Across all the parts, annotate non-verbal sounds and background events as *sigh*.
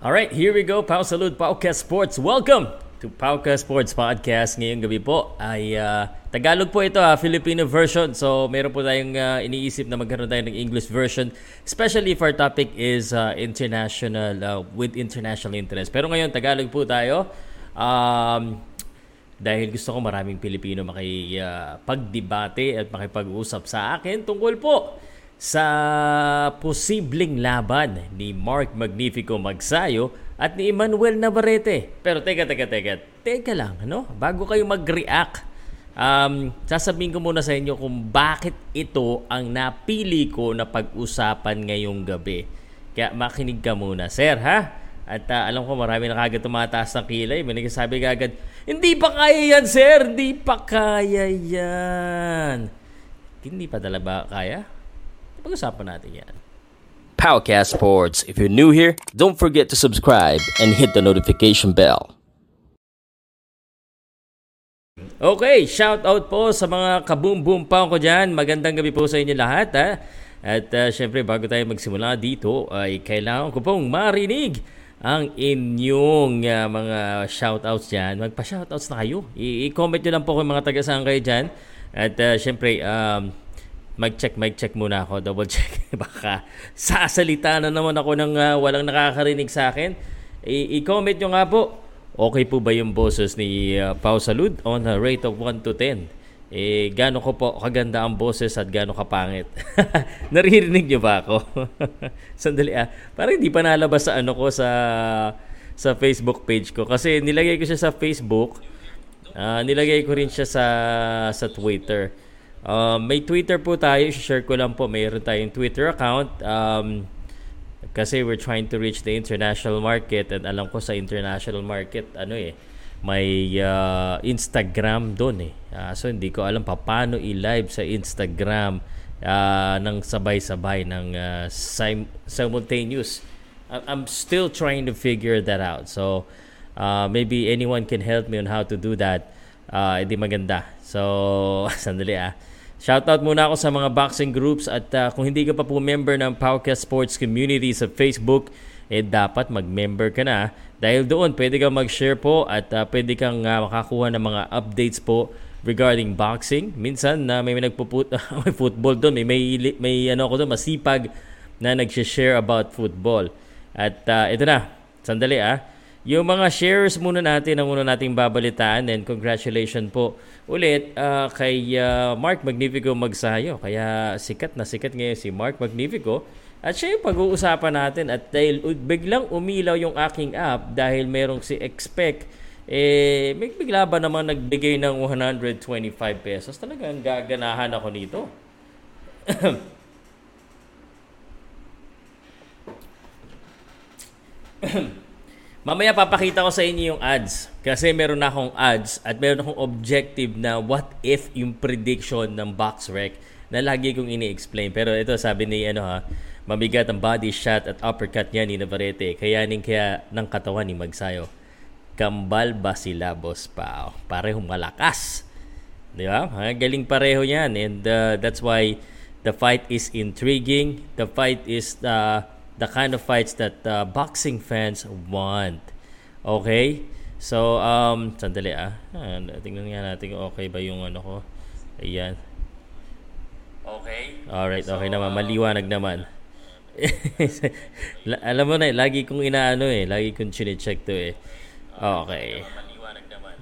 All right, here we go. Pau Salud, Paucast Sports. Welcome to Paucast Sports Podcast. Ngayong gabi po ay uh, Tagalog po ito, ha, Filipino version. So, meron po tayong uh, iniisip na magkaroon tayo ng English version. Especially if our topic is uh, international, uh, with international interest. Pero ngayon, Tagalog po tayo. Um, dahil gusto ko maraming Pilipino makipagdebate uh, at makipag-usap sa akin tungkol po sa posibleng laban ni Mark Magnifico Magsayo at ni Emmanuel Navarrete. Pero teka, teka, teka. Teka lang, no? Bago kayo mag-react, um, sasabihin ko muna sa inyo kung bakit ito ang napili ko na pag-usapan ngayong gabi. Kaya makinig ka muna, sir, ha? At uh, alam ko marami na kagad tumataas ng kilay. May nagsasabi kagad, hindi pa kaya yan, sir! Hindi pa kaya yan! Hindi pa talaga kaya? Pag-usapan natin yan. Powercast Sports. If you're new here, don't forget to subscribe and hit the notification bell. Okay, shout out po sa mga kaboom-boom pa ko dyan. Magandang gabi po sa inyo lahat. Ha? At uh, syempre, bago tayo magsimula dito, ay kailangan ko pong marinig ang inyong uh, mga shoutouts dyan. Magpa-shoutouts na kayo. I-comment nyo lang po kung mga taga-saan kayo dyan. At uh, syempre, um, mag-check, mag-check muna ako, double check. *laughs* Baka sasalita na naman ako ng uh, walang nakakarinig sa akin. I- comment nyo nga po, okay po ba yung boses ni uh, Pau Salud on a rate of 1 to 10? Eh, gano'n ko po kaganda ang boses at gano'n kapangit. *laughs* Naririnig nyo ba ako? *laughs* Sandali ah. Parang hindi pa nalabas sa ano ko sa sa Facebook page ko. Kasi nilagay ko siya sa Facebook. Uh, nilagay ko rin siya sa sa Twitter. Um, may Twitter po tayo, share ko lang po, mayroon tayong Twitter account. Um, kasi we're trying to reach the international market and alam ko sa international market, ano eh, may uh, Instagram doon eh. Uh, so hindi ko alam pa paano i-live sa Instagram uh, ng sabay-sabay ng uh, sim- simultaneous. I'm still trying to figure that out. So uh, maybe anyone can help me on how to do that. Uh, hindi maganda. So, *laughs* sandali ah. Shoutout muna ako sa mga boxing groups at uh, kung hindi ka pa po member ng Paucast Sports Community sa Facebook, eh dapat mag-member ka na dahil doon pwede kang mag-share po at uh, pwede kang uh, makakuha ng mga updates po regarding boxing. Minsan na uh, may, may nagpuput *laughs* may football doon, may may, may ano ako doon masipag na nag-share about football. At uh, ito na, sandali ah. Yung mga shares muna natin ang muna nating babalitaan and congratulations po ulit uh, kay uh, Mark Magnifico Magsayo. Kaya sikat na sikat ngayon si Mark Magnifico. At siya yung pag-uusapan natin at dahil biglang umilaw yung aking app dahil merong si Expect eh may bigla ba naman nagbigay ng 125 pesos? Talagang gaganahan ako nito. *coughs* *coughs* Mamaya papakita ko sa inyo yung ads. Kasi meron na akong ads at meron akong objective na what if yung prediction ng box rec na lagi kong ini-explain. Pero ito sabi ni ano ha, mabigat ang body shot at uppercut niya ni Navarrete. Kayanin kaya ng katawan ni Magsayo. Kambal ba sila, boss pa? Parehong malakas. Di ba? Galing pareho yan. And uh, that's why the fight is intriguing. The fight is uh, the kind of fights that uh, boxing fans want. Okay? So, um, sandali ah. tingnan nga natin kung okay ba yung ano ko. Ayan. Okay. Alright, okay so, naman. Maliwanag naman. *laughs* Alam mo na, eh, lagi kong inaano eh. Lagi kong chine-check to eh. Okay. Maliwanag naman.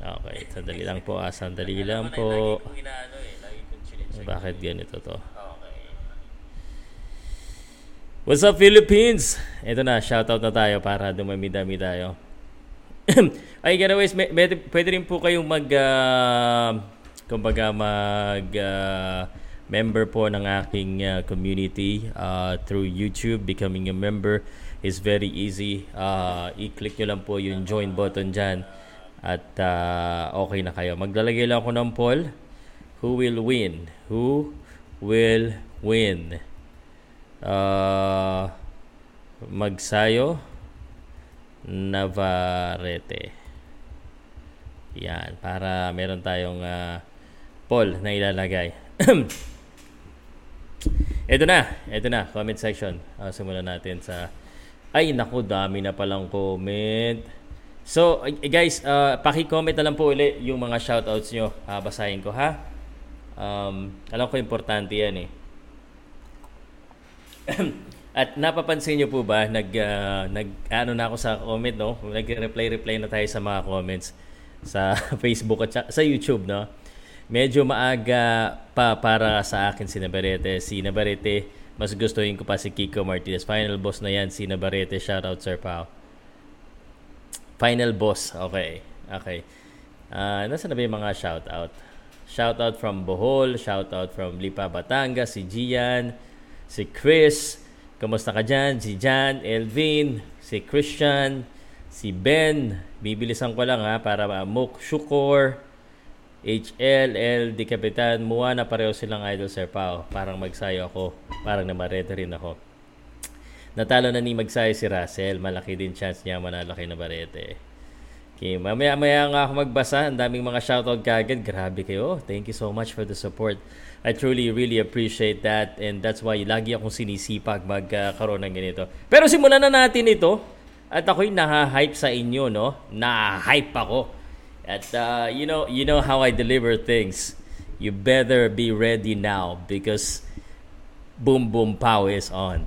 Okay, sandali lang po ah. Sandali lang po. Eh, Bakit ganito to? What's up Philippines? Ito na, shoutout na tayo para dumami-dami tayo. *clears throat* Ay, anyways, may, may, pwede rin po kayong mag, uh, kumbaga mag, uh, member po ng aking uh, community uh, through YouTube. Becoming a member is very easy. Uh, i-click nyo lang po yung join button dyan at uh, okay na kayo. Maglalagay lang ako ng poll. Who will win? Who will win? Uh, Magsayo Navarrete. Yan, para meron tayong uh, poll na ilalagay. *clears throat* ito na, ito na, comment section. Uh, simulan natin sa Ay, naku, dami na palang comment. So, guys, uh, paki-comment na lang po ulit yung mga shoutouts nyo. Uh, basahin ko, ha? Um, alam ko importante yan eh. *clears throat* At napapansin niyo po ba, nag, uh, nag ano na ako sa comment, no? Nag-reply-reply na tayo sa mga comments sa *laughs* Facebook at sa YouTube, no? Medyo maaga pa para sa akin si Navarrete. Si Navarrete, mas gustuhin ko pa si Kiko Martinez. Final boss na yan, si Navarrete. Shoutout, Sir Pao. Final boss. Okay. Okay. Uh, nasa na ba yung mga shoutout? Shoutout from Bohol, shoutout from Lipa, Batangas, si Gian, si Chris, Kamusta ka dyan? Si Jan, Elvin, si Christian, si Ben. Bibilisan ko lang ha para Muk Shukor, HL, L, Di Kapitan, Muana, pareho silang idol Sir Pao. Parang magsayo ako. Parang namarete rin ako. Natalo na ni magsayo si Russell. Malaki din chance niya manalo kay Navarrete. Okay, mamaya-maya nga ako magbasa. Ang daming mga shoutout kagad. Grabe kayo. Thank you so much for the support. I truly, really appreciate that. And that's why lagi akong sinisipag magkaroon ng ganito. Pero simulan na natin ito. At ako'y naha-hype sa inyo, no? Na-hype ako. At uh, you know, you know how I deliver things. You better be ready now because Boom Boom Pow is on.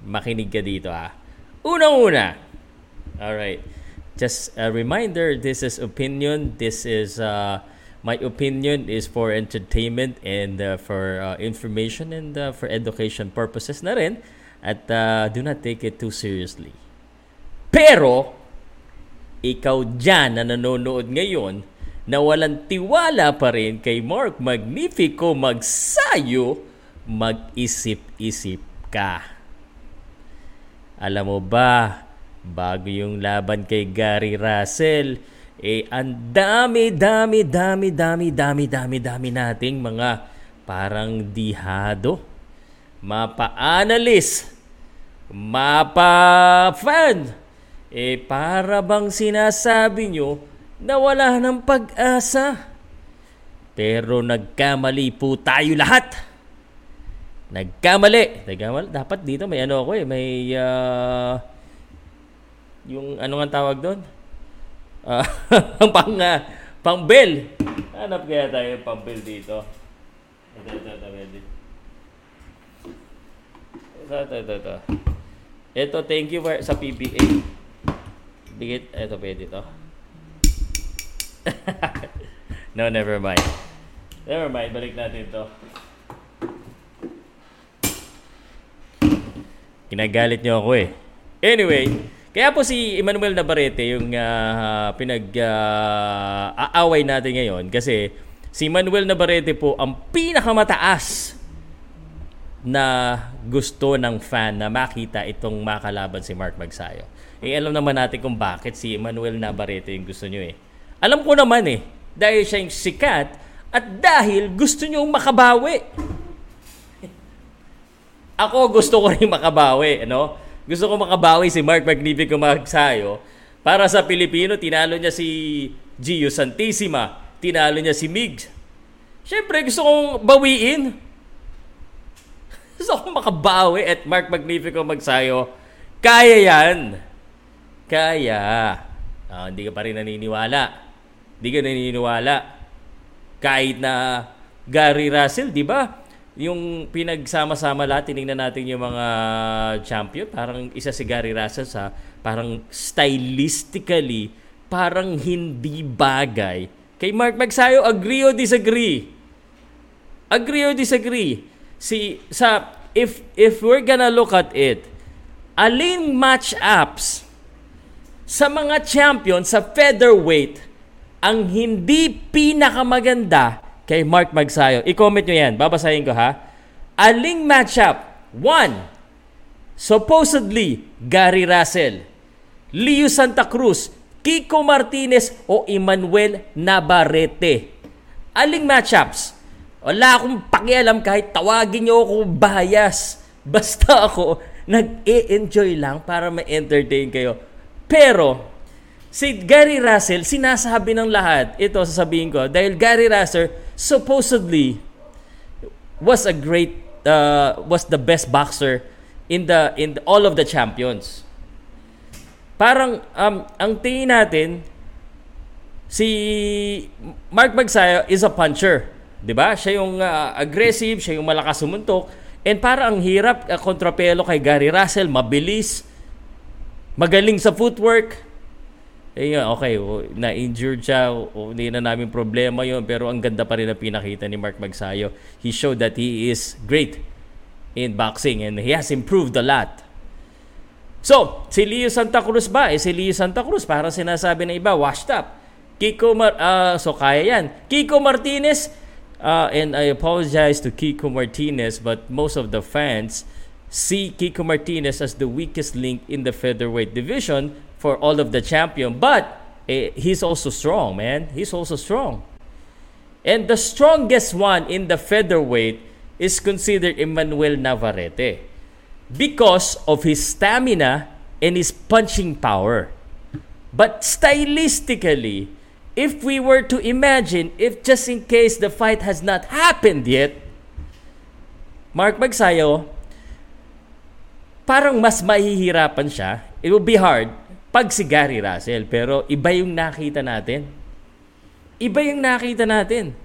Makinig ka dito, ah. Unang-una. All right. Just a reminder, this is opinion. This is uh, my opinion is for entertainment and uh, for uh, information and uh, for education purposes na rin at uh, do not take it too seriously. Pero ikaw dyan na nanonood ngayon na walang tiwala pa rin kay Mark Magnifico magsayo, mag-isip-isip ka. Alam mo ba, bago yung laban kay Gary Russell, eh ang dami, dami, dami, dami, dami, dami, dami nating mga parang dihado, mapa-analyst, mapa-fan. Eh para bang sinasabi nyo na wala ng pag-asa? Pero nagkamali po tayo lahat. Nagkamali. Nagkamali. Dapat dito may ano ako eh. May uh, yung ano nga tawag doon? *laughs* Uh, pang, uh, pang bell. Hanap kaya tayo yung pang bell dito. Ito, ito, ito, ito. Ito, ito, ito, ito. Ito, thank you for, sa PBA. Bigit, ito, pwede ito. *laughs* no, never mind. Never mind, balik natin ito. Kinagalit niyo ako eh. Anyway, kaya po si Emmanuel Navarrete yung uh, pinag-aaway uh, natin ngayon kasi si Emmanuel Navarrete po ang pinakamataas na gusto ng fan na makita itong makalaban si Mark Magsayo. Eh alam naman natin kung bakit si Emmanuel Navarrete yung gusto nyo eh. Alam ko naman eh, dahil siya yung sikat at dahil gusto nyo makabawi. *laughs* Ako gusto ko rin makabawi, ano? Gusto ko makabawi si Mark Magnifico Magsayo. Para sa Pilipino, tinalo niya si Gio Santissima. Tinalo niya si Migs. Siyempre, gusto kong bawiin. *laughs* Gusto kong makabawi at Mark Magnifico Magsayo. Kaya yan. Kaya. Oh, hindi ka pa rin naniniwala. Hindi ka naniniwala. Kahit na Gary Russell, di ba? Yung pinagsama-sama lahat, tinignan natin yung mga champion, parang isa si Gary Russell sa parang stylistically, parang hindi bagay. Kay Mark Magsayo, agree or disagree? Agree or disagree? Si, sa, if, if we're gonna look at it, aling match-ups sa mga champion sa featherweight ang hindi pinakamaganda kay Mark Magsayo. I-comment nyo yan. Babasahin ko ha. Aling matchup? One, supposedly Gary Russell, Leo Santa Cruz, Kiko Martinez o Emmanuel Navarrete. Aling matchups? Wala akong pakialam kahit tawagin nyo ako bias. Basta ako nag-e-enjoy lang para ma-entertain kayo. Pero, Si Gary Russell, sinasabi ng lahat, ito sasabihin ko, dahil Gary Russell supposedly was a great, uh, was the best boxer in the in the, all of the champions. parang um, ang tingin natin, si Mark Magsayo is a puncher. 'Di ba? Siya yung uh, aggressive, siya yung malakas sumuntok. And para ang hirap uh, kontrapelo kay Gary Russell, mabilis, magaling sa footwork. Eh, okay, na-injured siya, hindi na namin problema yon pero ang ganda pa rin na pinakita ni Mark Magsayo. He showed that he is great in boxing and he has improved a lot. So, si Leo Santa Cruz ba? Eh, si Leo Santa Cruz, para sinasabi ng iba, washed up. Kiko Mar uh, so kaya yan. Kiko Martinez, uh, and I apologize to Kiko Martinez, but most of the fans see Kiko Martinez as the weakest link in the featherweight division for all of the champion. But eh, he's also strong, man. He's also strong. And the strongest one in the featherweight is considered Emmanuel Navarrete because of his stamina and his punching power. But stylistically, if we were to imagine, if just in case the fight has not happened yet, Mark Magsayo, parang mas mahihirapan siya. It will be hard pag si Gary Russell. Pero iba yung nakita natin. Iba yung nakita natin.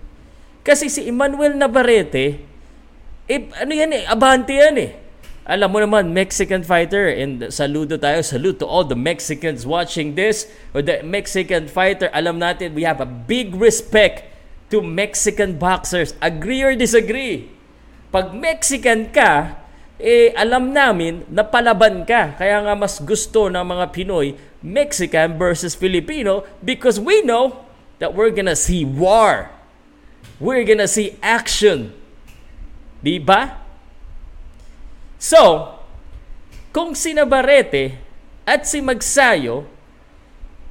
Kasi si Emmanuel Navarrete, eh, ano yan eh, abante yan eh alam mo naman, Mexican fighter, and saludo tayo, salute to all the Mexicans watching this, or the Mexican fighter, alam natin, we have a big respect to Mexican boxers. Agree or disagree? Pag Mexican ka, eh alam namin na palaban ka. Kaya nga mas gusto ng mga Pinoy, Mexican versus Filipino, because we know that we're gonna see war. We're gonna see action. Di ba? So, kung si Navarrete at si Magsayo,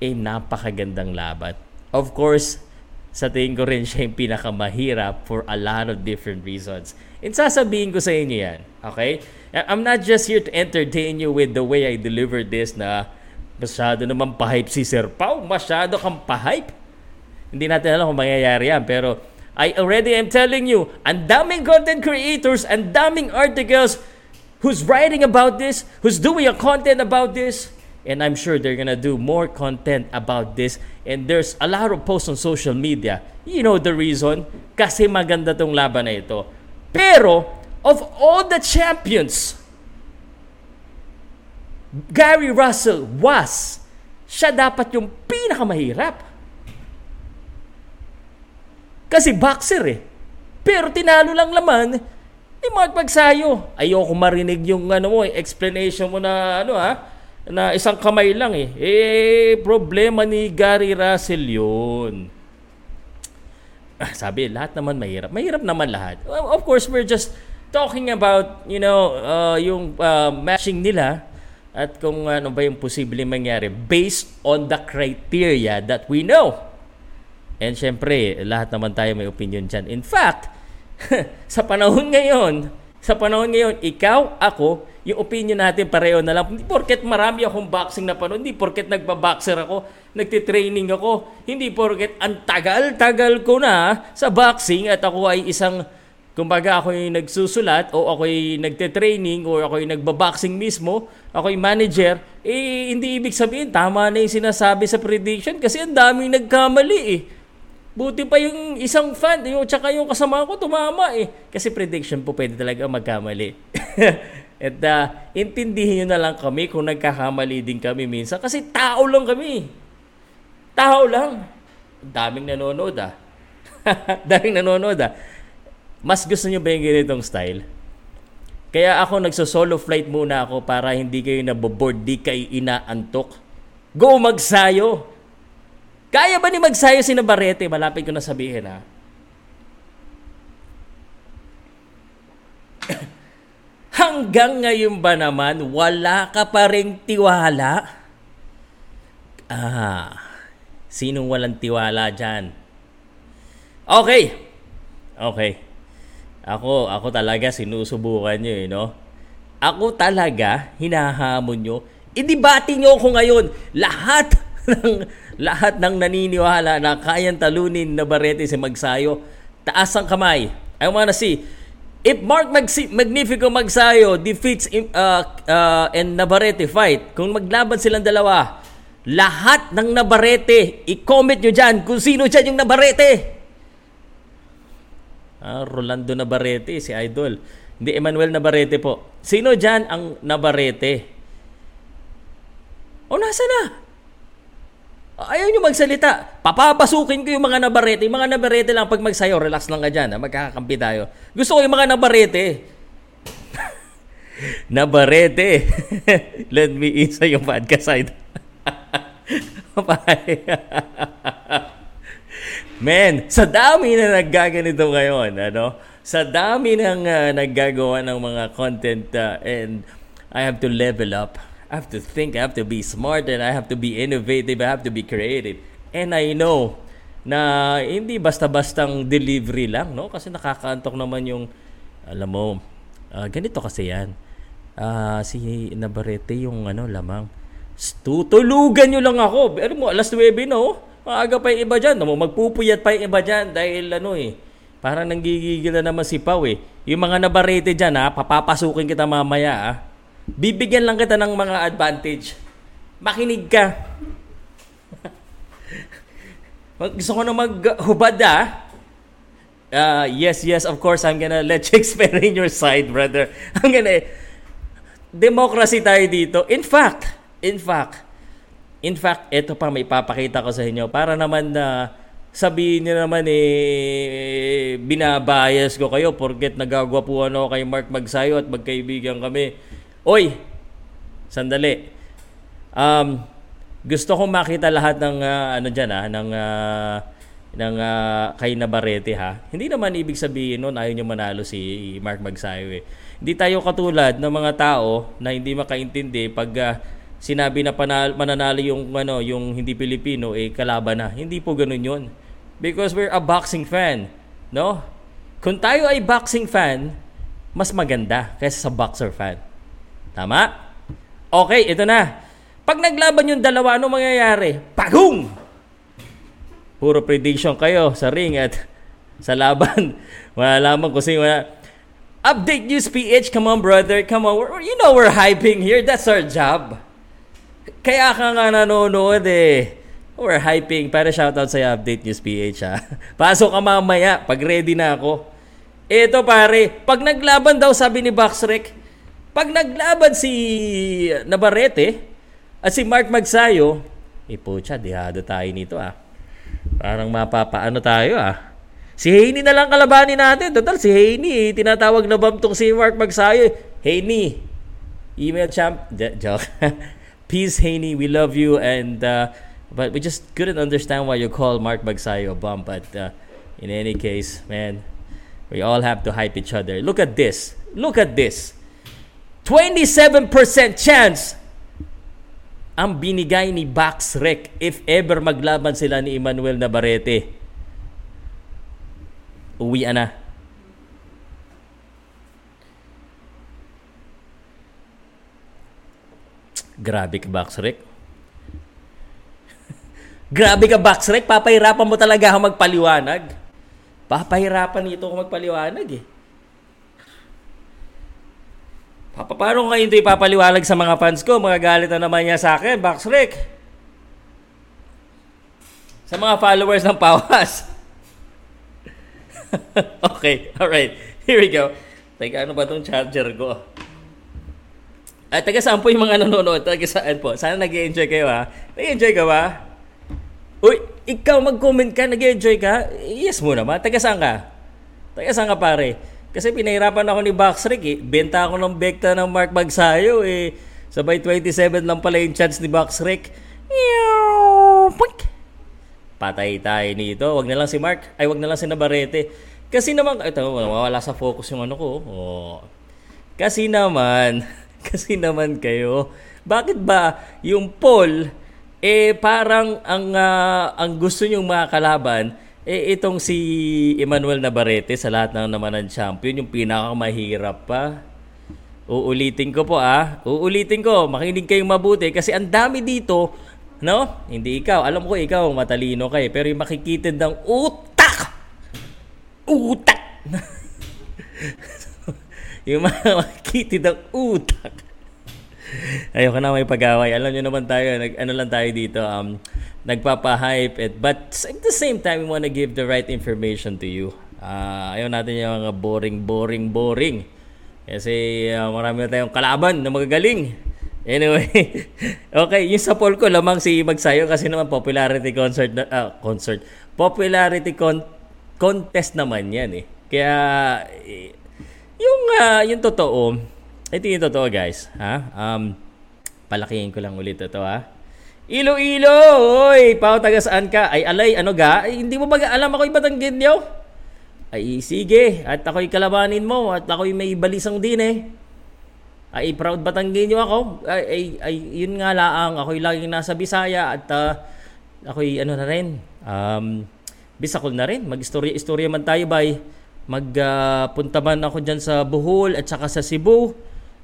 eh napakagandang laban. Of course, sa tingin ko rin siya yung pinakamahirap for a lot of different reasons. And sasabihin ko sa inyo yan, okay? I'm not just here to entertain you with the way I deliver this na masyado naman pa-hype si Sir Pau. Masyado kang pa-hype. Hindi natin alam kung mangyayari yan. Pero I already am telling you, ang daming content creators, ang daming articles, who's writing about this, who's doing a content about this. And I'm sure they're gonna do more content about this. And there's a lot of posts on social media. You know the reason? Kasi maganda tong laban na ito. Pero, of all the champions, Gary Russell was, siya dapat yung pinakamahirap. Kasi boxer eh. Pero tinalo lang naman Di magpagsayo. Ayoko marinig yung ano mo, explanation mo na ano ha, na isang kamay lang eh. Eh, problema ni Gary Russell yun. *clears throat* Sabi, lahat naman mahirap. Mahirap naman lahat. Of course, we're just talking about, you know, uh, yung uh, matching nila at kung ano ba yung posible mangyari based on the criteria that we know. And syempre, lahat naman tayo may opinion dyan. In fact, *laughs* sa panahon ngayon, sa panahon ngayon, ikaw, ako, yung opinion natin pareho na lang. Hindi porket marami akong boxing na panood, hindi porket nagbaboxer ako, nagtitraining ako, hindi porket ang tagal-tagal ko na sa boxing at ako ay isang, kumbaga ako yung nagsusulat o ako yung nagtitraining o ako yung nagbaboxing mismo, ako yung manager, eh hindi ibig sabihin tama na yung sinasabi sa prediction kasi ang daming nagkamali eh. Buti pa yung isang fan, yung tsaka yung kasama ko tumama eh. Kasi prediction po pwede talaga magkamali. *laughs* At uh, intindihin nyo na lang kami kung nagkakamali din kami minsan. Kasi tao lang kami. Tao lang. Daming nanonood ah. *laughs* Daming nanonood ah. Mas gusto nyo ba yung ganitong style? Kaya ako nagso-solo flight muna ako para hindi kayo naboboard, di kayo inaantok. Go magsayo! Kaya ba ni magsayo si Navarrete? Malapit ko na sabihin ha. *coughs* Hanggang ngayon ba naman, wala ka pa ring tiwala? Ah, sinong walang tiwala dyan? Okay. Okay. Ako, ako talaga sinusubukan nyo eh, no? Ako talaga, hinahamon nyo. Idibati nyo ako ngayon. Lahat ng lahat ng naniniwala na kayang talunin na Barete si Magsayo, taas ang kamay. I wanna see. If Mark Magsi- Magnifico Magsayo defeats uh, uh, and Navarrete fight, kung maglaban silang dalawa, lahat ng Navarrete, i-comment nyo dyan kung sino dyan yung Navarrete. Ah, Rolando Navarrete, si Idol. Hindi, Emmanuel Navarrete po. Sino dyan ang Navarrete? O, nasa na? Ayaw nyo magsalita. Papapasukin ko yung mga nabarete. Yung mga nabarete lang pag magsayo, relax lang ka dyan. Ha? Magkakakampi tayo. Gusto ko yung mga nabarete. *laughs* nabarete. *laughs* Let me in sa yung podcast side. *laughs* Men, sa dami na naggaganito ngayon, ano? Sa dami ng uh, naggagawa ng mga content uh, and I have to level up I have to think, I have to be smart, and I have to be innovative, I have to be creative. And I know na hindi basta-bastang delivery lang, no? Kasi nakakaantok naman yung, alam mo, uh, ganito kasi yan. Uh, si Navarrete yung ano lamang. Tutulugan nyo lang ako. Pero mo, alas 9 no? Maaga pa yung iba dyan. No? Magpupuyat pa yung iba dyan dahil ano eh. Parang nanggigigil na naman si Pau eh. Yung mga Navarrete dyan ha, papapasukin kita mamaya ha Bibigyan lang kita ng mga advantage. Makinig ka. Gusto ko na maghubad ah. Uh, yes, yes, of course, I'm gonna let *laughs* you explain your side, brother. I'm gonna... Democracy tayo dito. In fact, in fact, in fact, ito pa may papakita ko sa inyo para naman na sabihin niyo naman eh binabayas ko kayo porket nagagwapuan ako kay Mark Magsayo at magkaibigan kami. Oy, sandali. Um, gusto kong makita lahat ng uh, ano diyan ah, ng uh, ng uh, kay Navarrete ha. Hindi naman ibig sabihin noon ayaw niyo manalo si Mark Magsayo eh. Hindi tayo katulad ng mga tao na hindi makaintindi pag uh, sinabi na panal, mananalo yung ano yung hindi Pilipino eh kalaban na. Hindi po ganoon 'yon. Because we're a boxing fan, no? Kung tayo ay boxing fan, mas maganda kaysa sa boxer fan. Tama? Okay, ito na. Pag naglaban yung dalawa, ano mangyayari? Pagong! Puro prediction kayo sa ring at *laughs* sa laban. *laughs* Wala lamang kung sino. Update News PH, come on brother, come on. We're, you know we're hyping here. That's our job. Kaya ka nga nanonood eh. We're hyping. Para shoutout sa Update News PH ha. *laughs* Pasok ka mamaya pag ready na ako. Ito pare, pag naglaban daw sabi ni Boxrec, pag naglaban si Navarrete at si Mark Magsayo, eh pucha, dihado tayo nito ah. Parang mapapaano tayo ah. Si Haney na lang kalabanin natin. Total, si Haney, eh, tinatawag na bam tong si Mark Magsayo. Haney, email champ. D- joke. *laughs* Peace, Haney. We love you. And, uh, but we just couldn't understand why you call Mark Magsayo a bum. But uh, in any case, man, we all have to hype each other. Look at this. Look at this. 27% chance ang binigay ni Baxrec if ever maglaban sila ni Emmanuel Navarrete. Uwi na. Grabe ka, Baxrec. *laughs* Grabe ka, Baxrec. Papahirapan mo talaga ako magpaliwanag. Papahirapan nito ako magpaliwanag eh. Paano ko ngayon ito ipapaliwalag sa mga fans ko? Mga galit na naman niya sa akin, Boxrec. Sa mga followers ng Pawas. *laughs* okay, alright. Here we go. Teka, ano ba itong charger ko? At taga saan po yung mga nanonood? Taga saan po? Sana nag enjoy kayo ha? nag enjoy ka ba? Uy, ikaw mag-comment ka, nag enjoy ka? Yes mo naman. Taga saan ka? Taga saan ka pare? Kasi pinahirapan ako ni Boxrick eh. Benta ako ng Bekta ng Mark Bagsayo eh. Sabay 27 lang pala yung chance ni Boxrick. Patay tayo nito. Wag na lang si Mark. Ay, wag na lang si Navarrete. Kasi naman, ito, wala sa focus yung ano ko. Oh. Kasi naman, *laughs* kasi naman kayo, bakit ba yung Paul, eh parang ang, uh, ang gusto nyong mga kalaban, eh, itong si Emmanuel Navarrete sa lahat ng naman ng champion, yung pinakamahirap pa. Uulitin ko po ah. Uulitin ko. Makinig kayong mabuti kasi ang dami dito, no? Hindi ikaw. Alam ko ikaw, matalino kay. Eh. Pero yung makikitid ng utak! Utak! *laughs* yung mga kitid ng utak. Ayoko na may pag-away. Alam niyo naman tayo, nag, ano lang tayo dito, um, nagpapa-hype. It, but at the same time, we want to give the right information to you. Uh, ayaw natin yung mga boring, boring, boring. Kasi uh, marami na tayong kalaban na magagaling. Anyway, *laughs* okay, yung sa poll ko lamang si Magsayo kasi naman popularity concert na, uh, concert. Popularity con- contest naman 'yan eh. Kaya yung uh, yung totoo, ito yung totoo guys, ha? Um palakihin ko lang ulit ito ha. Ilo-ilo! Oy, pao taga saan ka? Ay alay, ano ga? Ay, hindi mo ba alam ako Batanggin niyo? Ay sige, at ako'y kalabanin mo at ako'y may balisang din eh. Ay, proud Batanggenyo ako. Ay, ay, ay yun nga laang. Ako'y laging nasa Bisaya at uh, ako'y ano na rin. Um, Bisakol na rin. Mag-istorya-istorya man tayo bay. Magpunta uh, man ako dyan sa Bohol at saka sa Cebu.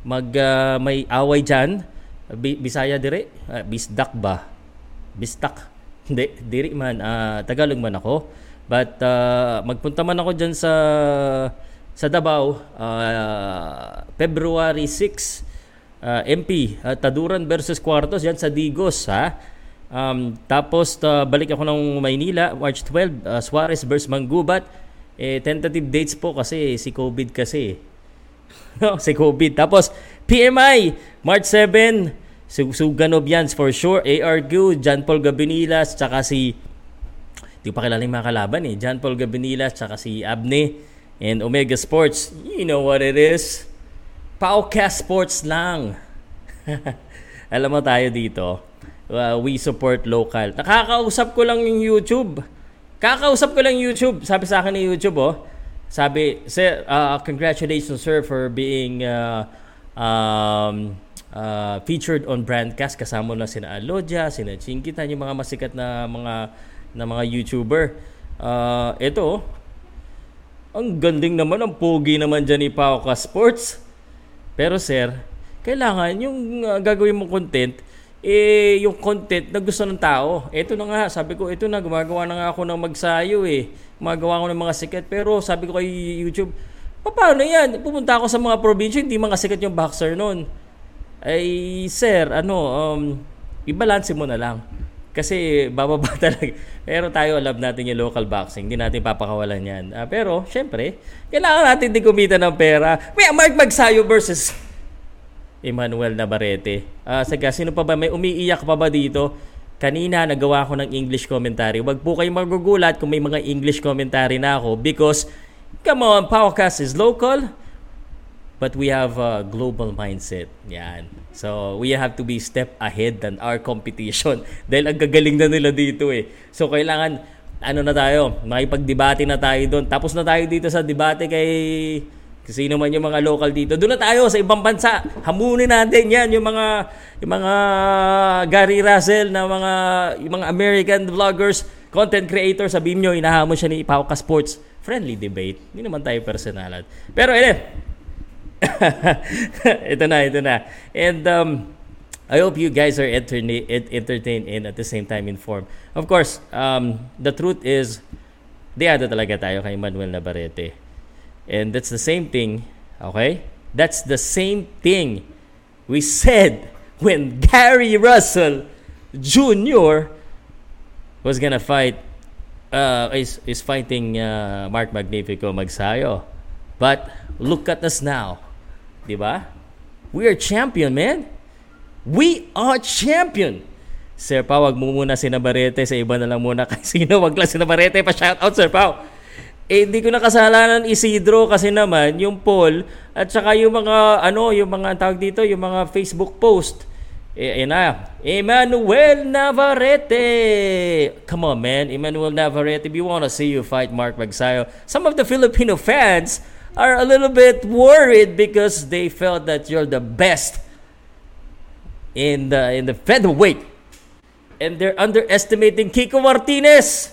Mag, uh, may away dyan. Bisaya dire. Uh, bisdak ba? Bistak. *laughs* Hindi, diri man. Uh, Tagalog man ako. But uh, magpunta man ako dyan sa sa Davao, uh, February 6, uh, MP, uh, Taduran versus Cuartos, yan sa Digos, ha? Um, tapos uh, balik ako ng Maynila, March 12, uh, Suarez versus Manggubat. Eh, tentative dates po kasi si COVID kasi. No, *laughs* si COVID. Tapos PMI, March 7, Suganobians for sure, ARQ, John Paul Gabinilas, tsaka si Hindi pa kilala yung mga kalaban eh. John Paul Gabinilas, tsaka si Abne and Omega Sports. You know what it is. Paucast Sports lang. *laughs* Alam mo tayo dito, uh, we support local. Nakakausap ko lang yung YouTube. Kakausap ko lang YouTube. Sabi sa akin ni YouTube, oh. Sabi, sir, uh, congratulations sir for being uh, um, uh, featured on Brandcast kasama na sina Alodia, sina Chinkitan, yung mga masikat na mga na mga YouTuber. Uh, ito. Ang ganding naman, ang pogi naman dyan ni Pauka Sports. Pero sir, kailangan yung uh, gagawin mong content, eh, yung content na gusto ng tao. Ito na nga, sabi ko, ito na, gumagawa na nga ako ng magsayo eh. Gumagawa ako ng mga sikat. Pero sabi ko kay YouTube, paano yan? Pumunta ako sa mga probinsya, hindi mga sikat yung boxer noon. Ay, sir, ano, um, ibalance mo na lang. Kasi bababa *laughs* talaga. Pero tayo alam natin yung local boxing. Hindi natin papakawalan yan. Uh, pero, syempre, kailangan natin din kumita ng pera. May Mark Magsayo versus Emmanuel Navarrete. Uh, saga, sino pa ba? May umiiyak pa ba dito? Kanina, nagawa ko ng English commentary. Huwag po kayong magugulat kung may mga English commentary na ako because, come on, Powercast is local but we have a global mindset. Yan. So, we have to be step ahead than our competition. *laughs* Dahil ang gagaling na nila dito eh. So, kailangan, ano na tayo, makipagdebate na tayo doon. Tapos na tayo dito sa debate kay sino man yung mga local dito. Doon na tayo sa ibang bansa. Hamunin natin yan yung mga yung mga Gary Russell na mga yung mga American vloggers, content creators, sabihin nyo, inahamon siya ni Pauka Sports. Friendly debate. Hindi naman tayo personalan. Pero, eh, *laughs* ito na, ito na. And um, I hope you guys are entertain- entertained and at the same time informed. Of course, um, the truth is, diado talaga tayo kay Manuel Navarrete. And that's the same thing, okay? That's the same thing we said when Gary Russell Jr. was gonna fight, uh, is, is fighting uh, Mark Magnifico Magsayo. But look at us now. 'Di ba? We are champion, man. We are champion. Sir Pao, wag mo muna si Navarrete. Sa iba na lang muna. *laughs* Kasi sino, wag lang si Navarrete. Pa-shout out, Sir Pao. Eh, hindi ko na kasalanan Isidro kasi naman yung poll at saka yung mga, ano, yung mga tawag dito, yung mga Facebook post. Eh, na. Emmanuel Navarrete. Come on, man. Emmanuel Navarrete, we want to see you fight Mark Magsayo. Some of the Filipino fans are a little bit worried because they felt that you're the best in the in the featherweight, and they're underestimating Kiko Martinez.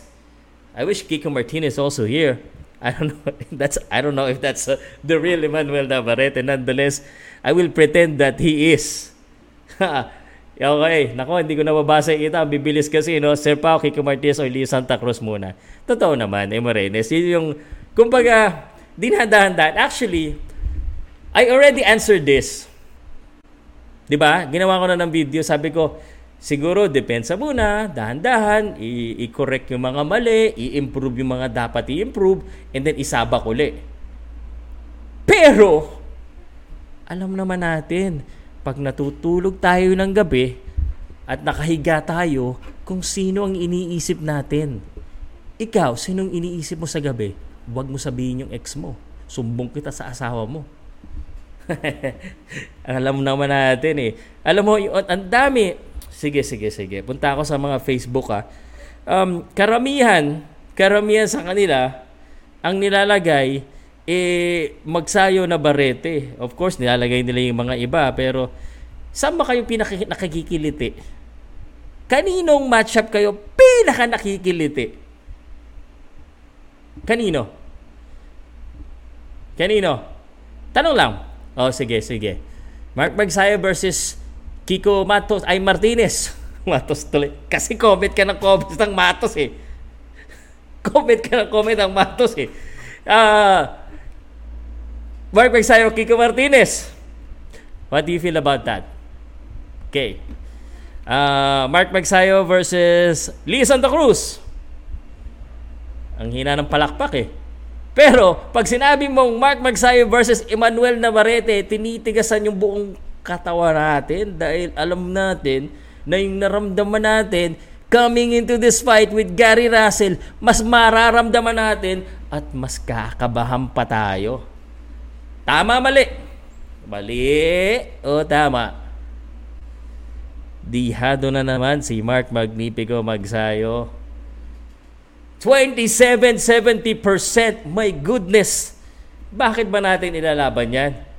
I wish Kiko Martinez also here. I don't know. *laughs* That's I don't know if that's uh, the real Emmanuel Navarrete. Nonetheless, I will pretend that he is. *laughs* okay, nako, hindi ko na mabasa ita. Bibilis kasi, no? Sir Pao, Kiko Martinez o Leo Santa Cruz muna. Totoo naman, eh, Morenes. Yun yung, kumbaga, dinadahan-dahan. Actually, I already answered this. 'Di ba? Ginawa ko na ng video, sabi ko, siguro depensa muna, dahan-dahan, i-correct yung mga mali, i-improve yung mga dapat i-improve, and then isabak uli. Pero, alam naman natin, pag natutulog tayo ng gabi at nakahiga tayo, kung sino ang iniisip natin. Ikaw, sinong iniisip mo sa gabi? Huwag mo sabihin yung ex mo. Sumbong kita sa asawa mo. *laughs* Alam naman natin eh. Alam mo, ang dami. Sige, sige, sige. Punta ako sa mga Facebook ah. Um, karamihan, karamihan sa kanila, ang nilalagay, eh, magsayo na barete. Of course, nilalagay nila yung mga iba, pero saan ba kayo pinaka nakikikiliti? Kaninong matchup kayo pinaka nakikiliti? Kanino? Kanino? Tanong lang. Oh, sige, sige. Mark Magsayo versus Kiko Matos ay Martinez. *laughs* Matos tuloy. Kasi comment ka ng comment ng Matos eh. *laughs* Comment ka ng comment ng Matos eh. Ah, uh, Mark Magsayo, Kiko Martinez. What do you feel about that? Okay. Uh, Mark Magsayo versus Lee Santa Cruz. Ang hina ng palakpak eh. Pero, pag sinabi mong Mark Magsayo versus Emmanuel Navarrete, tinitigasan yung buong katawan natin dahil alam natin na yung naramdaman natin coming into this fight with Gary Russell, mas mararamdaman natin at mas kakabahan pa tayo. Tama, mali? Mali o tama? Dihado na naman si Mark Magnifico Magsayo 27-70%. My goodness. Bakit ba natin ilalaban yan?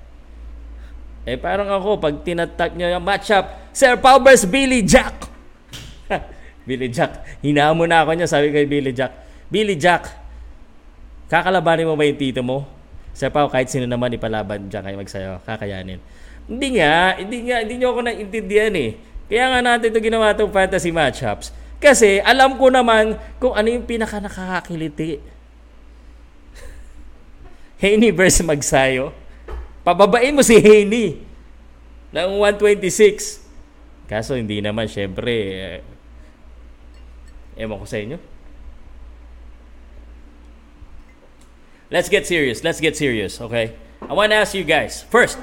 Eh parang ako, pag tinatak nyo yung matchup, Sir Powers, Billy Jack. *laughs* Billy Jack. Hinamo na ako niya, sabi kay Billy Jack. Billy Jack, kakalabanin mo ba yung tito mo? Sir Pao, kahit sino naman ipalaban dyan kayo magsayo, kakayanin. Hindi nga, hindi nga, hindi nyo ako naintindihan eh. Kaya nga natin ito ginawa itong fantasy matchups kasi alam ko naman kung ano yung pinaka nakakakiliti. *laughs* Haney versus Magsayo. Pababain mo si Haney ng 126. Kaso hindi naman, syempre, eh, ewan ko sa inyo. Let's get serious. Let's get serious, okay? I want to ask you guys. First,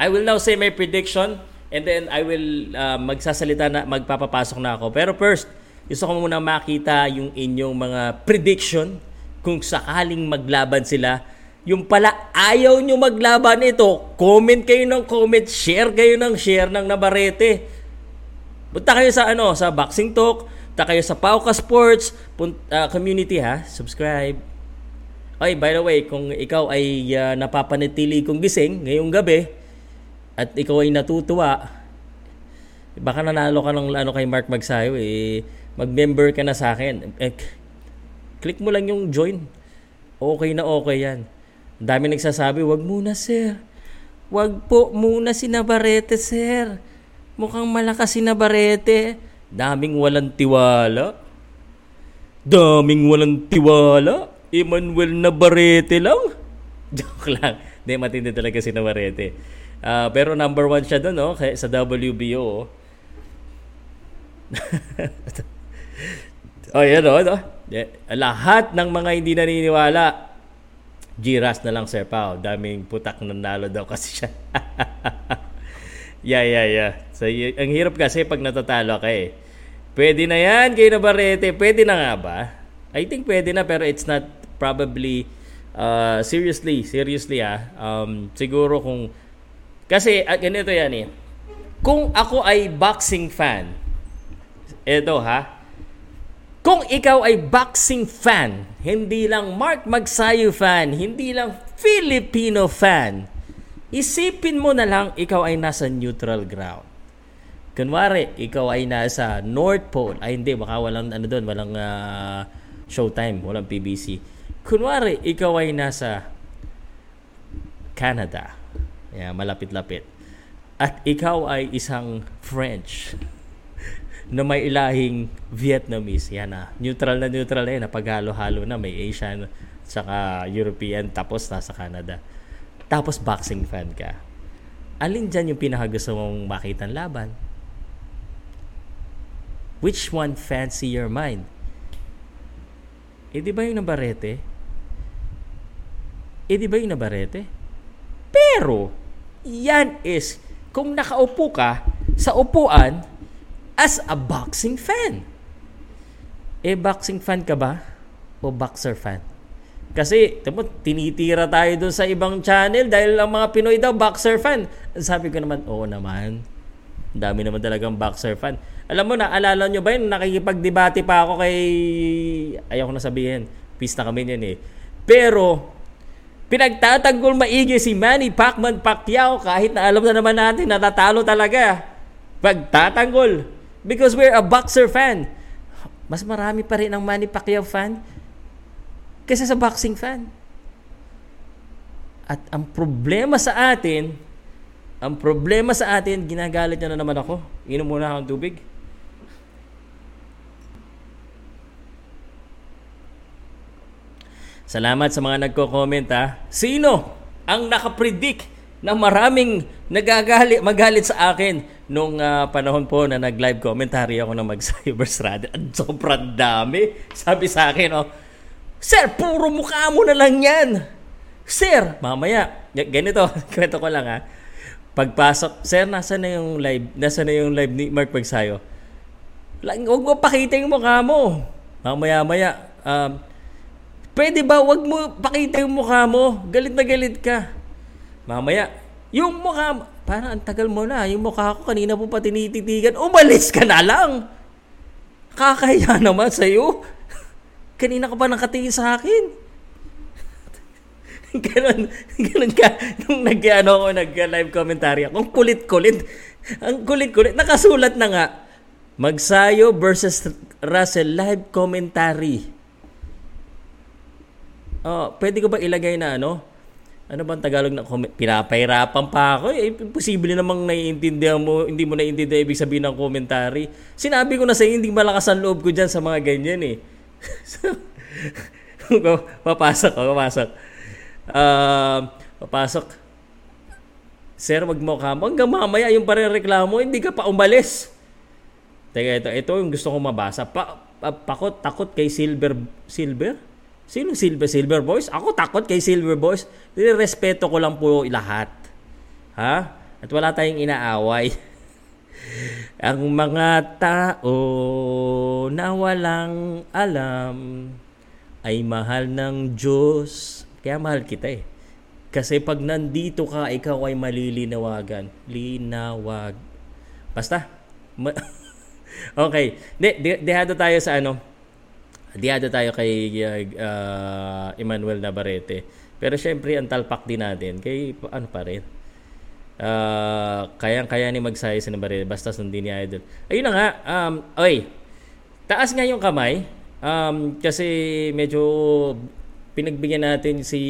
I will now say my prediction And then I will uh, magsasalita na, magpapapasok na ako. Pero first, gusto ko muna makita yung inyong mga prediction kung sakaling maglaban sila. Yung pala ayaw nyo maglaban ito, comment kayo ng comment, share kayo ng share ng Nabarete. Punta kayo sa ano, sa Boxing Talk, punta kayo sa Pauka Sports punt, uh, community ha, subscribe. Ay, by the way, kung ikaw ay uh, napapanatili kong gising ngayong gabi, at ikaw ay natutuwa, baka nanalo ka ng ano kay Mark Magsayo eh, mag-member ka na sa akin. Eh, click mo lang yung join. Okay na okay yan. Dami nagsasabi, wag muna sir. Wag po muna si Navarrete sir. Mukhang malakas si Navarrete. Daming walang tiwala. Daming walang tiwala. Emmanuel Navarrete lang. *laughs* Joke lang. Hindi, matindi talaga si Navarrete. Uh, pero number one siya doon, no? Sa WBO. *laughs* oh, yan, no? no? Yeah. Lahat ng mga hindi naniniwala, Giras na lang, Sir Pao. Daming putak na nalo daw kasi siya. *laughs* yeah, yeah, yeah. So, y- ang hirap kasi pag natatalo ka eh. Pwede na yan, kay Navarrete. Pwede na nga ba? I think pwede na pero it's not probably uh, seriously, seriously ah. Um, siguro kung kasi at ganito yan eh. Kung ako ay boxing fan, eto ha, kung ikaw ay boxing fan, hindi lang Mark Magsayo fan, hindi lang Filipino fan, isipin mo na lang ikaw ay nasa neutral ground. Kunwari, ikaw ay nasa North Pole. Ay hindi, baka walang ano doon, walang uh, showtime, walang PBC. Kunwari, ikaw ay nasa Canada. Yeah, malapit-lapit. At ikaw ay isang French na may ilahing Vietnamese. Yan na. Neutral na neutral na yan. Napaghalo-halo na. May Asian saka European tapos nasa Canada. tapos boxing fan ka. Alin dyan yung pinakagusto mong makita laban? Which one fancy your mind? Eh di ba yung Navarrete? Eh di ba yung Navarrete? Pero, yan is, kung nakaupo ka sa upuan as a boxing fan. Eh, boxing fan ka ba? O boxer fan? Kasi, tamo, tinitira tayo dun sa ibang channel dahil ang mga Pinoy daw boxer fan. Sabi ko naman, oo naman. Dami naman talagang boxer fan. Alam mo na, alala nyo ba yun? Nakikipagdebate pa ako kay... Ayaw ko na sabihin. Peace na kami yan eh. Pero, pinagtatanggol maigi si Manny Pacman Pacquiao kahit na alam na naman natin natatalo talaga. Pagtatanggol. Because we're a boxer fan. Mas marami pa rin ang Manny Pacquiao fan kaysa sa boxing fan. At ang problema sa atin, ang problema sa atin, ginagalit niya na naman ako. Inom muna akong tubig. Salamat sa mga nagko-comment ha. Sino ang nakapredict na maraming nagagalit, magalit sa akin nung uh, panahon po na nag-live commentary ako na mag-cyberstrad. At *laughs* sobrang dami. Sabi sa akin, oh, Sir, puro mukha mo na lang yan. Sir, mamaya, ganito, *laughs* kwento ko lang ha. Pagpasok, Sir, nasa na yung live? Nasa na yung live ni Mark Pagsayo? Huwag mo pakita yung mukha mo. Mamaya-maya, um, Pwede ba wag mo pakita yung mukha mo? Galit na galit ka. Mamaya, yung mukha, parang ang tagal mo na. Yung mukha ko kanina po pa tinititigan. Umalis ka na lang. Kakahiya naman sa'yo. *laughs* kanina ka pa nakatingin sa akin. *laughs* ganon, ganon ka. Nung nag, ano, ako, nag-live commentary ako, ang kulit-kulit. Ang kulit-kulit. Nakasulat na nga. Magsayo versus Russell live commentary. Oh, pwede ko ba ilagay na ano? Ano bang Tagalog na comment? Pinapahirapan pa ako. Eh, posible namang naiintindihan mo, hindi mo naiintindihan ibig sabihin ng commentary. Sinabi ko na sa hindi malakas ang loob ko dyan sa mga ganyan eh. *laughs* papasok ko, papasok. Uh, papasok. Sir, wag mo ka. Hanggang mamaya yung parereklamo, hindi ka pa umalis. Teka, ito, ito yung gusto kong mabasa. Pa, pa, pakot, takot kay Silver, Silver? Sino Silver Silver Boys? Ako takot kay Silver Boys. Respeto ko lang po lahat. Ha? At wala tayong inaaway. *laughs* Ang mga tao na walang alam ay mahal ng Diyos. Kaya mahal kita eh. Kasi pag nandito ka, ikaw ay malilinawagan. Linawag. Basta. *laughs* okay. De, de, dehado tayo sa ano Diado tayo kay uh, Emmanuel Navarrete. Pero syempre, ang talpak din natin kay ano pa rin. Uh, kayang-kaya ni magsaya si Navarrete basta sundin ni Idol. Ayun na nga. Um, oy, taas nga yung kamay. Um, kasi medyo pinagbigyan natin si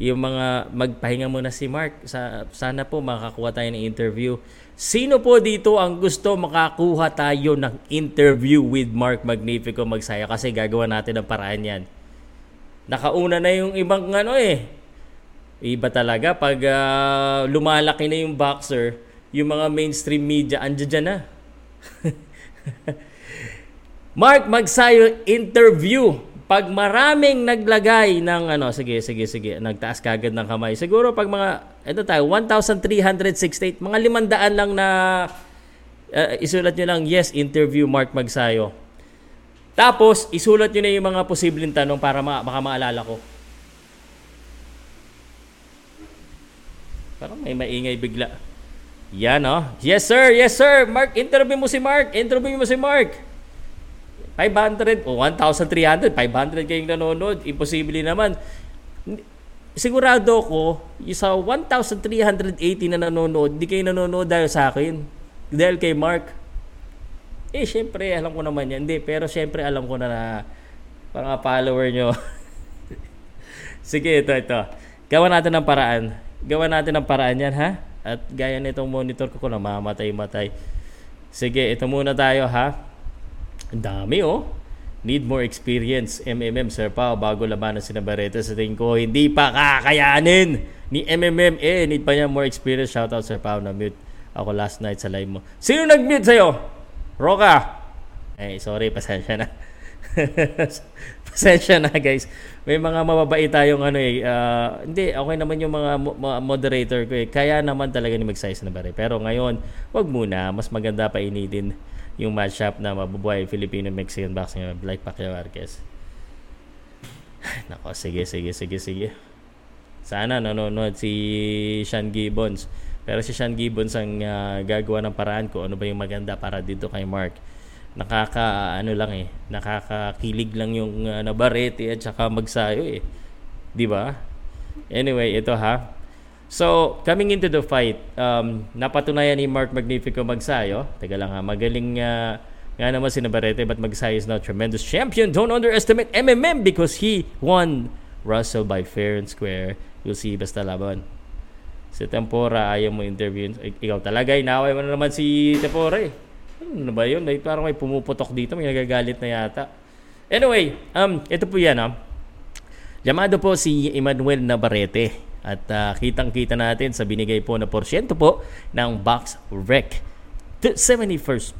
yung mga magpahinga muna si Mark. Sa, sana po makakuha tayo ng interview Sino po dito ang gusto makakuha tayo ng interview with Mark Magnifico Magsaya kasi gagawa natin ang paraan yan. Nakauna na yung ibang ano eh. Iba talaga pag uh, lumalaki na yung boxer, yung mga mainstream media andyan na. *laughs* Mark Magsayo interview pag maraming naglagay ng ano, sige, sige, sige, nagtaas kagad ng kamay. Siguro pag mga, ito tayo, 1,368, mga limandaan lang na uh, isulat nyo lang, yes, interview Mark Magsayo. Tapos, isulat nyo na yung mga posibleng tanong para ma- baka maalala ko. Parang may maingay bigla. Yan, oh. Yes, sir. Yes, sir. Mark, interview mo si Mark. Interview mo si Mark. 500 o 1,300, 500 kayong nanonood, imposible naman. Sigurado ko, sa 1,380 na nanonood, di kayo nanonood dahil sa akin. Dahil kay Mark. Eh, syempre, alam ko naman yan. Hindi, pero syempre, alam ko na na mga follower nyo. *laughs* Sige, ito, ito. Gawa natin ng paraan. Gawa natin ng paraan yan, ha? At gaya nitong monitor ko ko na mamatay-matay. Sige, ito muna tayo, ha? Ang dami oh. need more experience MMM Sir Pao bago labanan si Navarrete sa tingin ko hindi pa kakayanin ni MMM eh need pa niya more experience. Shout out Sir Pao na mute ako last night sa live mo. Sino nag-mute sa'yo? Roka eh sorry pasensya na. *laughs* Pasensya na guys. May mga mababait tayong ano eh. Uh, hindi okay naman yung mga mo- moderator ko eh. Kaya naman talaga ni mag-size na bare pero ngayon wag muna. Mas maganda pa initin yung matchup na mabubuhay Filipino-Mexican boxing like Pacquiao Marquez. *laughs* Nako, sige, sige, sige, sige. Sana nanonood si Sean Gibbons. Pero si Sean Gibbons ang uh, gagawa ng paraan ko ano ba yung maganda para dito kay Mark. Nakaka ano lang eh, nakakakilig lang yung uh, Navarrete at saka magsayo eh. 'Di ba? Anyway, ito ha. So, coming into the fight, um, napatunayan ni Mark Magnifico Magsayo. Teka lang ha, magaling uh, nga naman si Navarrete but Magsayo is now tremendous champion. Don't underestimate MMM because he won Russell by fair and square. You'll see basta laban. Si Tempora, ayaw mo interview. Ikaw talaga, inaway mo na naman si Tempora eh. Ano ba yun? Parang may pumuputok dito. May nagagalit na yata. Anyway, um, ito po yan. Um. Llamado po si Emmanuel Navarrete at uh, kitang-kita natin sa binigay po na porsyento po ng box rec. 71%.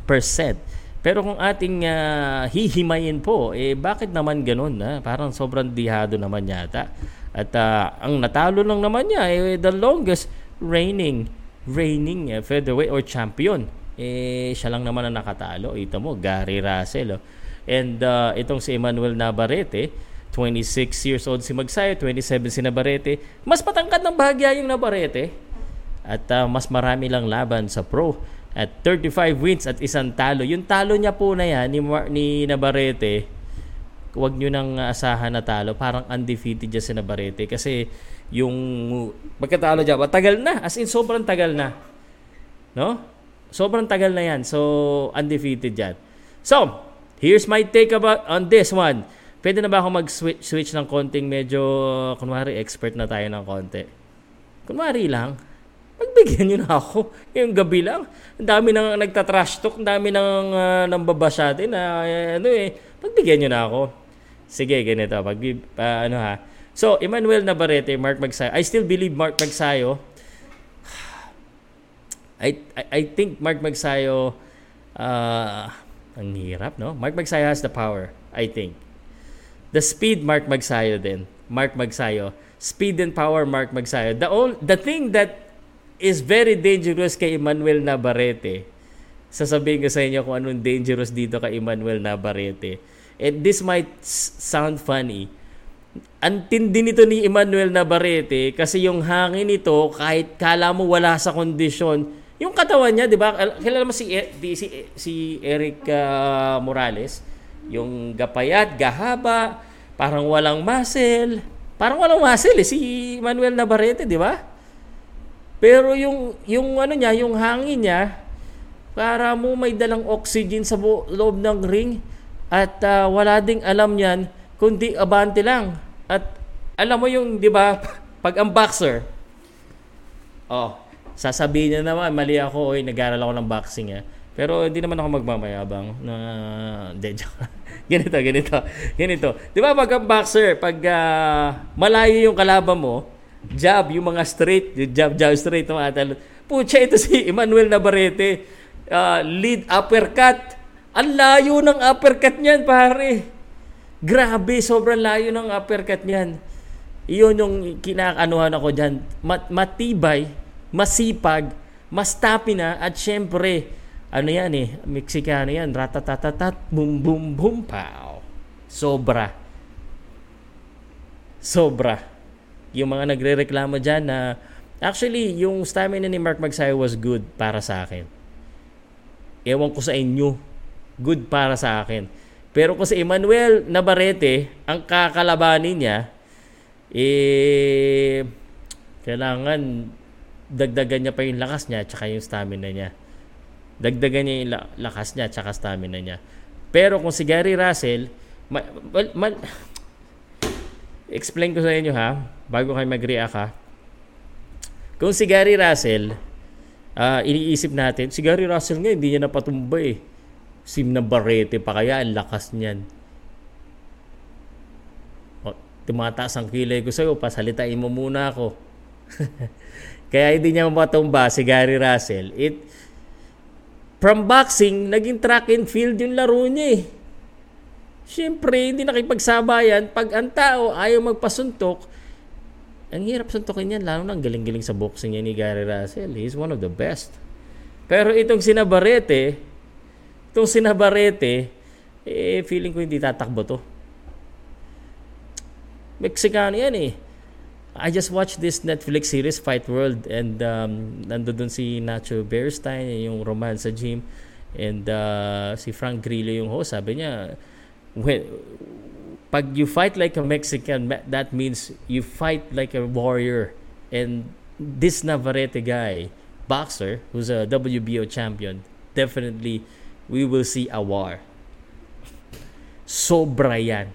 Pero kung ating uh, hihimayin po, eh bakit naman ganun? Ha? Parang sobrang dihado naman yata. At uh, ang natalo lang naman niya, eh, the longest reigning reigning uh, featherweight or champion. Eh, siya lang naman ang nakatalo. Ito mo, Gary Russell. Oh. And uh, itong si Emmanuel Navarrete, 26 years old si Magsayo, 27 si Navarrete. Mas patangkad ng bahagya yung Navarrete. At uh, mas marami lang laban sa pro. At 35 wins at isang talo. Yung talo niya po na yan ni, Mar- ni Navarrete, huwag nyo nang asahan na talo. Parang undefeated dyan si Navarrete. Kasi yung pagkatalo dyan, tagal na. As in, sobrang tagal na. No? Sobrang tagal na yan. So, undefeated dyan. So, here's my take about on this one. Pwede na ba ako mag-switch switch ng konting medyo, kunwari, expert na tayo ng konti? Kunwari lang, magbigyan nyo na ako. Yung gabi lang, ang dami nang nagtatrash talk, ang dami nang uh, nang babasa atin na uh, ano eh, pagbigyan nyo na ako. Sige, ganito, pag, uh, ano ha. So, Emmanuel Navarrete, Mark Magsayo. I still believe Mark Magsayo. *sighs* I, I, I think Mark Magsayo, uh, ang hirap, no? Mark Magsayo has the power, I think. The speed, Mark Magsayo din. Mark Magsayo. Speed and power, Mark Magsayo. The, all, the thing that is very dangerous kay Emmanuel Navarrete, sasabihin ko sa inyo kung anong dangerous dito kay Emmanuel Navarrete. And this might sound funny. Ang nito ni Emmanuel Navarrete kasi yung hangin nito kahit kala mo wala sa kondisyon, yung katawan niya, 'di ba? Kilala mo si e, si, si Eric uh, Morales? Yung gapayat, gahaba, parang walang muscle. Parang walang muscle eh, si Manuel Navarrete, di ba? Pero yung, yung ano niya, yung hangin niya, para mo may dalang oxygen sa bu- loob ng ring at uh, wala ding alam niyan kundi abante lang. At alam mo yung, di ba, *laughs* pag ang boxer, oh, sasabihin niya naman, mali ako, oy, nag-aaral ako ng boxing eh. Pero hindi naman ako magmamayabang na de *laughs* ganito, ganito, ganito. Di ba pag boxer, pag uh, malayo yung kalaban mo, jab, yung mga straight, jab, jab, straight, mga talo. Pucha, ito si Emmanuel Navarrete, uh, lead uppercut. Ang layo ng uppercut niyan, pare. Grabe, sobrang layo ng uppercut niyan. Iyon yung kinakanuhan ako dyan. Mat matibay, masipag, mas na, at syempre, ano yan eh, Mexicano yan, ratatatatat, boom boom boom, pow. Sobra. Sobra. Yung mga nagre-reklamo dyan na, actually, yung stamina ni Mark Magsayo was good para sa akin. Ewan ko sa inyo, good para sa akin. Pero kung si Emmanuel Navarrete, ang kakalabanin niya, eh, kailangan dagdagan niya pa yung lakas niya at yung stamina niya. Dagdagan niya yung lakas niya at saka stamina niya. Pero kung si Gary Russell, ma, ma, ma, explain ko sa inyo ha, bago kayo mag-react ha. Kung si Gary Russell, uh, iniisip natin, si Gary Russell nga hindi niya napatumba eh. Sim na barete pa kaya, ang lakas niyan. tumataas ang kilay ko sa'yo, pasalitain mo muna ako. *laughs* Kaya hindi niya mapatumba si Gary Russell. It, from boxing, naging track and field yung laro niya eh. Siyempre, hindi nakipagsabayan. Pag ang tao ayaw magpasuntok, ang hirap suntokin yan, lalo na ang galing-galing sa boxing niya ni Gary Russell. He's one of the best. Pero itong sinabarete, itong sinabarete, eh, feeling ko hindi tatakbo to. Mexicano yan eh. I just watched this Netflix series, Fight World, and um, nando dun si Nacho Bearstein, yung romance sa gym, and uh, si Frank Grillo yung host. Sabi niya, when, pag you fight like a Mexican, that means you fight like a warrior. And this Navarrete guy, boxer, who's a WBO champion, definitely we will see a war. Sobra yan.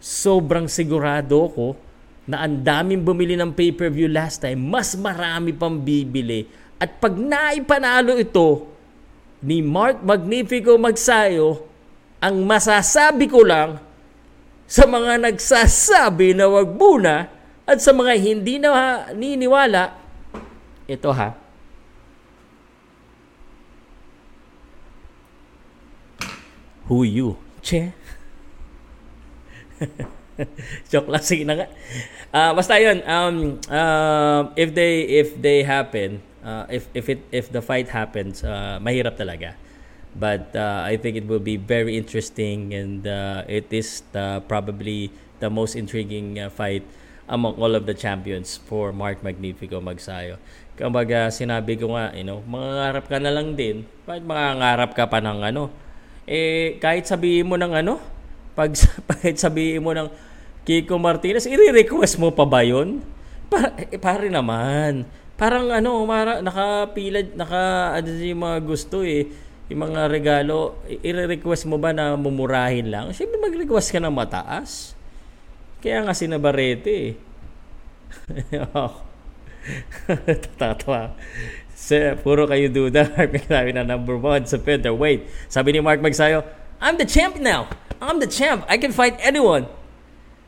Sobrang sigurado ko na ang daming bumili ng pay-per-view last time, mas marami pang bibili. At pag naipanalo ito ni Mark Magnifico Magsayo, ang masasabi ko lang sa mga nagsasabi na wag muna at sa mga hindi na niniwala, ito ha, Who you? Che? *laughs* *laughs* Joke lang, sige na nga. Uh, basta yun, um, uh, if they if they happen, uh, if if it if the fight happens, uh, mahirap talaga. But uh, I think it will be very interesting and uh, it is the, probably the most intriguing uh, fight among all of the champions for Mark Magnifico Magsayo. Kumbaga, sinabi ko nga, you know, mangangarap ka na lang din. Bakit mangangarap ka pa ng ano, eh kahit sabihin mo ng ano, pag *laughs* kahit sabihin mo ng Kiko Martinez, i-request mo pa ba 'yon? Pa, eh, pare naman. Parang ano, mara, nakapila, naka ano yung mga gusto eh. Yung mga regalo, i-request mo ba na mumurahin lang? Siyempre mag-request ka ng mataas. Kaya nga sinabarete eh. *laughs* Tatawa. Sir, puro kayo duda. *laughs* Sabi na number one sa featherweight. Sabi ni Mark Magsayo, I'm the champ now. I'm the champ. I can fight anyone.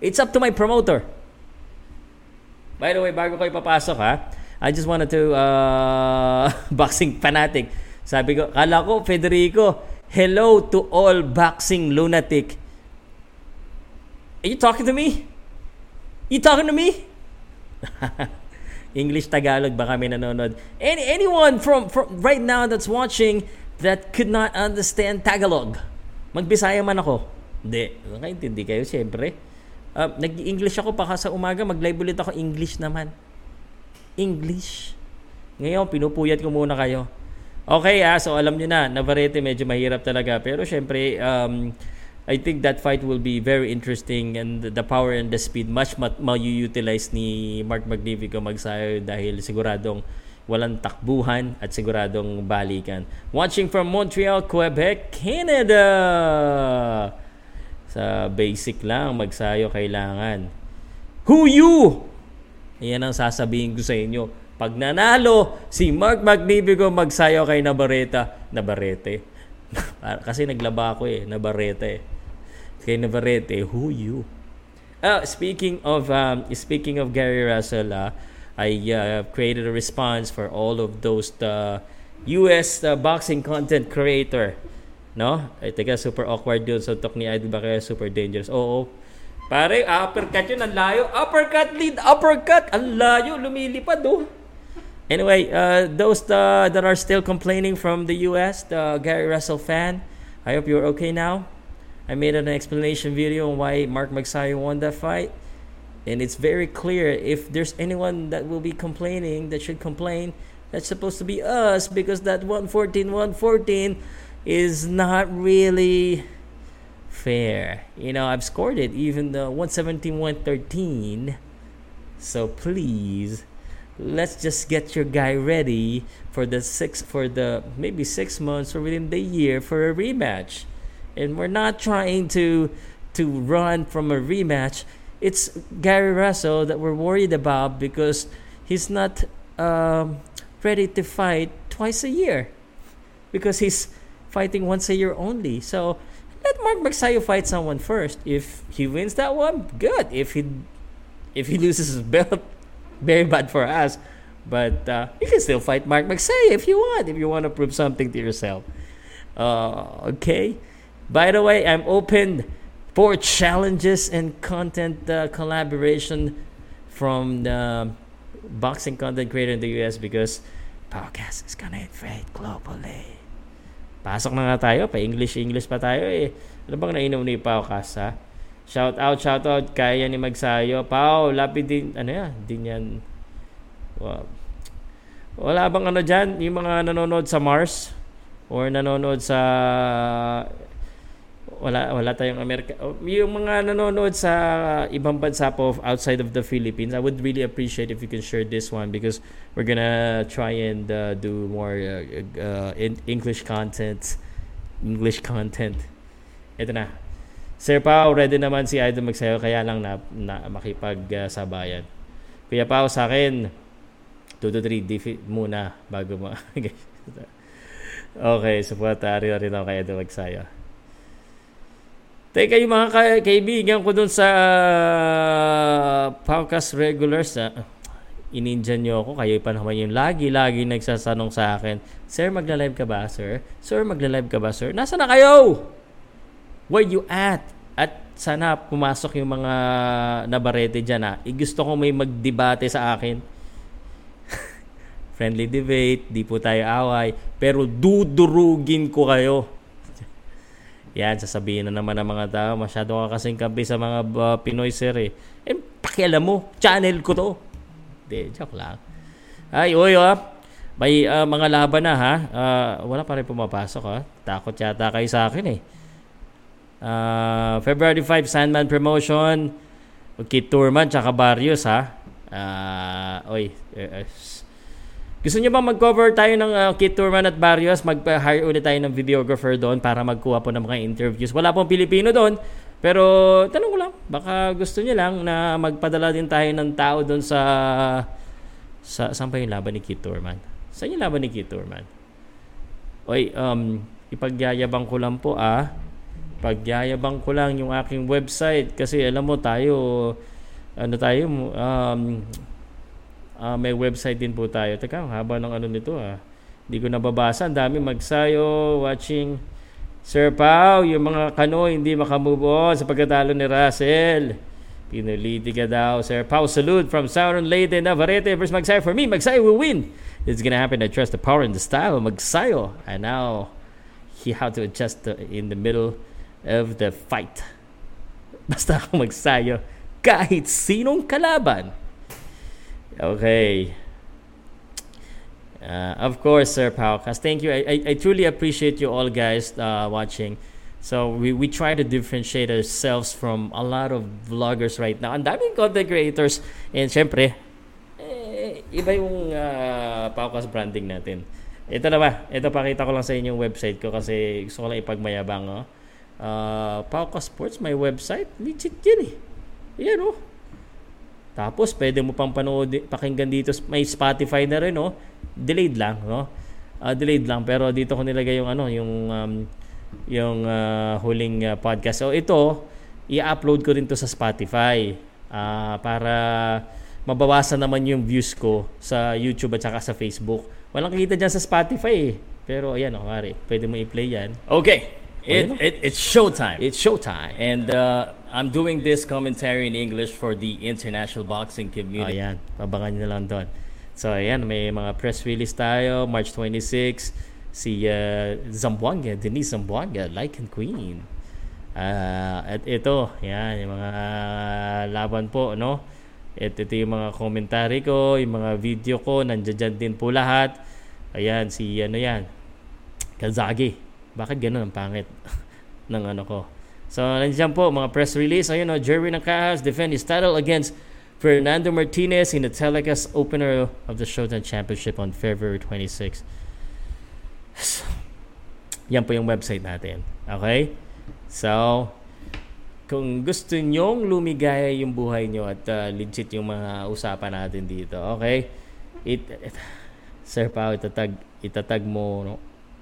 It's up to my promoter. By the way, bago kayo papasok ha, I just wanted to, uh, *laughs* boxing fanatic. Sabi ko, kala ko, Federico, hello to all boxing lunatic. Are you talking to me? You talking to me? *laughs* English Tagalog baka may nanonood. Any anyone from from right now that's watching that could not understand Tagalog. Magbisaya man ako. Hindi, nakaintindi kayo siyempre. Uh, nag-English ako pa sa umaga, mag-live ulit ako English naman. English. Ngayon, pinupuyat ko muna kayo. Okay, ah, so alam niyo na, Navarrete medyo mahirap talaga. Pero syempre, um, I think that fight will be very interesting and the power and the speed much ma-utilize ni Mark Magnifico magsayo dahil siguradong walang takbuhan at siguradong balikan. Watching from Montreal, Quebec, Canada! Sa basic lang, magsayo kailangan. Who you? Yan ang sasabihin ko sa inyo. Pag nanalo si Mark Magnifico magsayo kay Nabareta, Nabarete. *laughs* Kasi naglaba ako eh, Nabarete eh kay Navarrete, who you? Uh, speaking of um, speaking of Gary Russell, uh, I uh, created a response for all of those uh, US uh, boxing content creator. No? Ay, teka, super awkward yun. So, talk ni Idol ba kaya super dangerous? Oo. Pare, uppercut yun. Ang layo. Uppercut lead, uppercut. Ang layo. Lumilipad, oh. Anyway, uh, those uh, that are still complaining from the US, the Gary Russell fan, I hope you're okay now. I made an explanation video on why Mark Magsayo won that fight. And it's very clear if there's anyone that will be complaining that should complain, that's supposed to be us because that 114 114 is not really fair. You know, I've scored it even the 117 113. So please let's just get your guy ready for the six for the maybe six months or within the year for a rematch and we're not trying to to run from a rematch. It's Gary Russell that we're worried about because he's not um, ready to fight twice a year because he's fighting once a year only. So let Mark Magsayo fight someone first. If he wins that one, good. If he if he loses his belt, *laughs* very bad for us. But uh, you can still fight Mark Magsayo if you want, if you want to prove something to yourself. Uh, okay. By the way, I'm open for challenges and content uh, collaboration from the boxing content creator in the US because podcast is gonna invade globally. Pasok na nga tayo, pa English English pa tayo eh. Ano bang nainom ni Pao Kas ha? Shout out, shout out kaya ni Magsayo. Pao, lapid din, ano yan, din yan. Wow. Wala bang ano dyan, yung mga nanonood sa Mars or nanonood sa wala wala tayong Amerika. Oh, yung mga nanonood sa ibang bansa po outside of the Philippines I would really appreciate if you can share this one because we're gonna try and uh, do more uh, uh, English content English content. Ito na. Sir Pao ready naman si Idol magsayo kaya lang na, na makipag-sabayan. Kuya Pao sa akin 2 to 3 defeat muna bago mo *laughs* okay so, uh, rin ako kay Idol magsayo Teka, yung mga ka- kaibigan ko dun sa uh, podcast regulars, uh, inindyan nyo ako, kayo pa naman yung lagi-lagi nagsasanong sa akin, Sir, magla-live ka ba, sir? Sir, magla-live ka ba, sir? Nasa na kayo? Where you at? At sana pumasok yung mga nabarete dyan ha. I gusto ko may magdebate sa akin. *laughs* Friendly debate, di po tayo away. Pero dudurugin ko kayo yan, sasabihin na naman ng mga tao, masyado ka kasing kampi sa mga uh, Pinoy sir eh. Eh, pakialam mo, channel ko to. Hindi, joke lang. Ay, oy, ah. May uh, mga laban na ha. Uh, wala pa rin pumapasok ha. Takot yata kayo sa akin eh. Uh, February 5, Sandman Promotion. Kit Tourman, tsaka Barrios ha. Uh, oy, uh, gusto niyo ba mag-cover tayo ng uh, Kit Turman at Barrios? Mag-hire ulit tayo ng videographer doon para magkuha po ng mga interviews. Wala pong Pilipino doon. Pero tanong ko lang, baka gusto niyo lang na magpadala din tayo ng tao doon sa sa saan pa yung laban ni Kit Turman? Saan yung laban ni Kit Turman? Oy, um, ipagyayabang ko lang po ah. Pagyayabang ko lang yung aking website kasi alam mo tayo ano tayo um uh, may website din po tayo. Teka, haba ng ano nito ah. Hindi ko nababasa. Ang dami magsayo, watching. Sir Pau, yung mga kano hindi makamove on sa pagkatalo ni Russell. Pinuliti ka daw, Sir Pau. Salute from Sauron Leyte, Navarrete versus Magsayo. For me, Magsayo will win. It's gonna happen. I trust the power and the style of Magsayo. And now, he had to adjust the, in the middle of the fight. *laughs* Basta ako Magsayo, kahit sinong kalaban, Okay. Uh, of course, Sir Paukas. Thank you. I, I, I, truly appreciate you all guys uh, watching. So we, we try to differentiate ourselves from a lot of vloggers right now. Ang daming content creators. And syempre, eh, iba yung uh, Paukas branding natin. Ito na ba? Ito pakita ko lang sa inyo yung website ko kasi gusto ko lang ipagmayabang. Oh. Uh, Paukas Sports, my website. Legit yun eh. Yan oh. Tapos, pwede mo pang panood, pakinggan dito. May Spotify na rin, no? Delayed lang, no? Uh, delayed lang. Pero dito ko nilagay yung, ano, yung, um, yung uh, huling uh, podcast. So, ito, i-upload ko rin to sa Spotify. Uh, para mabawasan naman yung views ko sa YouTube at saka sa Facebook. Walang kita dyan sa Spotify eh. Pero ayan, oh, mari, pwede mo i-play yan. Okay. It, it, it's showtime. It's showtime. And uh, I'm doing this commentary in English for the international boxing community. Ayan, pabangan nyo lang doon. So, ayan, may mga press release tayo. March 26, si uh, Zamboanga, Denise Zamboanga, Lycan Queen. Uh, at ito, yan, yung mga laban po, no? At ito yung mga commentary ko, yung mga video ko, nandiyan din po lahat. Ayan, si ano yan, Kazagi. Bakit ganun ang pangit *laughs* ng ano ko? So, nandiyan po, mga press release. Ayun, no, Jerry Nakaas defend his title against Fernando Martinez in the telecast opener of the Showtime Championship on February 26. So, *sighs* yan po yung website natin. Okay? So, kung gusto nyong lumigaya yung buhay nyo at uh, legit yung mga usapan natin dito, okay? It, it, *sighs* Sir Pao, itatag, itatag mo no,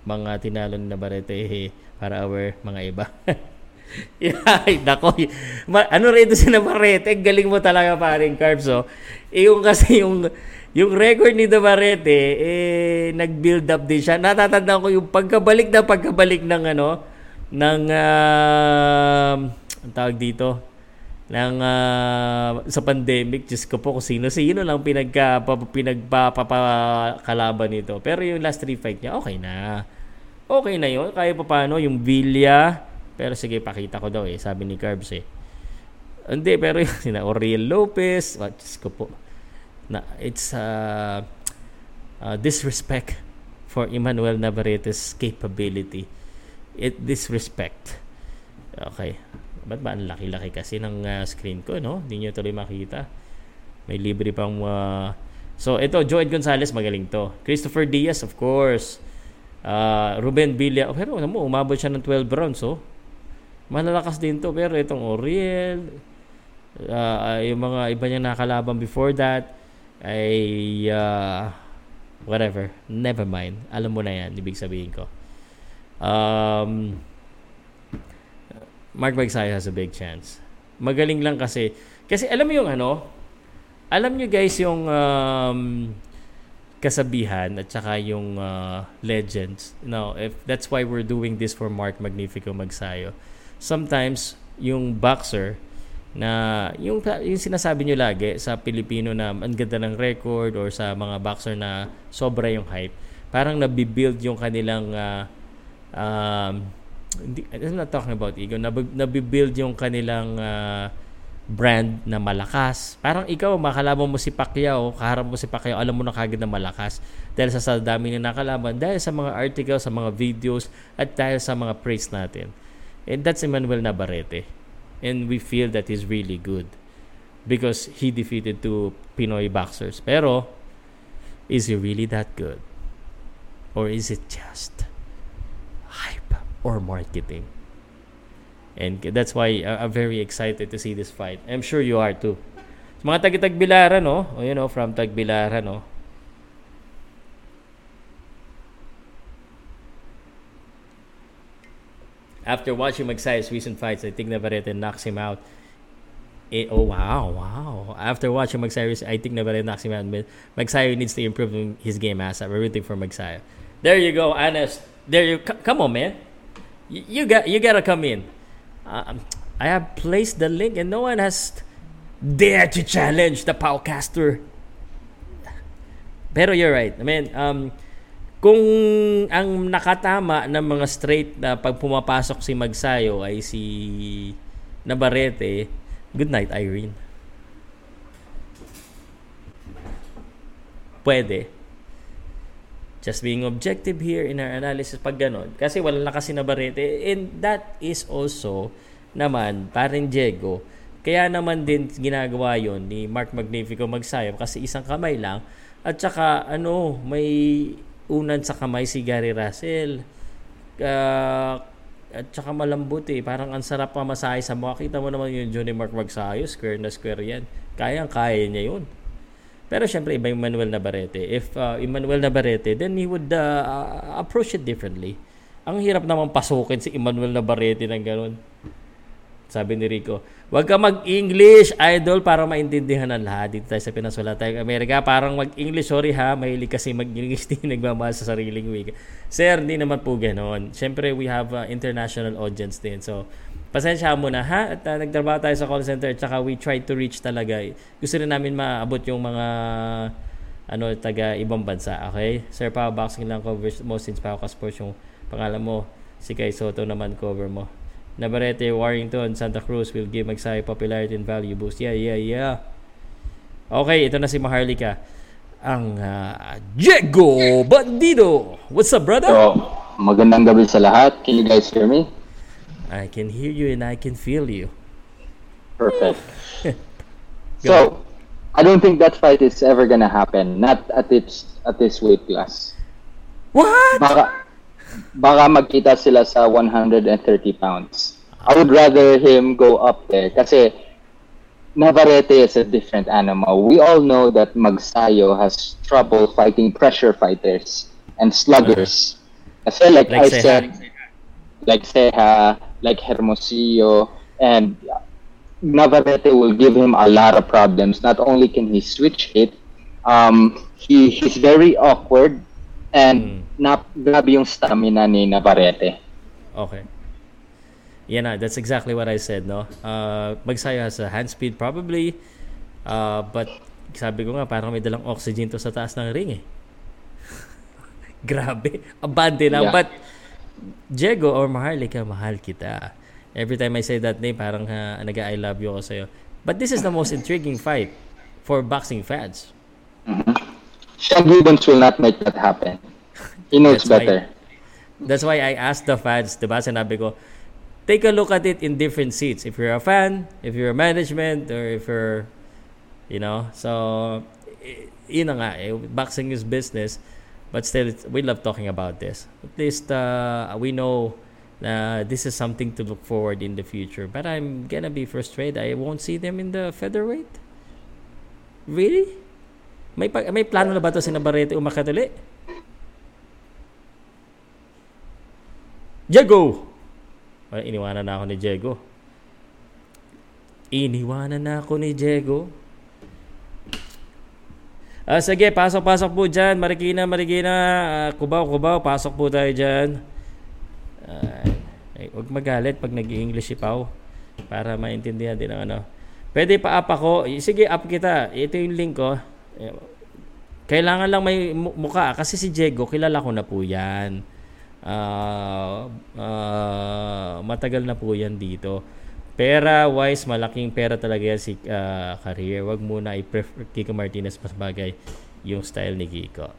mga tinalo na Barete *laughs* para our mga iba. *laughs* *laughs* Ay, nako. Ma- ano rin si Navarrete? Galing mo talaga paring Carbs, oh. Eh, yung kasi yung yung record ni Navarrete, eh, nag-build up din siya. Natatandaan ko yung pagkabalik na pagkabalik ng ano, ng, uh, ang tawag dito, ng uh, sa pandemic, just ko po kung sino-sino lang pinagka, pinagpapakalaban nito. Pero yung last three fight niya, okay na. Okay na yun. Kaya pa paano, yung Villa, pero sige, pakita ko daw eh, sabi ni Carbs eh. Hindi, pero yung *laughs* sina Oriel Lopez, just ko po, na, it's uh, uh, disrespect for Emmanuel Navarrete's capability. It disrespect. Okay. Ba't ba ang laki-laki kasi ng uh, screen ko, no? Hindi nyo tuloy makita. May libre pang... Uh, so, ito, Joed Gonzalez, magaling to. Christopher Diaz, of course. Uh, Ruben Villa. Oh, pero ano mo, umabot siya ng 12 rounds, oh. Malalakas din to pero itong Oriel uh, yung mga iba niya nakalaban before that ay uh, whatever, never mind. Alam mo na yan, ibig sabihin ko. Um, Mark Magsayo has a big chance. Magaling lang kasi kasi alam mo yung ano, alam niyo guys yung um, kasabihan at saka yung uh, legends. No, if that's why we're doing this for Mark Magnifico Magsayo sometimes yung boxer na yung yung sinasabi niyo lagi sa Pilipino na ang ganda ng record or sa mga boxer na sobra yung hype parang nabibuild yung kanilang uh, um, hindi, I'm not talking about ego nab- nabibuild yung kanilang uh, brand na malakas. Parang ikaw makalaban mo si Pacquiao kaharap mo si Pacquiao alam mo na kagad na malakas. Dahil sa, sa dami na nakalaban dahil sa mga articles sa mga videos at dahil sa mga praise natin And that's Emmanuel Navarrete. And we feel that he's really good because he defeated two Pinoy boxers. Pero, is he really that good? Or is it just hype or marketing? And that's why I'm very excited to see this fight. I'm sure you are too. Mga tagi-tagbilaran, no? O, you know, from Tagbilaran, no? After watching Magsay's recent fights, I think Navarrete knocks him out. It, oh wow, wow! After watching Magsayo, I think Navarrete knocks him out. Magsayo needs to improve his game as I'm rooting for Magsayo. There you go, Anas. There you c- come on, man. You, you got you gotta come in. Um, I have placed the link, and no one has dared to challenge the Powcaster. Pero you're right. I mean, um, kung ang nakatama ng mga straight na pag pumapasok si Magsayo ay si Navarrete, good night Irene. Pwede. Just being objective here in our analysis pag ganon. Kasi wala na kasi Navarrete. And that is also naman, parin Diego, kaya naman din ginagawa yon ni Mark Magnifico Magsayo kasi isang kamay lang at saka ano, may unan sa kamay si Gary Russell. Uh, at saka malambot eh. Parang ang sarap pamasahe sa mukha. Kita mo naman yung Johnny Mark Magsayo. Square na square yan. Kayang-kaya niya yun. Pero syempre, iba yung Manuel Navarrete. If uh, Emmanuel Navarrete, then he would uh, approach it differently. Ang hirap naman pasukin si Emmanuel Navarrete ng ganun. Sabi ni Rico, wag ka mag-English, idol, para maintindihan ng lahat. Dito tayo sa Pinas, wala tayong Amerika. Parang mag-English, sorry ha, mahilig kasi mag-English, *laughs* di nagmamahal sa sariling wika. Sir, hindi naman po ganoon. Siyempre, we have uh, international audience din. So, pasensya mo na ha. At uh, nagtrabaho tayo sa call center, tsaka we try to reach talaga. Gusto rin namin maabot yung mga ano taga ibang bansa, okay? Sir, Pao Boxing lang covers most since Pao Sports yung pangalan mo. Si Kay Soto naman cover mo. Navarrete, Warrington, Santa Cruz will give Magsayo popularity and value boost. Yeah, yeah, yeah. Okay, ito na si Maharlika. Ang uh, Diego Bandido. What's up, brother? So, magandang gabi sa lahat. Can you guys hear me? I can hear you and I can feel you. Perfect. *laughs* so, I don't think that fight is ever gonna happen. Not at its at this weight class. What? Baka, baka magkita sila sa 130 pounds. I would rather him go up there kasi Navarrete is a different animal. We all know that Magsayo has trouble fighting pressure fighters and sluggers. Kasi like, like I said, like Ceja, like Hermosillo, and Navarrete will give him a lot of problems. Not only can he switch hit, um, he he's very awkward and Mm. na grabe yung stamina ni Navarrete. Okay. Yeah, na, that's exactly what I said, no? Uh, Magsayo has a hand speed probably, uh, but sabi ko nga, parang may dalang oxygen to sa taas ng ring eh. *laughs* Grabe. Abante lang. Yeah. But, Diego or Maharlika, mahal kita. Every time I say that name, parang uh, nag-I love you ako sa'yo. But this is the most intriguing fight for boxing fans. Sean Gibbons will not make that happen. He knows That's why- better. That's why I asked the fans, di ba? Sinabi ko, take a look at it in different seats. If you're a fan, if you're a management, or if you're, you know, so, yun nga, eh, boxing is business, but still, it's, we love talking about this. At least, uh, we know na this is something to look forward in the future. But I'm gonna be frustrated. I won't see them in the featherweight. Really? May, may plano na ba to si Navarrete umakyat ulit? Diego! Ay, iniwanan na ako ni Diego. Iniwanan na ako ni Diego. Ah, sige, pasok-pasok po dyan. Marikina, Marikina. Ah, kubaw, kubaw. Pasok po tayo dyan. Ah, ay, huwag magalit pag nag-English si Pao. Para maintindihan din ang ano. Pwede pa up ako. Sige, up kita. Ito yung link ko. Kailangan lang may mu- muka. Kasi si Diego, kilala ko na po yan. Ah, ah, matagal na po yan dito. Pera wise, malaking pera talaga yan si ah, career. Wag muna i-prefer Kiko Martinez mas bagay yung style ni Kiko.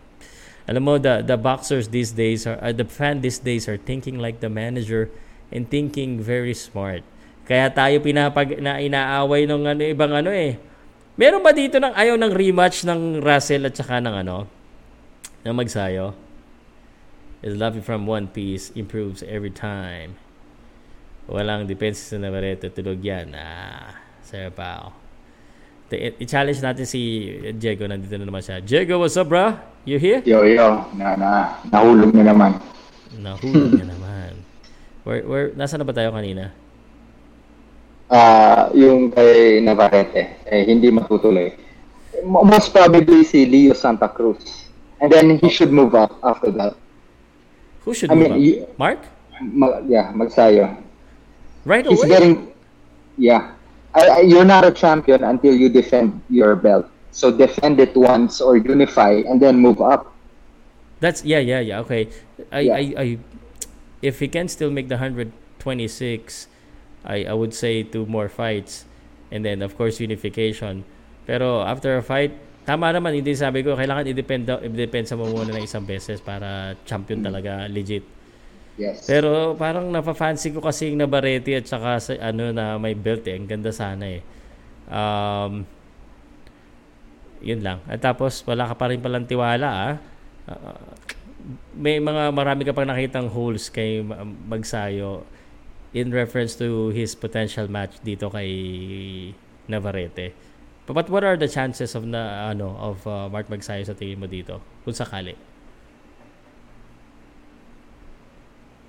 Alam mo, the, the boxers these days, are, uh, the fan these days are thinking like the manager and thinking very smart. Kaya tayo pinapag, na inaaway ng ano, ibang ano eh. Meron ba dito ng ayaw ng rematch ng Russell at saka ng ano, ng Magsayo? Is you from One Piece improves every time. Walang depensa sa Navarrete. Tulog yan. Ah, Sir Pao. I-challenge natin si Diego. Nandito na naman siya. Diego, what's up, bro? You here? Yo, yo, na, na, nahulog na naman. Nahulog na naman. Where, where, nasa na ba tayo kanina? Ah, yung kay Navarrete, eh, hindi matutuloy. Mo- Most probably si Leo Santa Cruz. And then he should move up after that. Who should I move mean, up? Mark? Ma- yeah, magsayo. Right He's away? getting, yeah. I, I, you're not a champion until you defend your belt. So defend it once or unify and then move up. That's yeah, yeah, yeah. Okay. I, Yeah. I, I, if he can still make the 126, I, I would say two more fights, and then of course unification. Pero after a fight, tama naman. Hindi sabi ko kailangan i-depend i-depend sa mo muna ng isang beses para champion talaga legit. Yes. Pero parang nafa-fancy ko kasi yung Navarrete at saka sa, ano na may belt eh. Ang ganda sana eh. Um, yun lang. At tapos wala ka pa rin palang tiwala ah. Ah, may mga marami ka pang nakitang holes kay Ma- Magsayo in reference to his potential match dito kay Navarrete. But what are the chances of na ano of uh, Mark Magsayo sa tingin mo dito kung sakali?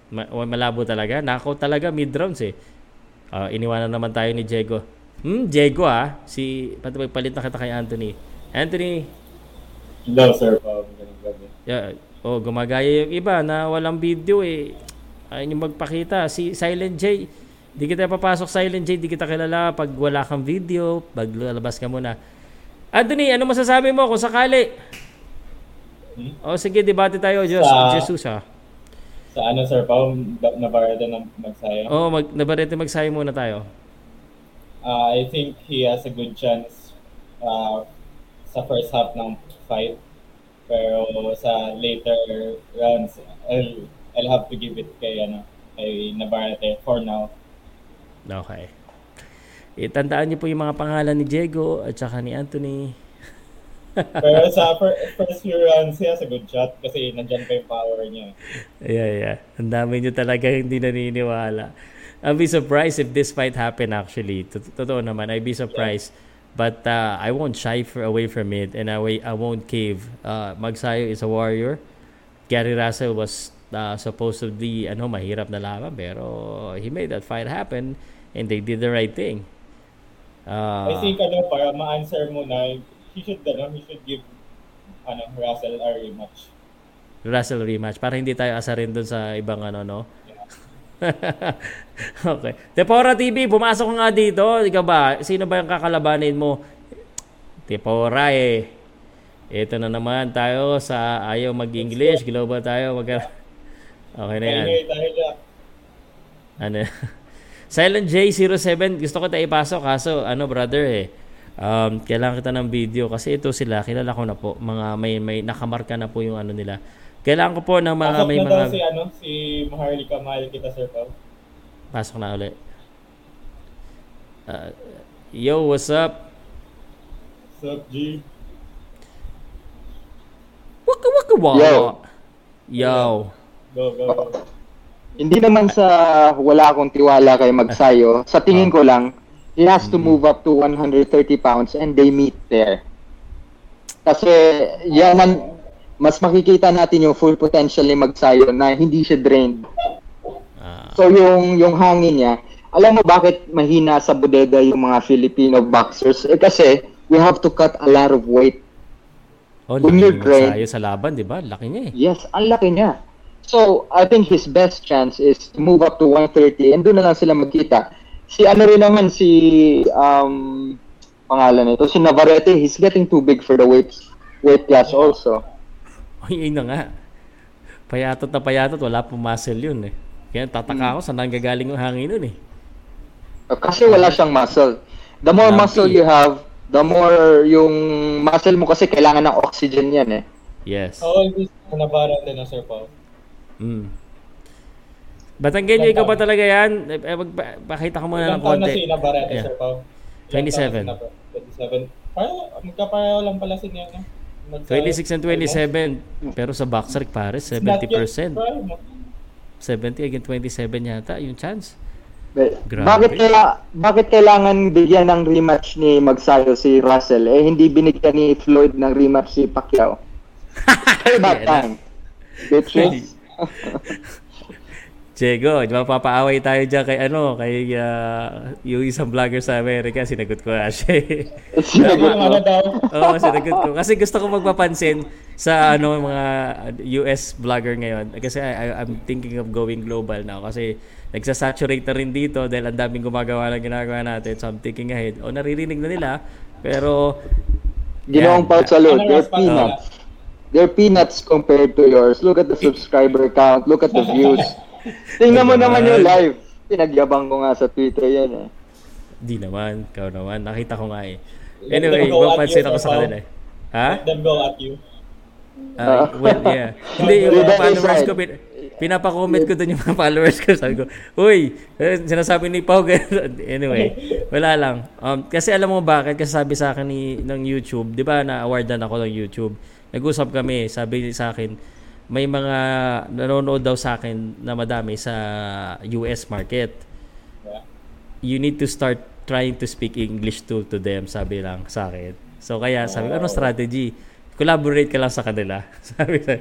Ma- malabo talaga. Nako talaga mid rounds eh. Ah, iniwanan naman tayo ni Diego. Hmm, Diego ah. Si pati palit na kita kay Anthony. Anthony, Hello, sir. Um, yeah, oh, gumagaya yung iba na walang video eh. Ayaw nyo magpakita. Si Silent J, di kita papasok Silent J, di kita kilala pag wala kang video, pag lalabas ka muna. Anthony, ano masasabi mo kung sakali? Hmm? O sige, debate tayo, Diyos. Sa- Jesus ah. Sa ano, sir, pa, nabarada ng magsaya. Oh, mag, nabarete magsayo muna tayo. Uh, I think he has a good chance uh, sa first half ng fight. Pero sa later rounds, I'll, I'll have to give it kay, ano, kay Navarrete for now. Okay. Itandaan niyo po yung mga pangalan ni Diego at saka ni Anthony. *laughs* Pero sa fir- first few rounds, he has a good shot kasi nandyan pa yung power niya. Yeah, yeah. Ang dami niyo talaga *laughs* hindi naniniwala. I'll be surprised if this fight happen actually. Tot- Totoo naman, I'd be surprised. But uh, I won't shy for, away from it and I, I won't cave. Uh, Magsayo is a warrior. Gary Russell was uh, supposedly ano mahirap na laban pero he made that fight happen and they did the right thing. Uh, I think ano, para ma-answer mo na, he should, ano, he should give ano, Russell a rematch. Russell rematch para hindi tayo asarin dun sa ibang ano no. *laughs* okay. Tepora TV, pumasok nga dito. Ikaw ba? Sino ba yung kakalabanin mo? Tepora eh. Ito na naman tayo sa ayaw mag-English. Global tayo. Mag okay na yan. Tayo Jack. Ano? *laughs* Silent J07, gusto ko tayo ipasok kaso ano brother eh. Um, kailangan kita ng video kasi ito sila, kilala ko na po. Mga may may nakamarka na po yung ano nila. Kailangan ko po ng mga Pasok may na mga daw si, ano, si Maharlika, mahal kita, Sir Pao. Pasok na ulit. Uh, yo, what's up? Sup, G? Waka waka waka. Yo. Yo. Go, go, go. Hindi naman sa wala akong tiwala kay Magsayo. Sa tingin ko lang, he has to move up to 130 pounds and they meet there. Kasi yan ang, mas makikita natin yung full potential ni Magsayo na hindi siya drained. Ah, So yung yung hangin niya, alam mo bakit mahina sa bodega yung mga Filipino boxers? Eh kasi we have to cut a lot of weight. oh, When laki you're magsayo sa laban, di ba? Laki niya eh. Yes, ang laki niya. So, I think his best chance is to move up to 130 and doon na lang sila magkita. Si ano rin naman, si, um, pangalan nito, si Navarrete, he's getting too big for the weight, weight class also. Ay, yun na nga. Payatot na payatot, wala pong muscle yun eh. Kaya tataka ako, saan nanggagaling yung hangin nun eh. Kasi wala siyang muscle. The more Lumpy. muscle you have, the more yung muscle mo kasi kailangan ng oxygen yan eh. Yes. How old is Navarrete na, Sir Pao? Mm. Batanggenyo, ikaw ba talaga yan? Eh, eh, pakita ko muna ng Ilang taon na konti. si Navarrete, Yeah. Sir Pao? 27. 27. Parang magkapareho lang pala si? Magsa- 26 and 27. Pero sa boxer, yet 70%. prime, no? 70 against 27 yata yung chance. Grabe. Bakit kaya bakit kailangan bigyan ng rematch ni Magsayo si Russell eh hindi binigyan ni Floyd ng rematch si Pacquiao? *laughs* Na. time. Bitches. Diego, mapapaaway tayo dyan kay ano, kay ah, yung isang vlogger sa Amerika, sinagot ko nga siya. eh. Sabi yung ano daw. Oo, sinagot ko. Kasi gusto ko magpapansin sa ano mga US vlogger ngayon. Kasi I, I'm thinking of going global now. Kasi nagsasaturate na rin dito dahil ang daming gumagawa ng ginagawa natin. So I'm thinking ahead. O naririnig na nila. Pero. Paul Salud, Ano, they're peanuts. They're peanuts compared to yours. Look at the subscriber count, look at the views. *laughs* Tingnan mo naman yung live. Pinagyabang ko nga sa Twitter yan eh. di naman, ikaw naman. Nakita ko nga eh. Anyway, them go at mapansin you, ako sa kanila eh. Ha? Let them go at you. Ah, well, yeah. Hindi, yung mga followers ko, pin, pinapa-comment ko dun yung mga followers ko. Sabi ko, Uy, eh, sinasabi ni Pao, ganun." *laughs* anyway, wala lang. Um, kasi alam mo bakit? Kasi sabi sa akin ni, ng YouTube, di ba na-awardan ako ng YouTube. Nag-usap kami, sabi sa akin, may mga nanonood daw sa akin na madami sa US market. Yeah. You need to start trying to speak English to to them, sabi lang sa akin. So kaya sabi ko, ano strategy? Collaborate ka lang sa kanila. *laughs* Sabi ko,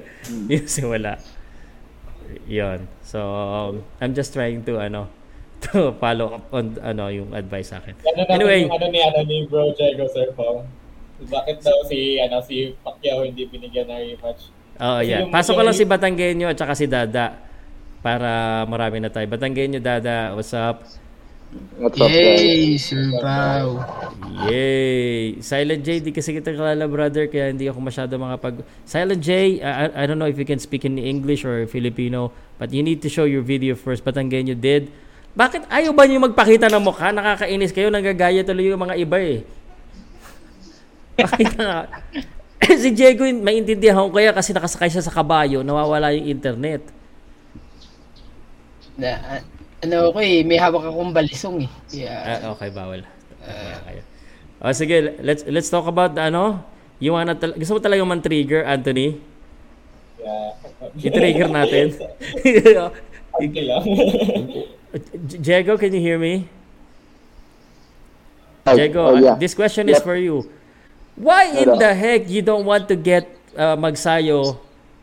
yun simula. Yun. So, um, I'm just trying to, ano, *laughs* to follow up on, ano, yung advice sa akin. Ano Anyway, yung ano ni, ano ni Bro Jago, Sir Pao? Bakit daw si, ano, si Pacquiao hindi binigyan ng rematch? oh, kasi yeah. Pasok ko lang si Batanggenyo at saka si Dada para marami na tayo. Batanggenyo, Dada, what's up? What's up, guys? Yay, Sir Pao. Yay! Silent J, di kasi kita kilala brother kaya hindi ako masyado makapag... Silent J, I, I- I don't know if you can speak in English or Filipino but you need to show your video first. Batanggenyo did. Bakit ayaw ba niyo magpakita ng mukha? Nakakainis kayo, nanggagaya tuloy yung mga iba eh. Pakita nga. *laughs* si Diego, maintindihan ko kaya kasi nakasakay siya sa kabayo, nawawala yung internet. Na, ano ko eh, may hawak akong balisong eh. Yeah. Ah, okay, bawal. Okay. Oh, sige, let's let's talk about ano, you wanna tal- gusto mo talaga man trigger Anthony? Yeah. I-trigger *laughs* natin. *laughs* Okay lang. Diego, can you hear me? Hi. Diego, Oh, yeah. this question is Yep. for you. Why in Ano? the heck you don't want to get uh, Magsayo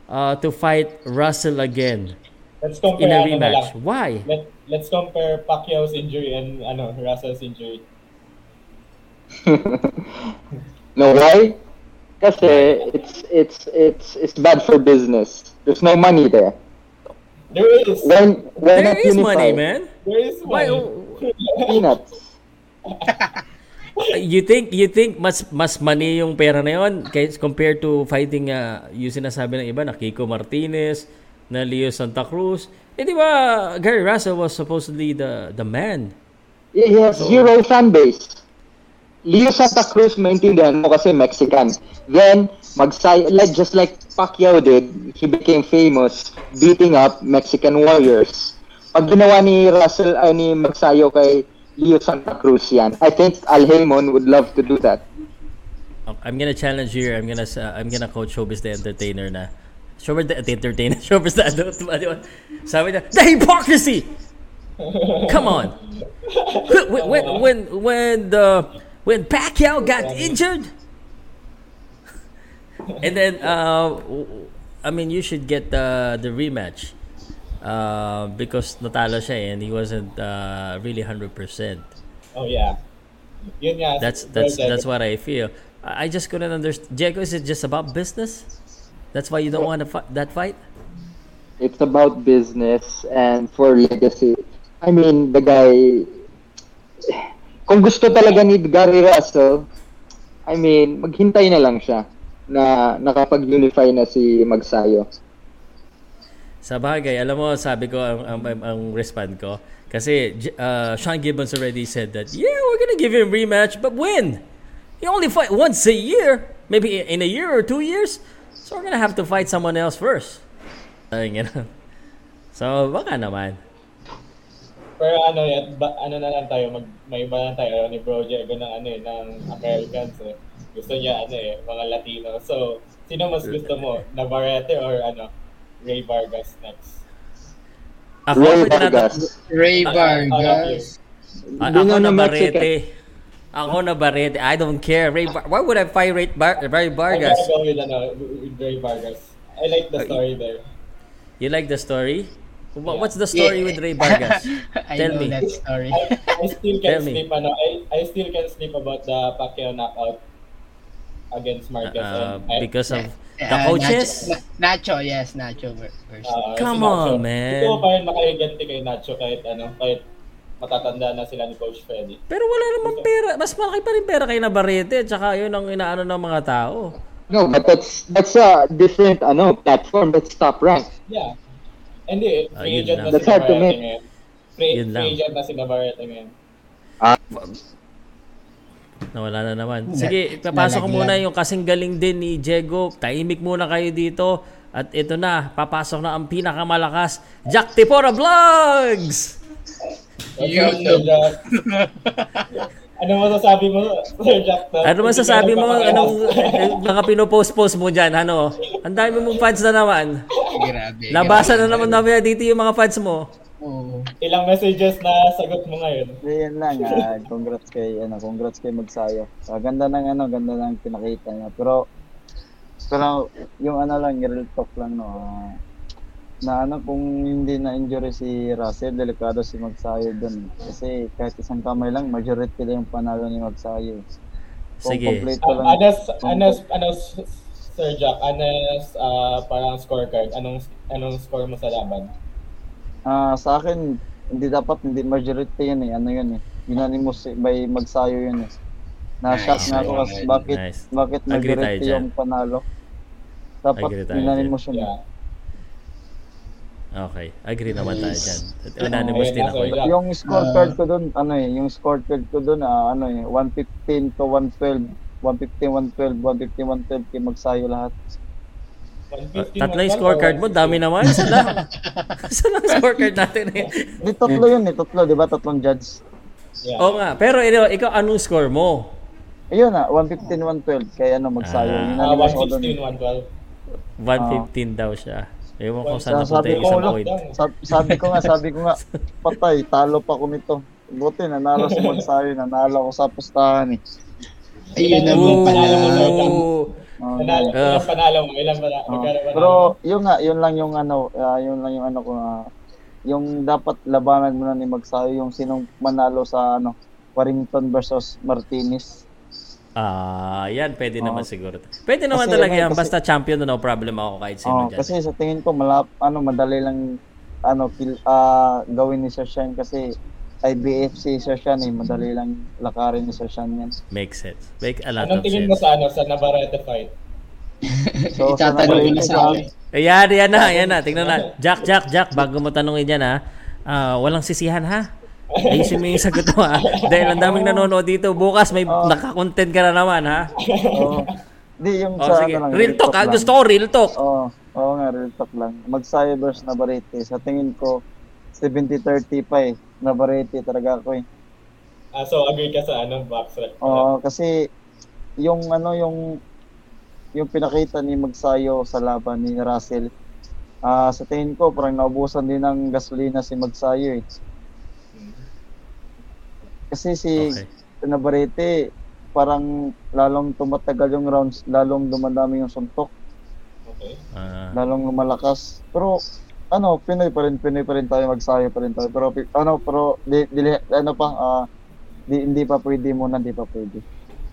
uh, to fight Russell again Let's compare in a ano rematch. Why? Let, let's compare Pacquiao's injury and ano Russell's injury. *laughs* No, why? Kasi it's it's it's it's bad for business. There's no money there. There is. When when There at is Unify, money, man. There is Why? money. Peanuts. *laughs* You think you think mas mas money yung pera na yon compared to fighting uh, yung sinasabi ng iba na Kiko Martinez, na Leo Santa Cruz. Eh di ba Gary Russell was supposedly the the man. He has zero fan base. Leo Santa Cruz, maintindihan mo kasi Mexican. Then, magsay like just like Pacquiao did, he became famous beating up Mexican warriors. Pag ginawa ni Russell, ay ni Magsayo kay I think Al Haymon would love to do that. I'm gonna challenge you. I'm gonna uh, I'm gonna coach Showbiz the Entertainer na. Showbiz the, the Entertainer. *laughs* Showbiz the ba? Sabi niya, the hypocrisy! Come on. When, when, when, when the when Pacquiao got injured, and then uh, I mean you should get the the rematch uh, because natalo siya eh, and he wasn't uh, really hundred percent. Oh yeah. Yun nga. That's that's that's what I feel. I I just couldn't understand. Diego, is it just about business? That's why you don't want to fight that fight? It's about business and for legacy. I mean, the guy, kung gusto talaga ni Gary Russell, I mean, maghintay na lang siya na nakapag-unify na si Magsayo. Sa bagay, alam mo, sabi ko ang, ang, ang, respond ko. Kasi uh, Sean Gibbons already said that, yeah, we're gonna give him rematch, but when? You only fight once a year. Maybe in a year or two years. So we're gonna have to fight someone else first. Ay, ganun. *laughs* So, baka naman. Pero ano yan, ba, ano na lang tayo, mag, may iba lang tayo ni Bro Diego ng ano eh, ng Americans eh. Gusto niya ano eh, mga Latino. So, sino mas gusto mo? Navarrete or ano? Ray Vargas next? Ako, Ray pwede natin- Vargas. Ray Out of. Vargas. A- Hindi ako na na na Barete. Ako na Barete. I don't care. Ray Bar- Why would I fight Ray, Bar- Ray I'm Vargas? gonna go with, ano, with Ray Vargas. I like the story there. You like the story? Wha- Yeah. What's the story Yeah. with Ray Vargas? *laughs* I Tell know me. that story. I, I still can me. sleep ano, I, I still can sleep about the Pacquiao knockout against Marquez. Uh, and I- because of *laughs* the Uh, coaches? Nacho, Nacho, yes, Nacho ver- versus. Ah, Come si Nacho. on, man. Ito pa rin makahiganti kay Nacho kahit ano, kahit matatanda na sila ni Coach Freddy. Pero wala namang pera. Mas malaki pa rin pera kay Navarrete. Tsaka yun ang inaano ng mga tao. No, but that's that's a different ano platform. That's top rank. Yeah. Hindi, Ah, free yun agent lang. na si That's hard to Navarrete make. ngayon. Free, Yun lang. free agent na si Navarrete ngayon. Nawala na naman. Sige, papasok ko muna yung kasing galing din ni Diego. Tahimik muna kayo dito. At ito na, papasok na ang pinakamalakas. Jack Tipora Vlogs! Yun, *laughs* ano masasabi mo, Sir Jack? Ano masasabi mo? Anong mga pinopost-post mo dyan? Ano? Ang dami mong fans na naman. Grabe. Nabasa na naman namin dito yung mga fans mo. Oo. Ilang messages na sagot mo ngayon? So, yan lang. ah, congrats kay ano, congrats kay Magsayo. So, ganda ng ano, ganda ng pinakita niya. Pero pero yung ano lang, real talk lang no. ah, na ano kung hindi na injury si Russell, delikado si Magsayo doon. Kasi kahit isang kamay lang, majority lang yung panalo ni Magsayo. Kung Sige. complete Um, lang, anas, anas, anas, Sir Jack, anas, ah, parang scorecard. Anong, anong score mo sa laban? Ah, sa akin, hindi dapat hindi majority yan eh. Ano yun eh. Unanimous eh, by Magsayo yun eh. Na-shock Nice. na ako kasi bakit Nice. bakit Agree tayo majority dyan. yung panalo. Dapat unanimous yun. Yeah. Okay. Agree naman tayo dyan. Unanimous din ako. eh. Yung scorecard ko doon, ano eh, yung scorecard ko doon, ah, ano eh, 115 to 112, 115, 112, 115, 112 kay Magsayo lahat. 150 Tatlo yung mo, scorecard mo, 160. dami naman. Isa lang. *laughs* Isa lang scorecard natin eh. Di tatlo yun eh, tatlo, di ba? Tatlong judge. Yeah. Oo nga. Pero ikaw, ikaw anong score mo? Ayun ah, 115, 112 kay ano Magsayo. Ah. Yun Ah, ang nasa ko doon. 115 116, 112. daw siya. Ewan ko saan napunta Sabi yung ko, isang point. Sabi, sabi ko nga, sabi ko nga, *laughs* patay, talo pa ko nito. Buti, nanalo si *laughs* Magsayo, nanalo ako sa pustahan eh. Ayun naman pala. Ooh. Oh, Panalo, Ah. ilang panalo mo? Ilang panalo? Oh, magkano panalo pero yun nga, yun lang yung ano, ah, yun lang yung ano ko ah, yung dapat labanan mo na ni Magsayo yung sinong manalo sa ano, Warrington versus Martinez. Ah, yan pwede Oo. naman siguro. Pwede naman Kasi talaga yan kasi- basta champion na no problem ako kahit sino Oh, dyan. kasi sa tingin ko malap ano madali lang ano kill, ah, gawin ni Sir Shine kasi IBF si Sir Shine eh, madali lang lakarin ni Sir Shine yan. Makes sense. Make a lot Anong of tingin sense. mo sa ano sa Navarrete fight? *laughs* So, Itatanong ko na sa akin. Ayan, yan na, yan na. Tingnan na. Jack, Jack, Jack, bago mo tanongin yan ha. Ah, walang sisihan ha. Ayusin mo yung sagot mo ha. *laughs* Dahil ang daming nanonood dito. Bukas may Oh. nakakontent ka na naman ha. Oo. Di yung Oh, sa sige. ano lang. Real talk ha. lang. Gusto ko real talk. Oo, oo nga, real talk lang. Mag-Sayo versus Navarrete. Sa tingin ko, 70-30 pa eh. Navarrete talaga ako eh. Ah, so agree ka sa ano box rec? Oo, kasi yung ano yung yung pinakita ni Magsayo sa laban ni Russell. Ah, sa tingin ko parang naubusan din ng gasolina si Magsayo eh. Kasi si Okay. Navarrete parang lalong tumatagal yung rounds, lalong dumadami yung suntok, Okay. Ah, lalong lumalakas. Pero ano, Pinoy pa rin, Pinoy pa rin tayo, Magsayo pa rin tayo. Pero ano, pero di, dili, ano pa, ah, di, hindi pa pwede muna, hindi pa pwede.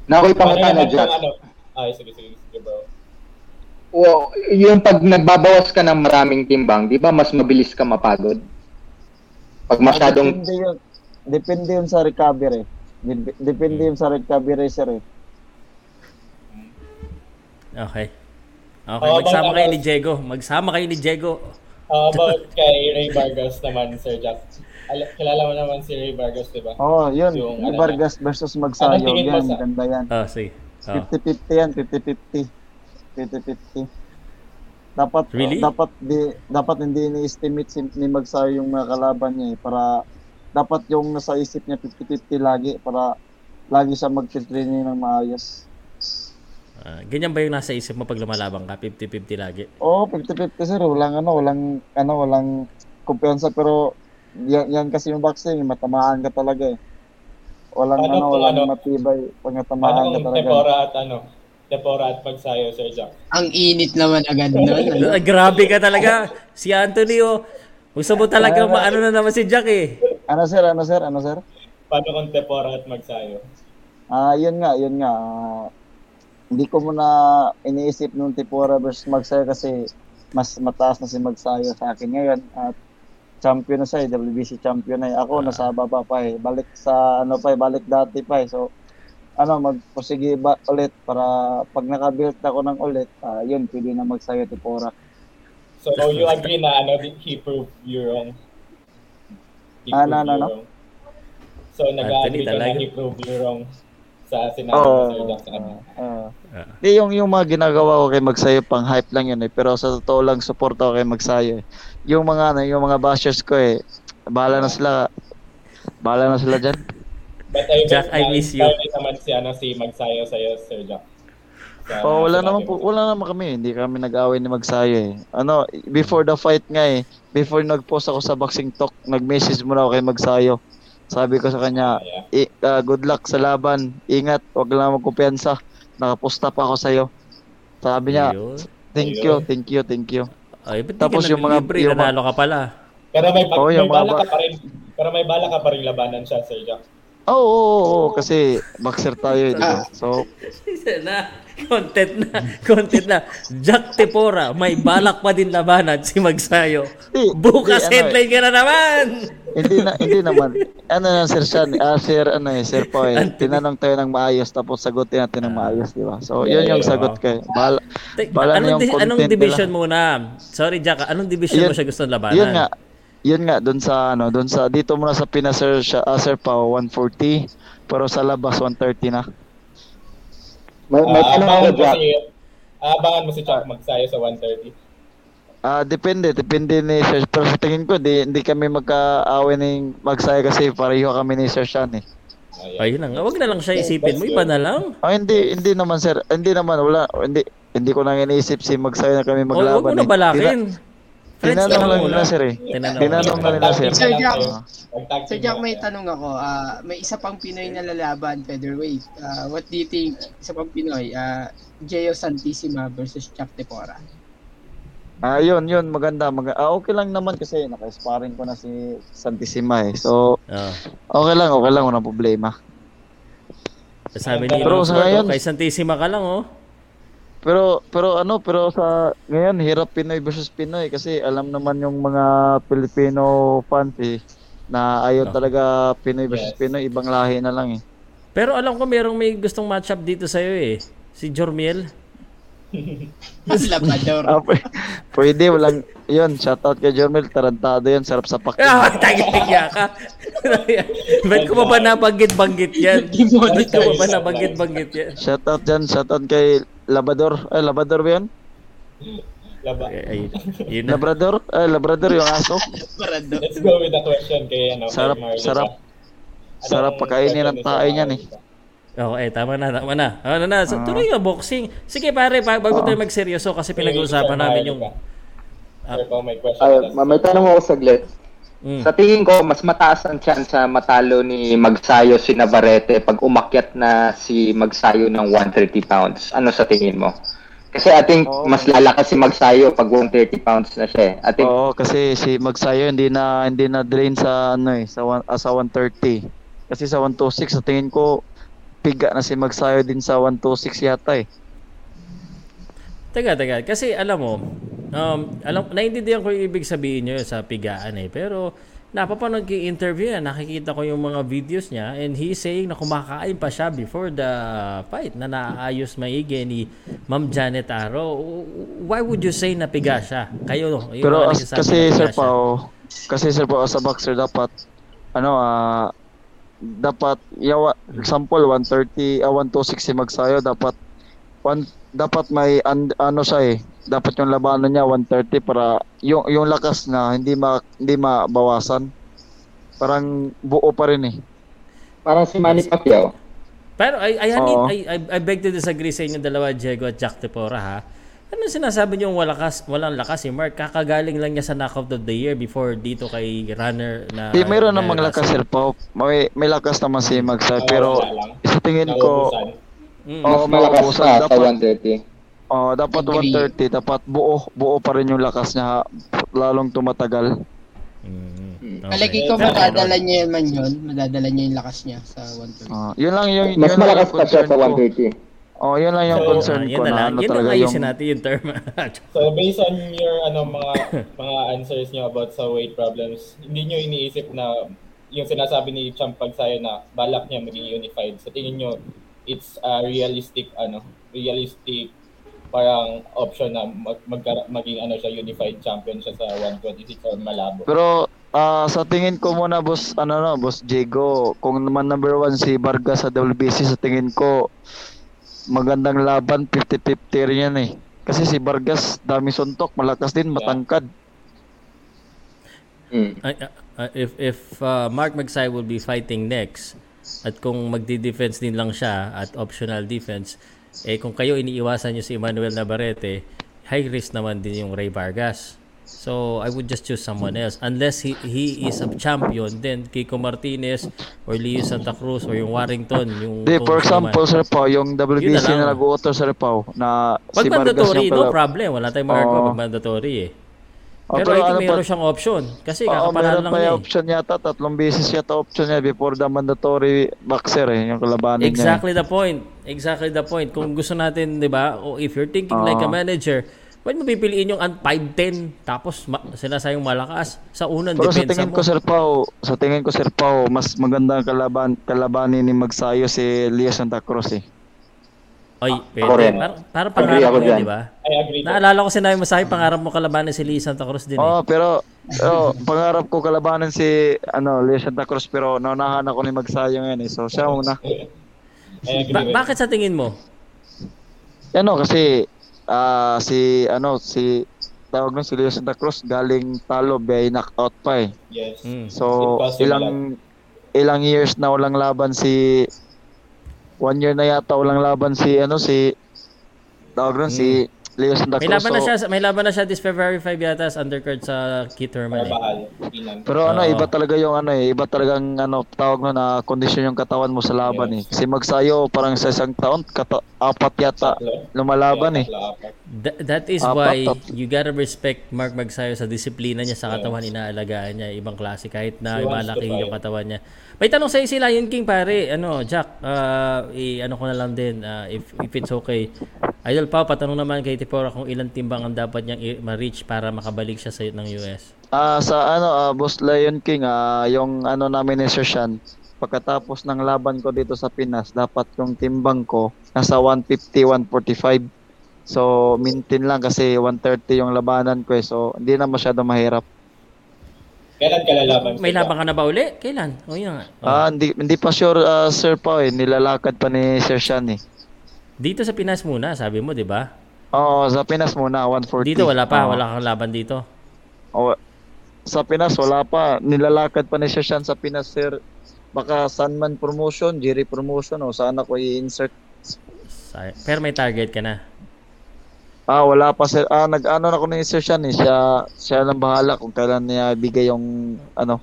Na ako'y Paano pangutana naman dyan. kung ano? Ay, sige, sige, sige bro. Well, yung pag nagbabawas ka ng maraming timbang, di ba mas mabilis ka mapagod? Pag masyadong... Depende yun, depende yun sa recovery. Dep- Depende yun sa recovery, sir eh. okay. Okay, Oh, magsama kayo ano? ni Diego. Magsama kayo ni Diego. How about kay Ray Vargas naman, Sir Jack? Al- kilala mo naman si Ray Vargas, di ba? Oo, oh, yun. Yung Yung ano Vargas versus Magsayo. Anong tingin mo Yan, sa- ganda yan. Oh, sige. Oh. 50-50 yan, 50-50. 50-50. Dapat Really? dapat di dapat hindi ni-estimate si, ni Magsayo yung mga kalaban niya eh, para dapat yung nasa isip niya 50-50 lagi para lagi siya mag-training ng maayos. Ah, ganyan ba yung nasa isip mo pag lumalabang ka? 50-50 lagi? Oo, 50-50 sir. Walang ano, walang ano, walang kumpiyansa pero yan, yan kasi yung boxing, matamaan ka talaga eh. Walang Ano ano, walang ano? matibay pag natamaan Ano ka talaga. Tepora at ano? Tepora at Pagsayo, Sir Jack? Ang init naman agad nun. *laughs* ano? Ah, grabe ka talaga. Si Anthony, oh. Gusto mo talaga maano na naman si Jack eh. Ano sir, ano sir, ano sir? Paano kung Tepora at Magsayo? Ah, yun nga, yun nga. Ah, hindi ko muna iniisip nung Tipora versus Magsayo kasi mas mataas na si Magsayo sa akin ngayon at champion na siya, eh, WBC champion na eh. Ako nasa baba pa eh. Balik sa ano pa eh, balik dati pa eh. So ano, magpusigi ba ulit para pag nakabuild ako ng ulit, ah, yun, pwede na Magsayo Tipora. So, you agree na ano, he proved you wrong? He Ah, no, no, no. So, nag-agree ka na he proved you wrong sa sinabi ni Sir Jack sa kanya. Ah. Ah. Di yung yung mga ginagawa ko kay Magsayo pang hype lang yun eh. Pero sa totoo lang support ako kay Magsayo eh. Yung mga ano, yung mga bashers ko eh. Bahala na sila. Bahala na sila diyan. But I Jack, I miss you. naman si, ano, si Magsayo sa'yo, Sir Jack. Sa Oh, wala naman mo. po, wala naman kami. Hindi kami nag-away ni Magsayo eh. Ano, before the fight nga eh. Before nag-post ako sa Boxing Talk, nag-message muna ako kay Magsayo. Sabi ko sa kanya, Yeah. "I- ah, good luck sa laban. Ingat, wag lang magkumpiyansa. Nakaposta pa ako sa'yo. Sabi niya, Ayun. thank you, thank you, thank you. Ay, ba't Tapos yung mga- naglilibre? yung Nanalo ka pala. Pero may, pag, Oo, may bala ba- ka pa rin. Pero may bala ka pa rin labanan siya, Sir Jack. Oo, oo, oo, oo, kasi boxer tayo eh, di ba? So, Isa na. Content na. Content na. Jack Tepora, may balak pa din labanan si Magsayo. Bukas ano eh. headline ka na naman. hindi na hindi naman. Ano na Sir Sean, ah, Sir ano eh, Sir Po eh. Tinanong tayo ng maayos tapos sagutin natin ng maayos, di ba? So, yun yung sagot eh. Bala, Te- bala na anong, yung di- content anong nila. division muna? Sorry Jack, anong division Yun- mo siya gusto labanan? Yun nga. Yun nga doon sa ano, doon sa dito muna sa Pinas Sir, siya, ah, Sir Pao 140, pero sa labas 130 na. May, may Ah, tanong mo Jack. si, ah, abangan mo si Jack Magsayo sa 130. Ah, depende, depende ni Sir. Pero sa tingin ko, di, hindi kami magka-away ng magsaya kasi pareho kami ni Sir Sean eh. Ayun na nga, wag na lang siya isipin mo, iba na lang. Oh, hindi, hindi naman sir. Hindi naman wala, hindi hindi ko nang iniisip si Magsaya na kami Huwag maglaban. mo na eh. Friends Tinanong muna. nila sir eh. Tinanong. Tinanong na nila sir. Sir Jack. Sir Jack, na may tanong ako. Ah, may isa pang Pinoy na lalaban, featherweight. Ah, what do you think, isa pang Pinoy, ah, Geo Santissima versus Jack Tepora? Ah, yun, yun, maganda. Mag ah, okay lang naman kasi naka-sparring ko na si Santissima eh. So, Oh. okay lang, okay lang, walang problema. Sabi ni Pero sa ngayon- kay Santissima ka lang, oh. Pero pero ano, pero sa ngayon hirap Pinoy versus Pinoy kasi alam naman yung mga Filipino fans eh na ayaw Oh. talaga Pinoy versus Yes. Pinoy, ibang lahi na lang eh. Pero alam ko merong may gustong matchup dito sa'yo eh. Si Jormiel. *laughs* Labrador. Ah, p- pwede, walang, yun, shoutout kay Jormel, tarantado yun, sarap sa pakinggan. Ah, tagahiya ka. *laughs* Ba't ko pa ba nabanggit-banggit yan? Ba't ko pa ba nabanggit-banggit yan? Shoutout dyan, shoutout kay Labrador, ay Labrador ba yun? Laba. Ay, ay, yun na. Labrador? Ay, Labrador yung aso. Labrador. Let's go with the question kay ano. kay Sarap, Marlica. sarap. Anong Sarap pakainin ng Sir niyan eh. Eh, tama na, tama na. Ano na, so, tuloy yung boxing. Sige pare, pa- bago tayo magseryoso kasi pinag-uusapan namin yung... Question. Ay, may tanong ako saglit. Mm. Sa tingin ko, mas mataas ang chance sa matalo ni Magsayo si Navarrete pag umakyat na si Magsayo ng 130 pounds. Ano sa tingin mo? Kasi I think Oo. mas lalakas si Magsayo pag 130 pounds na siya. eh. I think Oo, kasi si Magsayo hindi na hindi na drain sa ano eh, sa one, ah, sa 130. Kasi sa 126 sa tingin ko piga na si Magsayo din sa 126 yata eh. Teka, teka. Kasi alam mo, um, alam, naiintindihan ko yung ibig sabihin nyo sa pigaan eh. Pero napapanood ko yung interview niya, nakikita ko yung mga videos niya and he's saying na kumakain pa siya before the fight na naayos maigi ni Ma'am Janet Aro. Why would you say na piga siya? Kayo, yung Pero as, kasi Sir. Pao, kasi Sir Pao sa boxer dapat ano ah dapat yawa example 130 ah, 126 si Magsayo dapat one, dapat may an- ano siya eh dapat yung labanan niya 130 para yung yung lakas na hindi ma hindi mabawasan parang buo pa rin eh parang si Manny Pacquiao. Pero I, I, Oo. I, I, I beg to disagree sa inyo dalawa, Diego at Jack Tepora ha. Ano sinasabi niyo walakas, walang lakas si Mark? Kakagaling lang niya sa knockout of the year before dito kay runner na... Di, mayroon na- namang lakas Sir Pao may, may lakas naman si Magsayo pero sa tingin ko. Mm. Mas malakas sa Dapat- 130. Oh, dapat Agree. 130, dapat buo, buo pa rin yung lakas niya lalong tumatagal. Mm. Palagi ko madadala niya man yun. Madadala niya yung lakas niya sa 130. Ah, yun lang yung Mas yun malakas yung pa siya sa ko. 130. Oh, yun lang yung So, concern ko na ano Yun talaga yung ayusin natin yung term. *laughs* So based on your ano mga mga answers niyo about sa weight problems, hindi niyo iniisip na yung sinasabi ni Champ Pagsayo na balak niya maging unified. Sa tingin niyo it's a realistic ano, realistic parang option na mag, magkara- maging ano siya unified champion siya sa 126 or malabo. Pero ah, sa tingin ko muna boss ano no, boss Diego, kung naman number one si Vargas sa WBC sa tingin ko magandang laban 50-50 rin yan eh. Kasi si Vargas dami suntok, malakas din, matangkad. Mm. Ay, ah, ah, if if uh, Mark Magsay will be fighting next at kung magdi-defense din lang siya at optional defense eh kung kayo iniiwasan niyo si Emmanuel Navarrete high risk naman din yung Ray Vargas. So I would just choose someone else. Unless he he is a champion then Kiko Martinez or Leo Santa Cruz or yung Warrington yung Di, for example. Sir Pao, yung WBC Yun na na nag-uutos Sir Pao na pag si Vargas mandatory yung no kala- problem. Wala tayong magagawa Oo. pag mandatory eh pero, I think ano pa- mayroon siyang option kasi Oo, kakapanalo meron lang pa niya yung eh. option yata, tatlong beses yata option niya before the mandatory boxer eh, yung kalabanin niya. Exactly the point. Exactly the point. Kung gusto natin, 'di ba? O if you're thinking like a Oo. manager, Ba't mo pipiliin yung 5-10 tapos ma- sinasayang malakas sa unang Pero sa depensa tingin mo? ko Sir Pao, sa tingin ko Sir Pao, mas maganda ang kalaban kalabanin ni Magsayo si Leo Santa Cruz eh. Ay, Ako pwede. rin. Parang, parang Agree pangarap ako mo yun, di ba? I agree. Naalala ko sinabi mo sa akin, pangarap mo kalabanan si Lee Santa Cruz din eh. Oh, pero pero pangarap ko kalabanan si ano Leo Santa Cruz pero naunahan ako ni Magsayo ngayon eh. So siya muna. Ba- bakit sa tingin mo? Ano kasi ah si ano si tawag nun si Leo Santa Cruz galing talo by knockout pa eh. Yes. Mm. So ilang ilang years na walang laban si one year na yata walang laban si ano si tawag nun si Leo Santa May Cruz. laban na So- siya, may laban na siya this February 5 yata sa undercard sa Keith Herman. Eh. Pero ano, Oo. iba talaga yung ano eh, iba talagang ano, tawag mo na kondisyon yung katawan mo sa laban eh. Kasi magsayo parang sa isang taon, kata, apat yata lumalaban eh. Apat. Th- that is Apat, why tatlo. you gotta respect Mark Magsayo sa disiplina niya sa katawan, inaalagaan niya, ibang klase kahit na malaki yung katawan niya. May tanong sa'yo si Lion King pare, ano, Jack, ah, i- ano ko na lang din, ah, if, if it's okay. Idol Pao, patanong naman kay Tipora kung ilang timbang ang dapat niyang ma-reach para makabalik siya sa ng US. Ah, sa ano, ah, Boss Lion King, ah, yung ano namin ni Sir Sean, pagkatapos ng laban ko dito sa Pinas, dapat yung timbang ko nasa 150, 145. So, maintain lang kasi 130 yung labanan ko eh. So, hindi na masyado mahirap. Kailan ka lalaban? May laban ka na ba uli? Kailan? O yun nga. Oh. Ah, hindi, hindi pa sure, ah, Sir Pao eh. Nilalakad pa ni Sir Sean eh. Dito sa Pinas muna, sabi mo, di ba? Oo, sa Pinas muna, 140. Dito wala pa, wala kang laban dito. Oo. sa Pinas, wala pa. Nilalakad pa ni Sir Sean sa Pinas, Sir. Baka Sunman Promotion, Jerry Promotion, o saan ako i-insert. Pero may target ka na. Ah, wala pa sir. Ah, nag-ano na ko ni Sir Sean eh. Siya, siya lang bahala kung kailan niya bigay yung ano.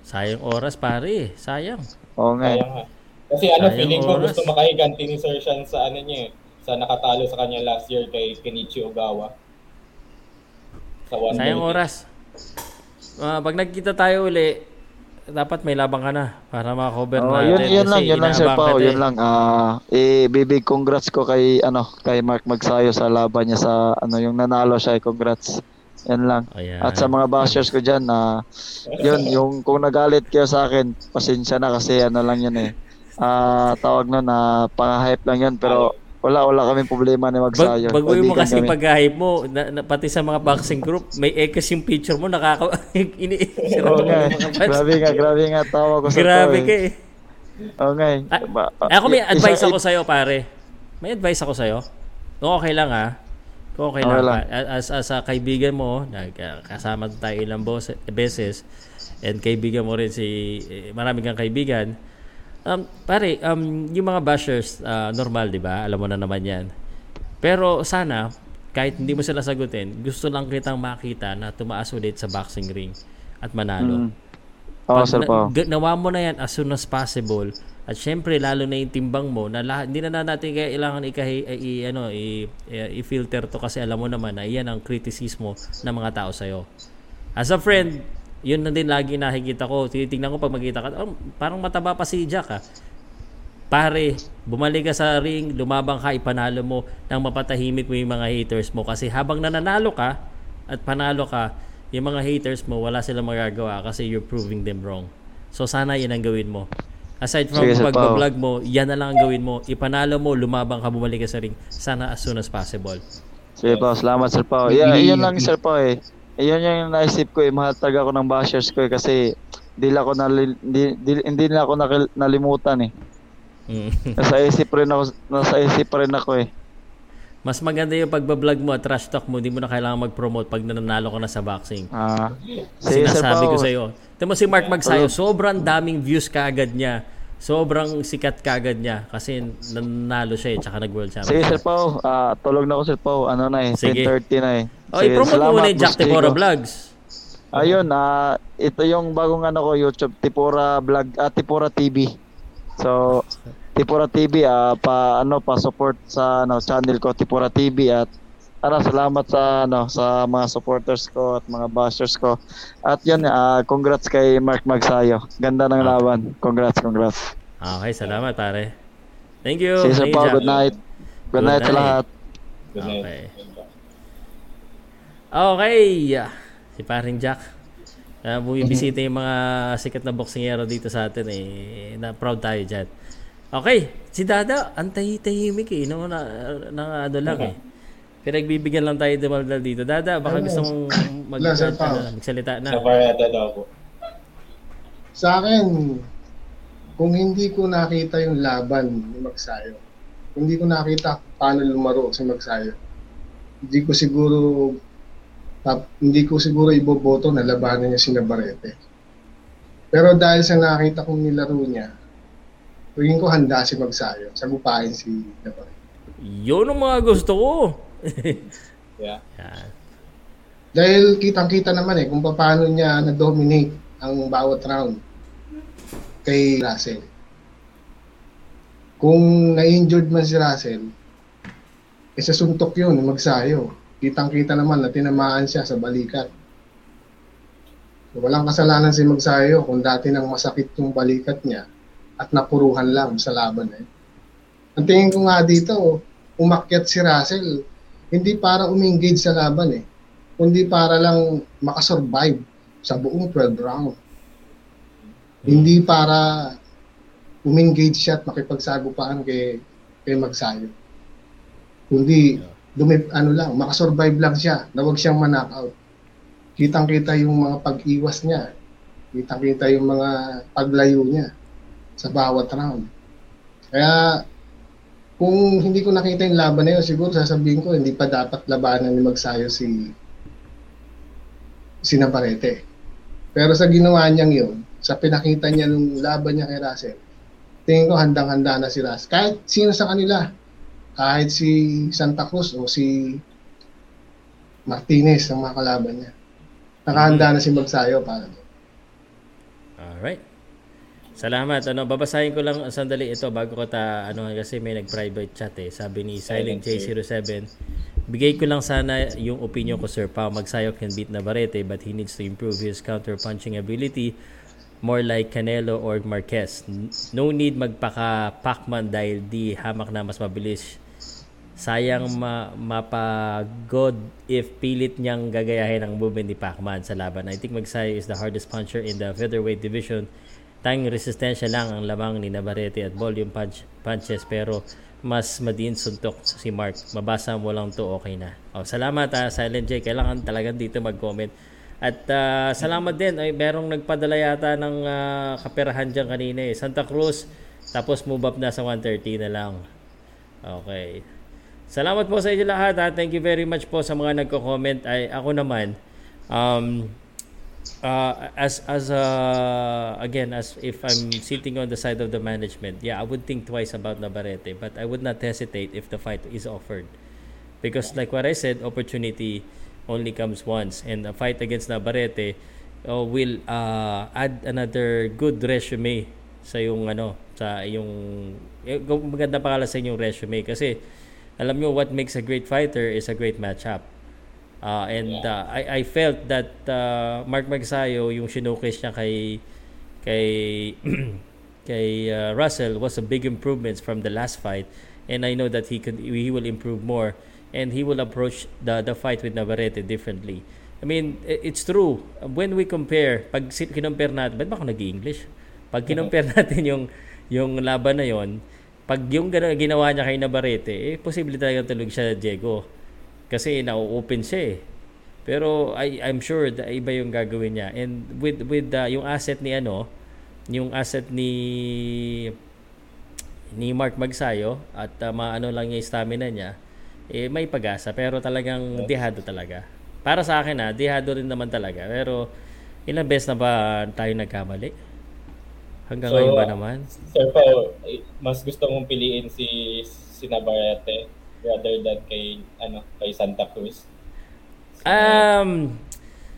Sayang oras pare, sayang. Oo nga. eh. Kaya nga. Kasi ano, Sayang feeling ko oras. gusto makahiganti ni Sir Sean sa ano niya eh. Sa nakatalo sa kanya last year kay Kenichi Ogawa. Sa one Sayang oras. Ah, pag nagkita tayo uli, dapat may labang ka na para makakover Oh, natin. yun, yun lang, yun lang Sir Pao, yun lang. Ah, eh, big congrats ko kay ano, kay Mark Magsayo sa laban niya sa ano yung nanalo siya. Congrats. Yan lang. Ayan. At sa mga bashers ko dyan, na yun, yung kung nagalit kayo sa akin, pasensya na kasi ano lang yun eh. Ah, tawag nun na pang-hype lang yun, pero wala, wala kaming problema ni Magsayo. Bag, baguhin mo kasi kami. pag-hype mo, na, na, pati sa mga boxing group, may ekos yung picture mo, nakaka... *laughs* ini Oo nga, eh. *laughs* grabe nga, grabe nga tawa ko sa Grabe ka eh. eh. Nga eh. Ah, Ba- ah, ako may advice ako sa'yo, pare. May advice ako sa'yo. Kung okay lang ha. Kung okay, Okay lang. lang. pa- As, as a kaibigan mo, nagkasama tayo ilang beses, and kaibigan mo rin si, eh, marami kang kaibigan. Um, pare, um, yung mga bashers, ah, normal, di ba? Alam mo na naman yan. Pero sana, kahit hindi mo sila sagutin, gusto lang kitang makita na tumaas ulit sa boxing ring at manalo. Mm. Oo, Pag Sir na- g- nawa mo na yan as soon as possible. At syempre, lalo na yung timbang mo, na lahat, hindi na natin kailangan ikahi, i, ano, i, i- i-filter to kasi alam mo naman na yan ang kritisismo ng mga tao sa'yo. As a friend, yun na din lagi nakikita ko. Tinitingnan ko pag magkita ka, oh, parang mataba pa si Jack ah. Pare, bumalik ka sa ring, lumabang ka, ipanalo mo nang mapatahimik mo yung mga haters mo. Kasi habang nananalo ka at panalo ka, yung mga haters mo, wala silang magagawa kasi you're proving them wrong. So sana yan ang gawin mo. Aside from Pao. pag-vlog mo, yan na lang ang gawin mo. Ipanalo mo, lumabang ka, bumalik ka sa ring. Sana as soon as possible. Sige po, salamat Sir Pao. Yeah, yun lang Sir Pao eh. Iyon yung naisip ko eh, mahal talaga ako ng bashers ko eh kasi hindi ako nali, hindi, hindi, hindi nila ako nakil- nalimutan eh. Mm. *laughs* Nasa isip rin ako, nasa isip pa rin ako eh. Mas maganda yung pagbablog mo at trash talk mo, hindi mo na kailangan mag-promote pag nananalo ka na sa boxing. Ah, Sir Sinasabi ko sa iyo. Mo si Mark Magsayo, sobrang daming views kaagad niya. Sobrang sikat kaagad niya kasi nanalo siya eh, tsaka nag-world Sige champion. Sir Pao, ah, tulog na ako Sir Pao. Ano na eh, Sige. 10.30 na eh. Oh, Sige, i-promote mo salamat, muna yung Jack Boss Chico. Tepora Vlogs. Ayun, ah, ito yung bagong ano ko YouTube Tipura Vlog, ah, Tipura TV. So, Tipura TV ah pa ano pa support sa ano channel ko Tipura TV at ano salamat sa ano sa mga supporters ko at mga bashers ko. At yun ah congrats kay Mark Magsayo. Ganda ng laban. Congrats, congrats. Okay, salamat pare. Thank you. See you Jack. good night. Good, Good night, sa night. lahat. Good night. Okay. Okay. Si paring Jack. Uh, bumibisita yung mga sikat na boksingero dito sa atin eh. Na proud tayo dyan. Okay. Si Dada, antay-tahimik eh. No, na, na, ano lang eh. Pinagbibigyan lang tayo dumaldal dito. Dada, baka gusto mong mag, Wala, Sir ano, magsalita na. Sa Barreta daw po. Sa akin, kung hindi ko nakita yung laban ni Magsayo, kung hindi ko nakita paano lumaro si Magsayo, hindi ko siguro tap, hindi ko siguro iboboto na labanan niya si Navarrete. Pero dahil sa nakita kong nilaro niya, tingin ko handa si Magsayo. Sagupain si Navarrete. Yun ang mga gusto ko. Yeah. Yan. Dahil kitang-kita naman eh kung paano niya na-dominate ang bawat round kay Russell. Kung na-injured man si Russell, eh sa suntok yun, magsayo. Kitang-kita naman na tinamaan siya sa balikat. Walang kasalanan si Magsayo kung dati nang masakit yung balikat niya at napuruhan lang sa laban eh. Ang tingin ko nga dito, umakyat si Russell, hindi para umengage sa laban eh, kundi para lang makasurvive sa buong 12 round. Hindi para umengage siya at makipagsagupaan kay, kay Magsayo. Kundi, dumi, ano lang, makasurvive lang siya, na wag siyang manakaut. Kitang-kita yung mga pag-iwas niya. Kitang-kita yung mga paglayo niya sa bawat round. Kaya, kung hindi ko nakita yung laban na yun, siguro sasabihin ko, hindi pa dapat labanan ni Magsayo si si Navarrete. Pero sa ginawa niyang yun, sa pinakita niya nung laban niya kay Russell, tingin ko handang-handa na si Russell. Kahit sino sa kanila, kahit si Santa Cruz o si Martinez ang mga kalaban niya. Nakahanda na si Magsayo para doon. Alright. Salamat. Ano, babasahin ko lang sandali ito bago ko ta ano kasi may nag-private chat eh. Sabi ni Silent J07, bigay ko lang sana yung opinion ko Sir Pao. Magsayo can beat Navarrete but he needs to improve his counter-punching ability more like Canelo or Marquez. No need magpaka Pacman dahil di hamak na mas mabilis. Sayang ma mapagod if pilit niyang gagayahin ang movement ni Pacman sa laban. I think Magsayo is the hardest puncher in the featherweight division. Tanging resistensya lang ang lamang ni Navarrete at volume punch, punches pero mas madiin suntok si Mark. Mabasa mo lang to okay na. Oh, salamat ha, Silent J. Kailangan talagang dito mag-comment. At ah, salamat din, ay merong nagpadala yata ng ah, kaperahan dyan kanina eh. Santa Cruz, tapos move up na sa 130 na lang. Okay. Salamat po sa inyo lahat ha. Thank you very much po sa mga nagko-comment. Ay ako naman um uh, as as uh, again as if I'm sitting on the side of the management, yeah, I would think twice about Navarrete, but I would not hesitate if the fight is offered. Because like what I said, opportunity only comes once and a fight against Navarrete uh, will uh, add another good resume sa yung ano sa yung eh, maganda pa sa inyong resume kasi alam nyo what makes a great fighter is a great matchup Uh, and uh, I, I felt that uh, Mark Magsayo, yung sinukis niya kay kay *clears throat* kay uh, Russell was a big improvements from the last fight and I know that he could he will improve more and he will approach the the fight with Navarrete differently. I mean, it's true. When we compare, pag kinompare natin, ba't ba ako nag-English? Pag kinompare *laughs* natin yung yung laban na yon, pag yung gana- ginawa niya kay Navarrete, eh, posible talaga tulog siya Diego. Kasi na-open siya eh. Pero I I'm sure that iba yung gagawin niya. And with with uh, yung asset ni ano, yung asset ni ni Mark Magsayo at uh, maano lang yung stamina niya, eh may pag-asa pero talagang dehado talaga. Para sa akin ah, dehado rin naman talaga. Pero ilang beses na ba tayo nagkamali? Hanggang So, ngayon ba naman? Sir Pao, eh, mas gusto mong piliin si si Navarrete rather than kay ano kay Santa Cruz. Um,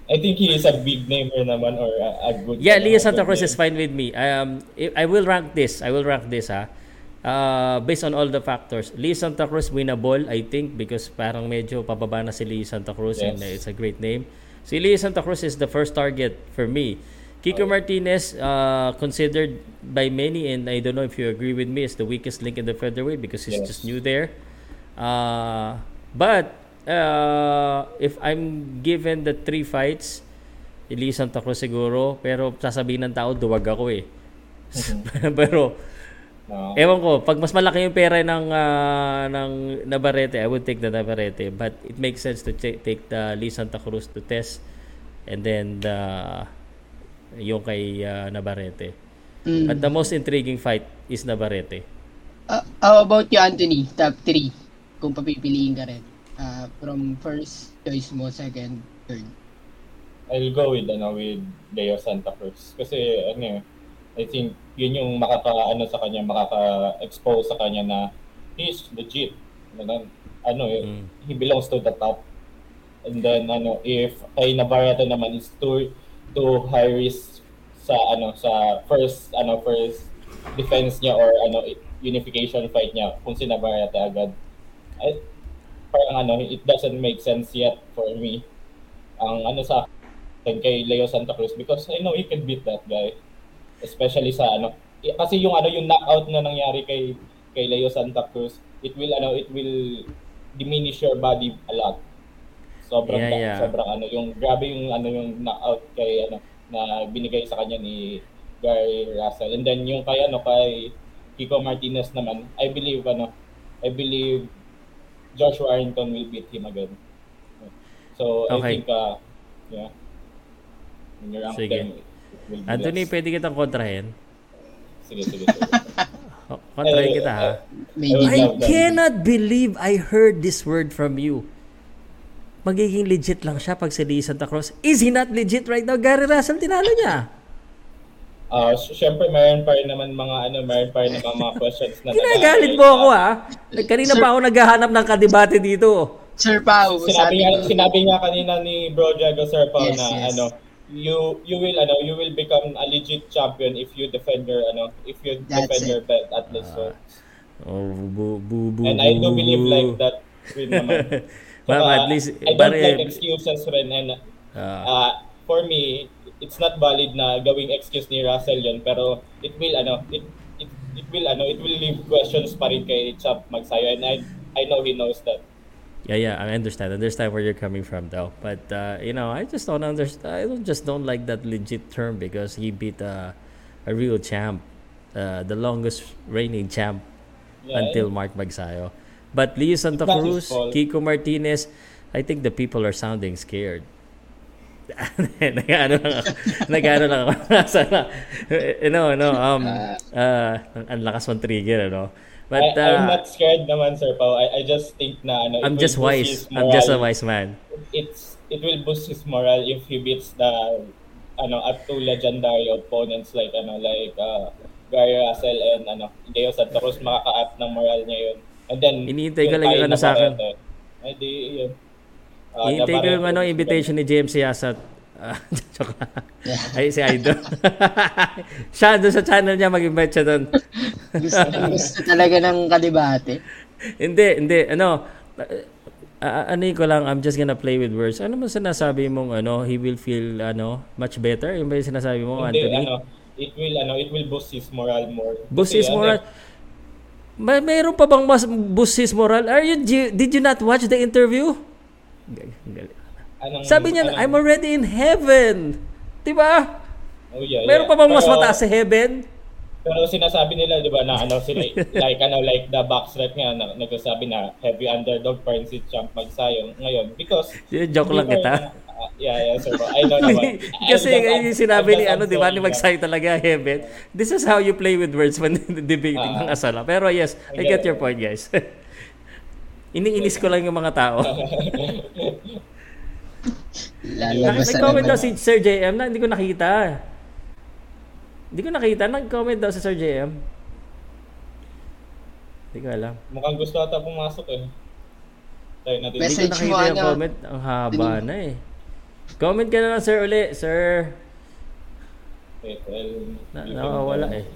I think he is a big namer naman or a, a good Yeah, ano, Leo Santa good Cruz name. is fine with me. Um, I will rank this. I will rank this ha. Uh, based on all the factors. Leo Santa Cruz winnable, I think, because parang medyo pababa na si Leo Santa Cruz and Yes. uh, it's a great name. Si Leo Santa Cruz is the first target for me. Kiko Martinez, uh, considered by many, and I don't know if you agree with me, is the weakest link in the featherweight because he's Yes. just new there. Uh, but uh, if I'm given the three fights, Eli Santa Cruz siguro, pero sasabihin ng tao, duwag ako eh. *laughs* pero, No. ewan ko, pag mas malaki yung pera ng, ah, ng Navarrete, I would take the Navarrete. But it makes sense to ta- take the Lee Santa Cruz to test and then the yung kay ah, Navarrete. Mm. But the most intriguing fight is Navarrete. Uh, how about you, Anthony? Top 3. Kung papipiliin ka rin. Uh, from first choice mo, second, third. I'll go with ano with Leo Santa Cruz kasi ano eh, I think yun yung makaka ano sa kanya makaka-expose sa kanya na he's legit. Ano, ano eh, Mm. he belongs to the top And then ano if kay Navarrete naman is too too high risk sa ano sa first ano first defense niya or ano unification fight niya kung si Navarrete agad. Ay, parang ano it doesn't make sense yet for me. Ang ano sa akin kay Leo Santa Cruz because I know he can beat that guy. Especially sa ano i- kasi yung ano yung knockout na nangyari kay kay Leo Santa Cruz, it will ano it will diminish your body a lot. Sobrang Yeah, yeah. sobrang ano yung grabe yung ano yung knockout kay ano na binigay sa kanya ni Gary Russell. And then yung kay ano kay Kiko Martinez naman, I believe ano I believe Joshua Arrington will beat him again. So I Okay. think uh, yeah. When you're Sige. 10, it will be Anthony, less. pwede kitang kontrahin. Sige, sige, sige. *laughs* Oh, kontrahin kita ha. I- I cannot believe I heard this word from you. Magiging legit lang siya pag si Lee Santa Cruz. Is he not legit right now? Gary Russell, tinalo niya. Ah, uh, syempre meron pa rin naman mga ano, meron pa rin naman mga *laughs* questions na Ginagalit mo ako ha. Kanina pa ako naghahanap ng kadebate dito. Sir Pao, Sinabi ko, sinabi nga kanina ni Bro Jago Serpao Yes, na yes. ano, you you will ano, you will become a legit champion if you defend your ano, if you That's defend it. your belt at least. So, Oh, bu bu bu and I do believe like that rin naman. *laughs* Ma'am, at least, I don't pare- like excuses rin and Ah. uh, for me, it's not valid na gawing excuse ni Russell yun, pero it will ano, it it, it will ano, it will leave questions pa rin kay Champ Magsayo and I I know he knows that. Yeah, yeah, I understand. Understand where you're coming from, though. But uh, you know, I just don't understand. I don't just don't like that legit term because he beat uh, a real champ, uh, the longest reigning champ Yeah, until Mark Magsayo. But Leo Santa It's not his Cruz. Kiko Martinez, I think the people are sounding scared. *laughs* nag-ano lang ako. Nag-ano lang ako. *laughs* You know, no, um, uh, ang- ang lakas mong trigger, ano. But, I, uh, I'm not scared naman, Sir Pao. I, I just think na ano, I'm just wise. I'm just a wise man. It's it will boost his morale if he beats the ano up to legendary opponents like ano like uh, Gary Russell and ano Deo Santa Cruz makaka-up ng morale niya yun. And then Iniintay ko lang yung ano sa akin. Ay di yun. Ah, Hintay ko yung ano, invitation ni James Yasat. Ah, *laughs* joke lang. *laughs* Ay, si Idol. *laughs* siya, doon sa channel niya, mag-invite siya doon. gusto, gusto talaga ng kadebate. hindi, hindi. Ano, uh, ano ko lang, I'm just gonna play with words. Ano mo sinasabi mong, ano, he will feel, ano, much better? Yung ba yung sinasabi mo, Hindi, Anthony? ano, it will ano, it will boost his morale more. Boost Kasi, his ano, moral. May, mayroon pa bang mas boost his moral? Are you, did you not watch the interview? Anong- Sabi niya, anong- I'm already in heaven. Diba? Oh, yeah, Meron yeah. pa bang mas Pero- mataas sa heaven? Pero sinasabi nila, di ba, na ano sila, *laughs* like ano, like the backstret nga, na, nagsasabi na heavy underdog pa rin si Champ Magsayong ngayon. Because, Joke lang kita. ah, yeah, yeah, sir. I know *laughs* naman. Kasi yung sinabi ni ano, di ba, ni Magsay talaga, heaven. This is how you play with words when *laughs* debating Ah. ng asala. Pero yes, I I get get your point, guys. Iniinis ko lang yung mga tao. *laughs* Lalabas na Nag-comment daw si Sir JM na hindi ko nakita. Hindi ko nakita. Nag-comment daw si Sir JM. Hindi ko alam. Mukhang gusto ata pumasok eh. Tayo natin. Hindi ko Message nakita mo, yung ano? comment. Ang haba na eh. Comment ka na lang, sir, uli. Sir, Wait, well, Na, nakawala eh.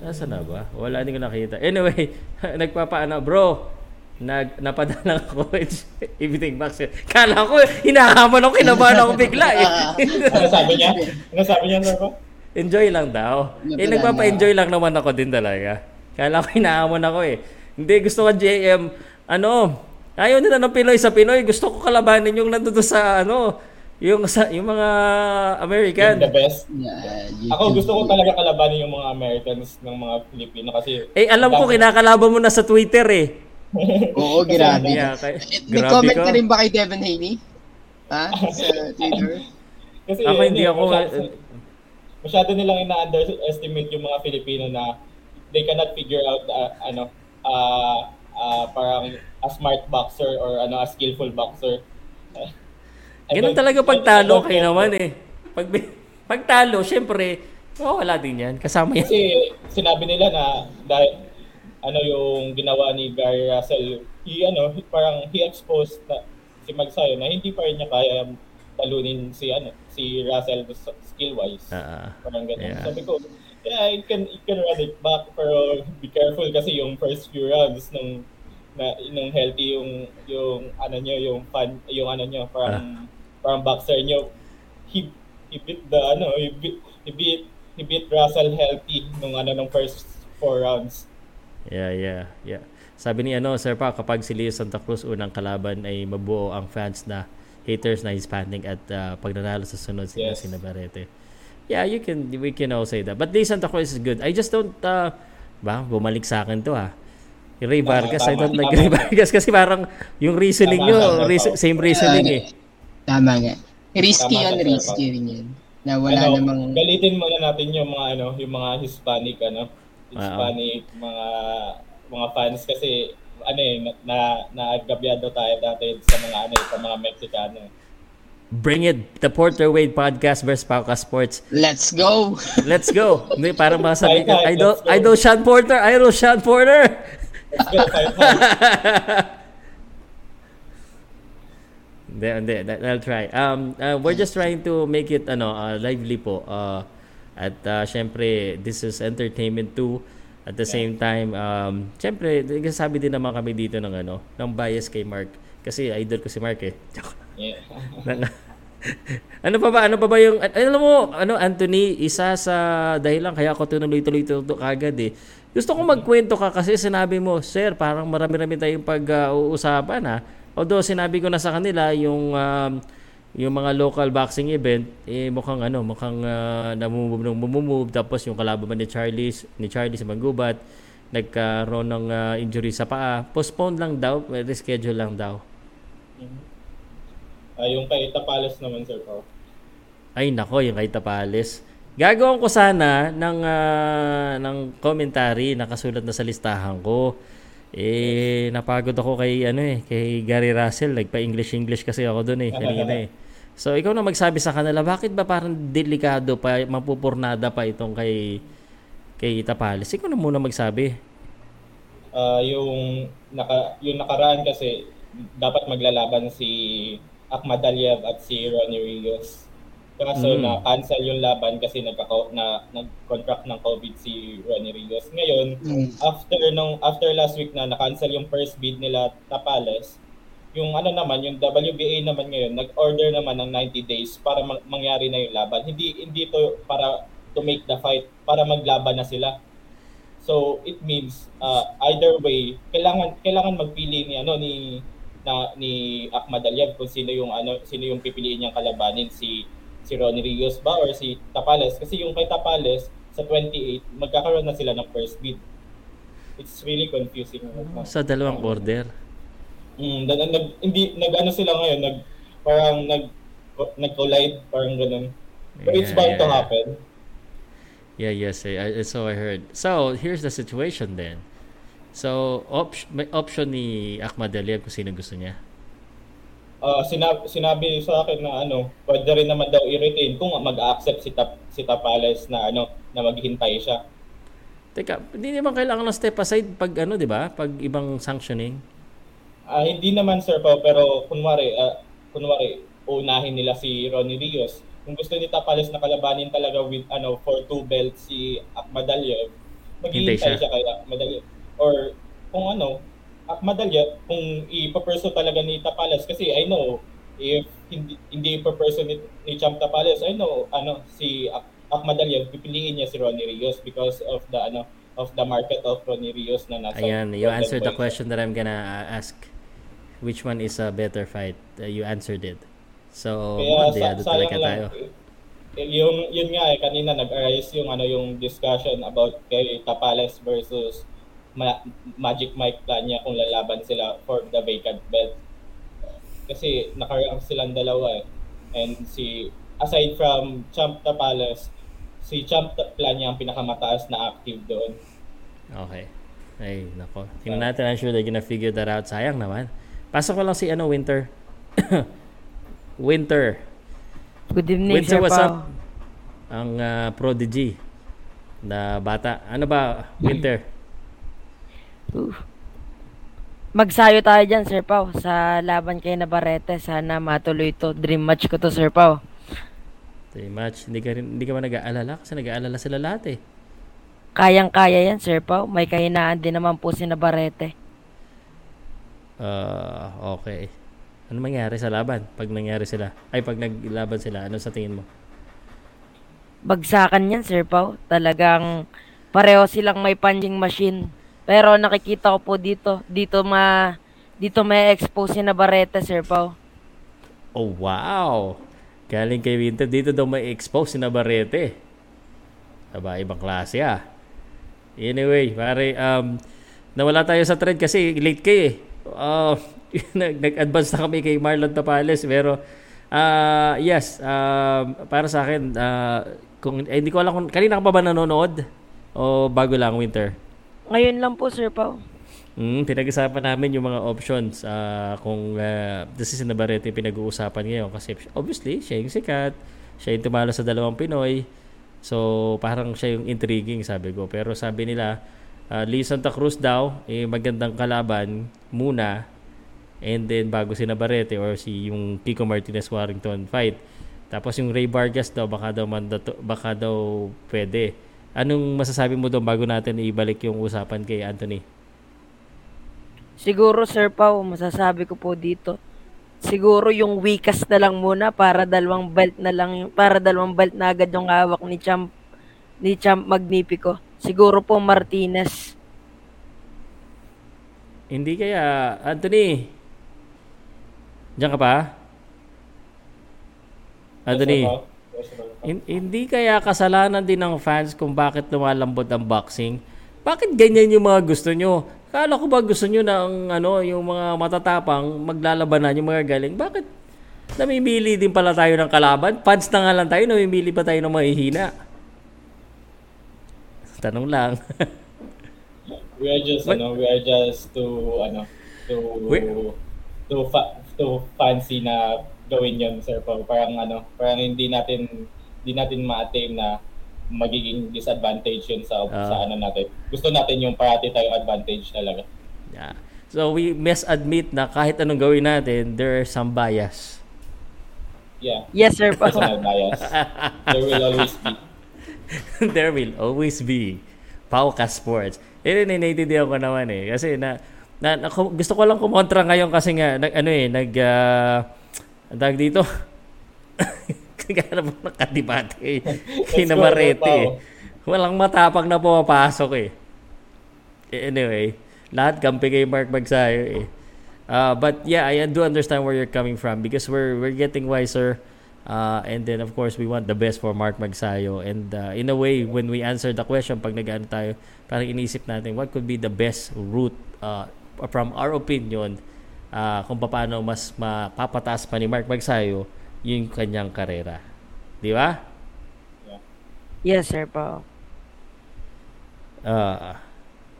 Nasa na ba? Wala, hindi ko nakita. Anyway, *laughs* nagpapaano, bro, nag, napadala ako *laughs* evening box. Kala ko, hinahamon ako, kinabahan ako bigla eh. *laughs* ano sabi niya? Ano sabi niya? Pao? Enjoy lang daw. Eh, nagpapa-enjoy lang naman ako din talaga. Kala ko, hinahamon ako eh. Hindi, gusto ko JM, ano, ayaw nila ng Pinoy sa Pinoy. Gusto ko kalabanin yung nandun sa, ano, yung, sa, yung mga American. The best. Yeah, Ako gusto ko talaga kalabanin yung mga Americans ng mga Pilipino kasi Eh, alam ko, kinakalaban mo na sa Twitter eh. Oo, grabe. Yeah, kay- Eh, Nag-comment ka. ka rin ba kay Devin Haney? Ha? Sa *laughs* Twitter? kasi Ako hindi ano, ako- masyado, masyado nilang ina-underestimate yung mga Filipino na they cannot figure out uh, ano uh, uh, parang a smart boxer or ano a skillful boxer. I Ganun talaga pagtalo get naman eh. Pag, pagtalo, syempre, oh, wala din yan. Kasama yan. Kasi sinabi nila na dahil ano yung ginawa ni Gary Russell, he ano, parang he exposed na si Magsayo na hindi pa rin niya kaya talunin si ano si Russell skill wise. Ah, Parang ganun. yeah. Sabi ko, yeah, you can you can run it back pero be careful kasi yung first few rounds nung na nung healthy yung yung ano niyo yung fan yung ano niyo parang parang boxer niyo he he beat the ano he beat he beat, he beat Russell healthy nung ano nung first four rounds. Yeah, yeah, yeah. Sabi ni ano, Sir Pa, kapag si Leo Santa Cruz unang kalaban ay mabuo ang fans na haters na Hispanic at uh, pag nanalo sa sunod sila Yes. si Navarrete. Yeah, you can we can all say that. But Leo Santa Cruz is good. I just don't uh, ba, bumalik sa akin to ha. Yung Ray Tama, Vargas, I tama, don't like tama. Ray Vargas kasi parang yung reasoning Tama, nyo, tama, reason- tama. same reasoning eh. Tama nga. Risky Tama yun, risky rin yun. Na wala ano, namang... galitin muna natin yung mga ano, yung mga Hispanic ano, Hispanic mga mga fans kasi ano eh na na naagabyado tayo dati sa mga ano eh, sa mga Mexicano. Bring it, the Porter Wade podcast versus Pauka Sports. Let's go! *laughs* Let's go. Hindi, parang masabi ka, idol, let's go. idol Sean Porter, idol Sean Porter. Let's go fight *laughs* fight. Hindi, hindi. I'll try. Um, uh, we're just trying to make it ano, uh, lively po. Uh, at uh, syempre, this is entertainment too. At the same time, um, syempre, sabi din naman kami dito ng ano, ng bias kay Mark. Kasi idol ko si Mark eh. Yeah. *laughs* Ano pa ba? Ano pa ba yung alam mo, ano Anthony, isa sa dahilan kaya ako tinuloy-tuloy ito kagad eh. Gusto ko magkwento ka kasi sinabi mo, sir, parang marami-rami tayong pag-uusapan ha. Although sinabi ko na sa kanila yung um, yung mga local boxing event eh mukhang ano, mukhang uh, namumove nang tapos yung kalaban ni Charlie ni Charlie sa Manggubat nagkaroon ng uh, injury sa paa. Postpone lang daw, reschedule lang daw. Ah, yung kay Tapales naman sir ko. Ay nako, yung kay Tapales. Gagawin ko sana ng ah, ng commentary nakasulat na sa listahan ko. Eh napagod ako kay ano eh, kay Gary Russell, nagpa-English English kasi ako doon eh kanina eh. So ikaw na magsabi sa kanila, bakit ba parang delikado pa, mapupurnada pa itong kay kay Tapales? Ikaw na muna magsabi. Ah, yung naka yung nakaraan kasi dapat maglalaban si Ahmad Aliyev at si Ronnie Rios. Kaso Mm. na cancel yung laban kasi nagka na nag-contract ng COVID si Ronnie Rios. Ngayon, Mm. after nung after last week na na-cancel yung first bid nila Tapales, yung ano naman, yung WBA naman ngayon, nag-order naman ng 90 days para mang- mangyari na yung laban. Hindi hindi to para to make the fight, para maglaban na sila. So it means uh, either way, kailangan kailangan magpili ni ano ni na ni Ahmad Aliyev kung sino yung ano sino yung pipiliin niyang kalabanin si si Ronnie Rios ba or si Tapales kasi yung kay Tapales sa 28 magkakaroon na sila ng first bid. It's really confusing. Sa dalawang order. Mm, nag, nag, hindi nag-ano sila ngayon, nag parang nag nag-collide, parang ganun. But it's Yeah, bound to yeah. happen. Yeah, yes, I, I, so I heard. So, here's the situation then. So, op- may option ni Ahmad Aliyev kung sino gusto niya. Ah, sinabi, sinabi sa akin na ano, pwede rin naman daw i-retain kung mag-accept si Tap, si Tapales na ano, na maghihintay siya. Teka, hindi naman kailangan ng step aside pag ano, di ba? Pag ibang sanctioning. Ah, hindi naman sir Pao, pero kunwari, ah, kunwari, unahin nila si Ronnie Rios. Kung gusto ni Tapales na kalabanin talaga with ano for two belts si Hintay maghihintay siya. siya kay Ahmad Aliyev. Or kung ano, Ahmad Aliyev, kung ipaperso talaga ni Tapales, kasi I know, if hindi, hindi ipaperso ni, ni Champ Tapales, I know, ano, si Ah- Ahmad Aliyev, pipiliin niya si Ronnie Rios because of the, ano, of the market of Ronnie Rios na nasa Ayan, you answered the question that I'm gonna uh, ask. Which one is a better fight? Uh, you answered it. So, Kaya sa, talaga sayang tayo. lang. eh, Yung yun nga eh kanina nag-arise yung ano yung discussion about kay Tapales versus Ma- Magic Mike Plania kung lalaban sila for the vacant belt. Kasi nakarank silang dalawa eh. And si aside from Champ Tapales, si Champ Plania ang pinakamataas na active doon. Okay. Ay, nako. Tingnan natin. I'm sure they're gonna figure that out. Sayang naman. Pasok ko lang si ano, Winter. *coughs* Winter. Good evening, Winter, Sir what's Pao. up? Ang ah, prodigy na bata. Ano ba, Winter? Oof. Magsayo tayo dyan, Sir Pao, sa laban kay Navarrete. Sana matuloy to. Dream match ko to, Sir Pao. Dream match. Hindi ka, rin, hindi ka ba nag-aalala? Kasi nag-aalala sila lahat eh. Kayang-kaya yan, Sir Pao. May kahinaan din naman po si Navarrete. Ah, okay. Ano mangyari sa laban pag nangyari sila? Ay, pag naglaban sila, ano sa tingin mo? Bagsakan yan, Sir Pao. Talagang pareho silang may punching machine. Pero nakikita ko po dito, dito ma dito may expose si Navarrete, Sir Pao. Oh, wow! Galing kay Winter, dito daw may expose si Navarrete. Aba, ibang klase ah. Anyway, pare, um, nawala tayo sa trend kasi late kayo eh. Uh, *laughs* nag- nag-advance na kami kay Marlon Tapales pero uh, yes, uh, para sa akin, uh, kung, eh, hindi ko alam kung kanina ka pa ba nanonood o bago lang winter? Ngayon lang po, Sir Pao. Mm, pinag-usapan namin yung mga options uh, kung uh, this is Navarrete pinag-uusapan ngayon kasi obviously siya yung sikat, siya yung tumalo sa dalawang Pinoy. So parang siya yung intriguing sabi ko. Pero sabi nila uh, Lee Santa Cruz daw eh, magandang kalaban muna and then bago si Navarrete or si yung Kiko Martinez Warrington fight. Tapos yung Ray Vargas daw baka daw mandato, baka daw pwede. Anong masasabi mo doon bago natin ibalik yung usapan kay Anthony? Siguro, Sir Pao, masasabi ko po dito. Siguro yung weakest na lang muna para dalawang belt na lang para dalawang belt na agad yung hawak ni Champ ni Champ Magnifico. Siguro po Martinez. Hindi kaya Anthony. Diyan ka pa? Anthony. Yes, hindi kaya kasalanan din ng fans kung bakit lumalambot ang boxing? Bakit ganyan yung mga gusto nyo? Kala ko ba gusto nyo na ang ano, yung mga matatapang maglalabanan yung mga galing? Bakit namimili din pala tayo ng kalaban? Fans na nga lang tayo, namimili pa tayo ng mahihina. Tanong lang. *laughs* We are just What? ano, we are just to ano, to We- to fa- to fancy na gawin 'yon, sir Pao. Parang ano, parang hindi natin hindi natin ma-attain na magiging disadvantage yun sa Ah. sa ano natin. Gusto natin yung parati tayong advantage talaga. Yeah. So we must admit na kahit anong gawin natin, there are some bias. Yeah. Yes, Sir. Personal bias. *laughs* There will always be. there will always be Pauka Sports. Eh, naiintindihan ko naman eh. Kasi na, na, na gusto ko lang kumontra ngayon kasi nga, nag, ano eh, nag, uh, ang tawag dito. Kay Let's go, Navarrete Pao. eh. Walang matapang na pumapasok eh. Eh, Anyway, lahat kampi kay Mark Magsayo eh. Uh, but yeah, I do understand where you're coming from because we're we're getting wiser. Uh, and then of course we want the best for Mark Magsayo and uh, in a way when we answer the question pag nag tayo parang inisip natin what could be the best route uh, from our opinion uh, kung paano mas mapapataas pa ni Mark Magsayo yung kanyang karera. Di ba? Yes, Sir Pao. Ah,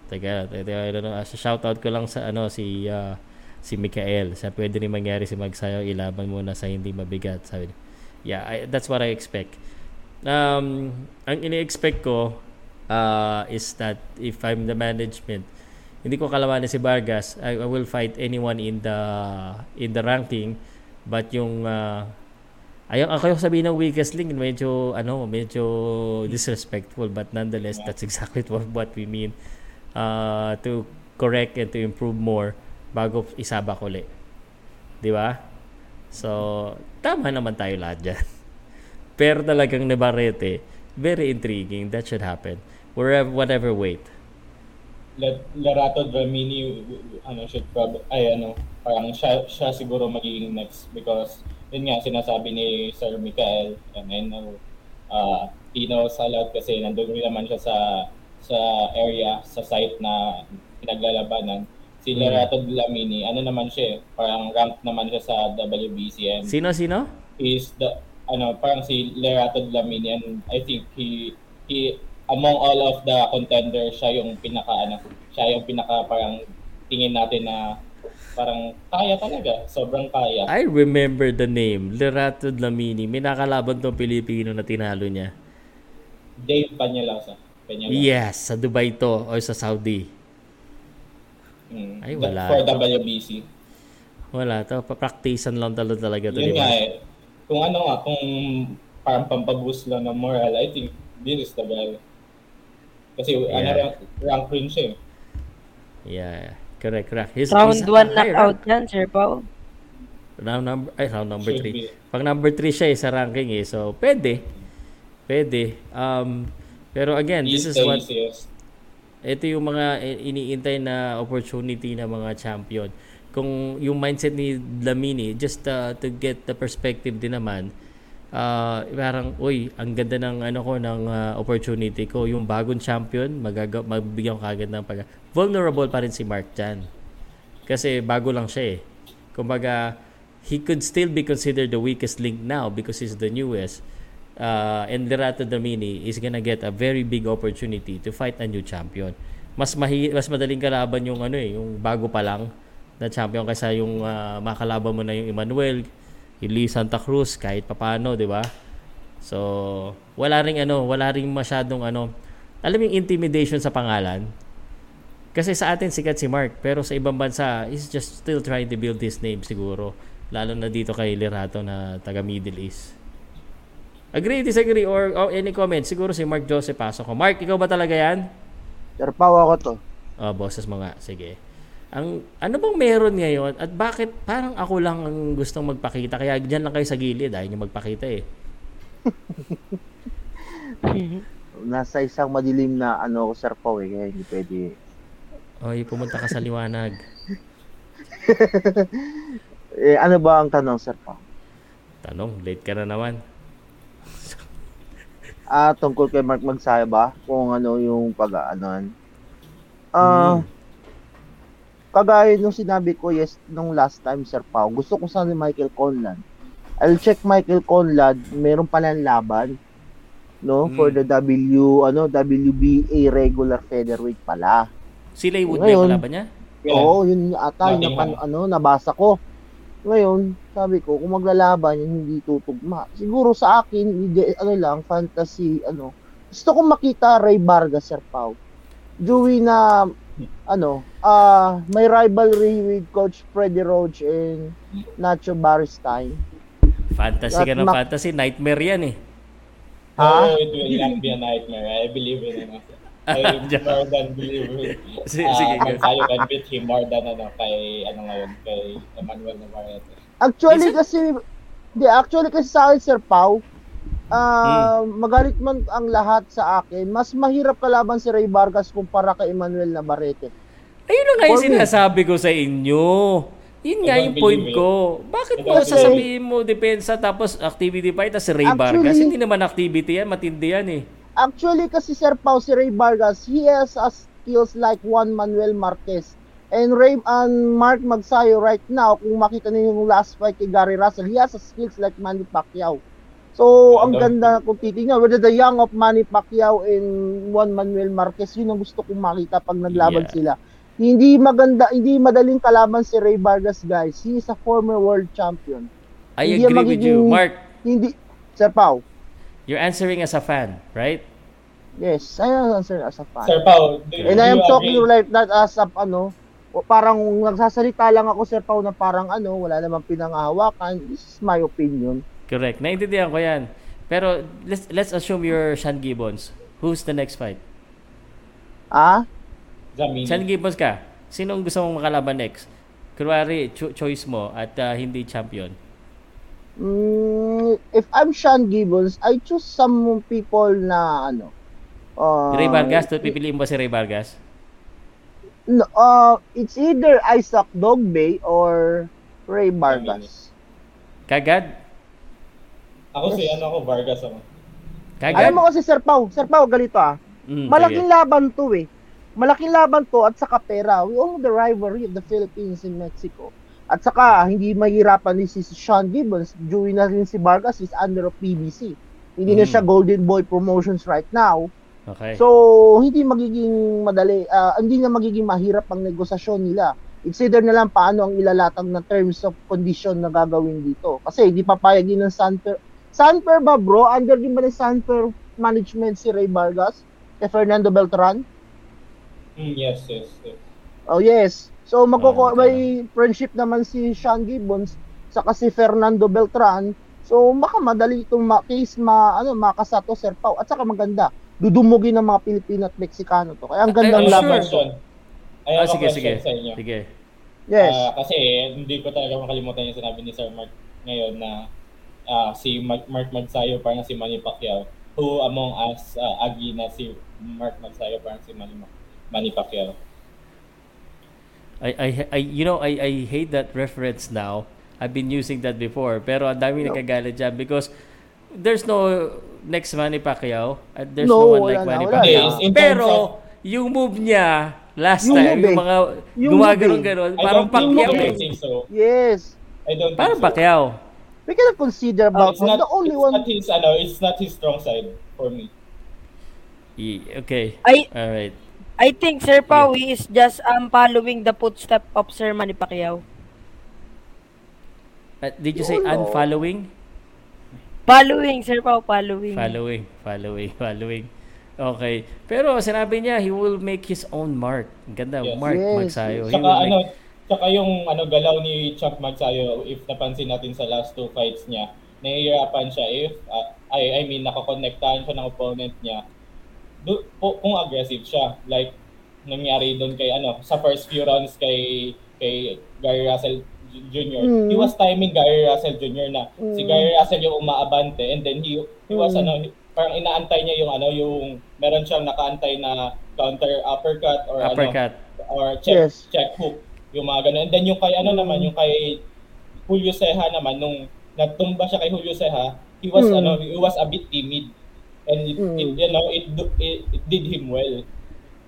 teka, teka, I don't know. Shout out ko lang sa ano si ah, si Mikael. Sa pwede rin mangyari si Magsayo, ilaban mo na sa hindi mabigat. Sabi niya. Yeah, I, that's what I expect. Um, ang ini-expect ko uh, is that if I'm the management, hindi ko kalaban si Vargas. I, I will fight anyone in the in the ranking. But yung uh, Ayaw ako yung sabihin ng weakest link, medyo, ano, medyo disrespectful. But nonetheless, that's exactly what, what we mean. Uh, to correct and to improve more bago isabak uli. Di ba? So, tama naman tayo lahat dyan. *laughs* Pero talagang Navarrete, very intriguing. That should happen. Wherever, whatever weight. Larato Dramini ano should prob ay ano parang siya, siya siguro magiging next because yun nga sinasabi ni Sir Mikael and I know uh, he knows a lot kasi nandun rin naman siya sa sa area sa site na pinaglalabanan si Mm. Larato Dlamini ano naman siya eh, parang ranked naman siya sa WBC and Sino, sino? is the ano parang si Lerato Dlamini and I think he he among all of the contenders siya yung pinaka ano siya yung pinaka parang tingin natin na parang kaya talaga sobrang kaya I remember the name. Lerato Dlamini. May nakalaban tong Pilipino na tinalo niya. Dave Panyalasa Panyalasa Yes, sa Dubai to or sa Saudi. Mm. Ay, wala For to. WBC. Wala to. Papraktisan lang talaga talaga to. Yun di ba? nga eh. Kung ano nga, kung parang pampaboost lang ng moral, I think this is the guy. Kasi ano, Yeah. rank, rank rin siya eh. Yeah. Correct, correct. He's, Round he's 1 high knockout rank. yan, Sir Pao. Round number, ay, round number Should 3. be. Pag number 3 siya eh, sa ranking eh. So, pwede. Pwede. Um, pero again, this is what, easiest. ito yung mga iniintay na opportunity ng mga champion. Kung yung mindset ni Lamini, just uh, to get the perspective din naman, uh, parang, uy, ang ganda ng ano ko, ng uh, opportunity ko. Yung bagong champion, magaga- magbigyan ko kagad ng pag... Vulnerable pa rin si Mark Chan. Kasi bago lang siya eh. Kumbaga, he could still be considered the weakest link now because he's the newest. Uh, and Lerato Damini is gonna get a very big opportunity to fight a new champion. Mas mahi mas madaling kalaban yung ano eh, yung bago pa lang na champion kaysa yung uh, makalaban mo na yung Emmanuel, yung Lee Santa Cruz kahit papano, 'di ba? So, wala ring ano, wala ring masyadong ano, alam yung intimidation sa pangalan. Kasi sa atin sikat si Mark, pero sa ibang bansa, he's just still trying to build his name siguro. Lalo na dito kay Lerato na taga Middle East. Agree, disagree, or, or any comment? Siguro si Mark Joseph pasok ko. Mark, ikaw ba talaga yan? Sir Pao ako to. Oh, boses mo nga. Sige. Ang, ano bang meron ngayon at bakit parang ako lang ang gustong magpakita? Kaya dyan lang kayo sa gilid. Ayaw nyo magpakita eh. *laughs* Nasa isang madilim na ano ko Sir Pao eh, kaya hindi pwede. Oy, pumunta ka sa liwanag. *laughs* Eh, ano ba ang tanong Sir Pao? Tanong, late ka na naman. Ah, tungkol kay Mark Magsaya ba? Kung ano yung pag-aanon. Ah, kagaya nung sinabi ko yes nung last time Sir Pao, gusto ko sana ni Michael Conlad. I'll check Michael Conlad, meron pala laban no for the W ano WBA regular featherweight pala. Si Laywood ba yung kalaban niya? Oo, yun yung ata yung napan- ano nabasa ko. Ngayon, sabi ko, kung maglalaban yun, hindi tutugma. Siguro sa akin, hindi, ano lang, fantasy, ano. Gusto ko makita Ray Vargas, Sir Pau. Dewey na, ano, ah may rivalry with Coach Freddie Roach and Nacho Baristine. Fantasy At ka ng Mac- fantasy. Nightmare yan eh. Ha? Oh, it will not be a nightmare. I believe in it. *laughs* I more than believe. *laughs* Sige, Uh, sige. Can beat him more than ano, kay, ano ngayon, kay Emmanuel Navarrete. Actually kasi di actually kasi sa akin Sir Pau, ah Hmm. magalit man ang lahat sa akin, mas mahirap kalaban si Ray Vargas kumpara kay Emmanuel Navarrete. Ayun na nga yung sinasabi ko sa inyo. Yun nga yung point ko. Bakit mo sasabihin mo depensa tapos activity pa tapos si Ray Actually- Vargas? Hindi naman activity yan. Matindi yan eh. Actually kasi Sir Pau si Ray Vargas, he has a skills like Juan Manuel Marquez. And Ray and Mark Magsayo right now, kung makita niyo yung last fight kay Gary Russell, he has a skills like Manny Pacquiao. So, ang ganda kung titingnan, whether the young of Manny Pacquiao and Juan Manuel Marquez, yun ang gusto kong makita pag naglaban Yeah. sila. Hindi maganda, hindi madaling kalaban si Ray Vargas, guys. He is a former world champion. I Hindi agree with you. magiging- Mark, Hindi, Sir Pau, you're answering as a fan, right? yes, I answer as a fan. Sir Pao, do, And do I am you talking agree? like that as a, ano, o parang nagsasalita lang ako, Sir Pau, na parang ano, wala namang pinangahawakan. This is my opinion. Correct. Naintindihan ko yan. Pero let's let's assume you're Sean Gibbons. Who's the next fight? Ah? Zamini. Sean Gibbons ka. Sino ang gusto mong makalaban next? Kunwari, cho- choice mo at uh, hindi champion. Mm, if I'm Sean Gibbons, I choose some people na, ano, uh, Ray Vargas, to pipiliin mo ba si Ray Vargas? No, uh, it's either Isaac Dogbay or Ray Vargas. Kagad? Ako si ano ako, Vargas ako. Kagad? Alam mo kasi, Sir Pau, Sir Pau, galito ah. Mm, Malaking sige. laban to eh. Malaking laban to at saka pera. We all know the rivalry of the Philippines and Mexico. At saka, hindi mahirapan ni si Sean Gibbons. Join na rin si Vargas is under of PBC. Hindi na Mm. siya Golden Boy Promotions right now. Okay. So, hindi magiging madali, ah, hindi na magiging mahirap ang negosasyon nila. It's either na lang paano ang ilalatag na terms of condition na gagawin dito. Kasi hindi papayag din ng Sanfer. Sanfer ba bro? Under din ba ng Sanfer management si Ray Vargas? Kay Fernando Beltran? Mm, yes, yes, yes. Oh, yes. So, magkoko Oh, may friendship naman si Sean Gibbons saka si Fernando Beltran. So, baka madali itong ma- case ma, ano, makasato Sir Pau. At saka maganda, dudumugin ng mga Pilipino at Meksikano to. Kaya ang gandang Ay, laban. sure. Question. I Ah, have a sige, sige. sa inyo. Sige. Yes. Ah, kasi hindi ko talaga makalimutan yung sinabi ni Sir Mark ngayon na ah, si Mark, Mark Magsayo parang si Manny Pacquiao. Who among us uh, agi na si Mark Magsayo parang si Manny, Manny Pacquiao. I, I, I, you know, I, I hate that reference now. I've been using that before. Pero ang dami No. nagkagalit dyan because there's no next Manny Pacquiao at there's No, no, one like na, Manny Pacquiao. na. In terms Pero of- yung move niya last Yung time, move yung eh. mga Yung gumagano'n move eh. parang Pacquiao eh. so. Yes. I don't Parang think so. Pacquiao. We cannot consider about it's not, the only it's one. not his ano, it's not his strong side for me. Y- Okay. I Alright. I think Sir Pawi is just um following the footstep of Sir Manny Pacquiao. Uh, did you say Yun, no. unfollowing? Following, Sir Pao, following. Following, following, following. Okay. Pero sinabi niya, he will make his own mark. Ang Ganda, Yes. Mark Yes, Magsayo. He Tsaka will ano, make, tsaka yung ano galaw ni Champ Magsayo, if napansin natin sa last two fights niya, nahihirapan siya if uh, I I mean nakakonektahan siya ng opponent niya. Do, po, kung aggressive siya, like nangyari doon kay ano sa first few rounds kay kay Gary Russell Jr. Mm. He was timing Gary Russell Jr. na si Mm. Gary Russell yung umaabante and then he he was Mm. ano parang inaantay niya yung ano yung meron siyang nakaantay na counter uppercut or ano uppercut. or check Yes. check hook yung mga ganun. And then yung kay ano naman yung kay Julio Ceja naman nung natumba siya kay Julio Ceja, he was Mm. ano he was a bit timid and it, Mm. it you know it, it it did him well.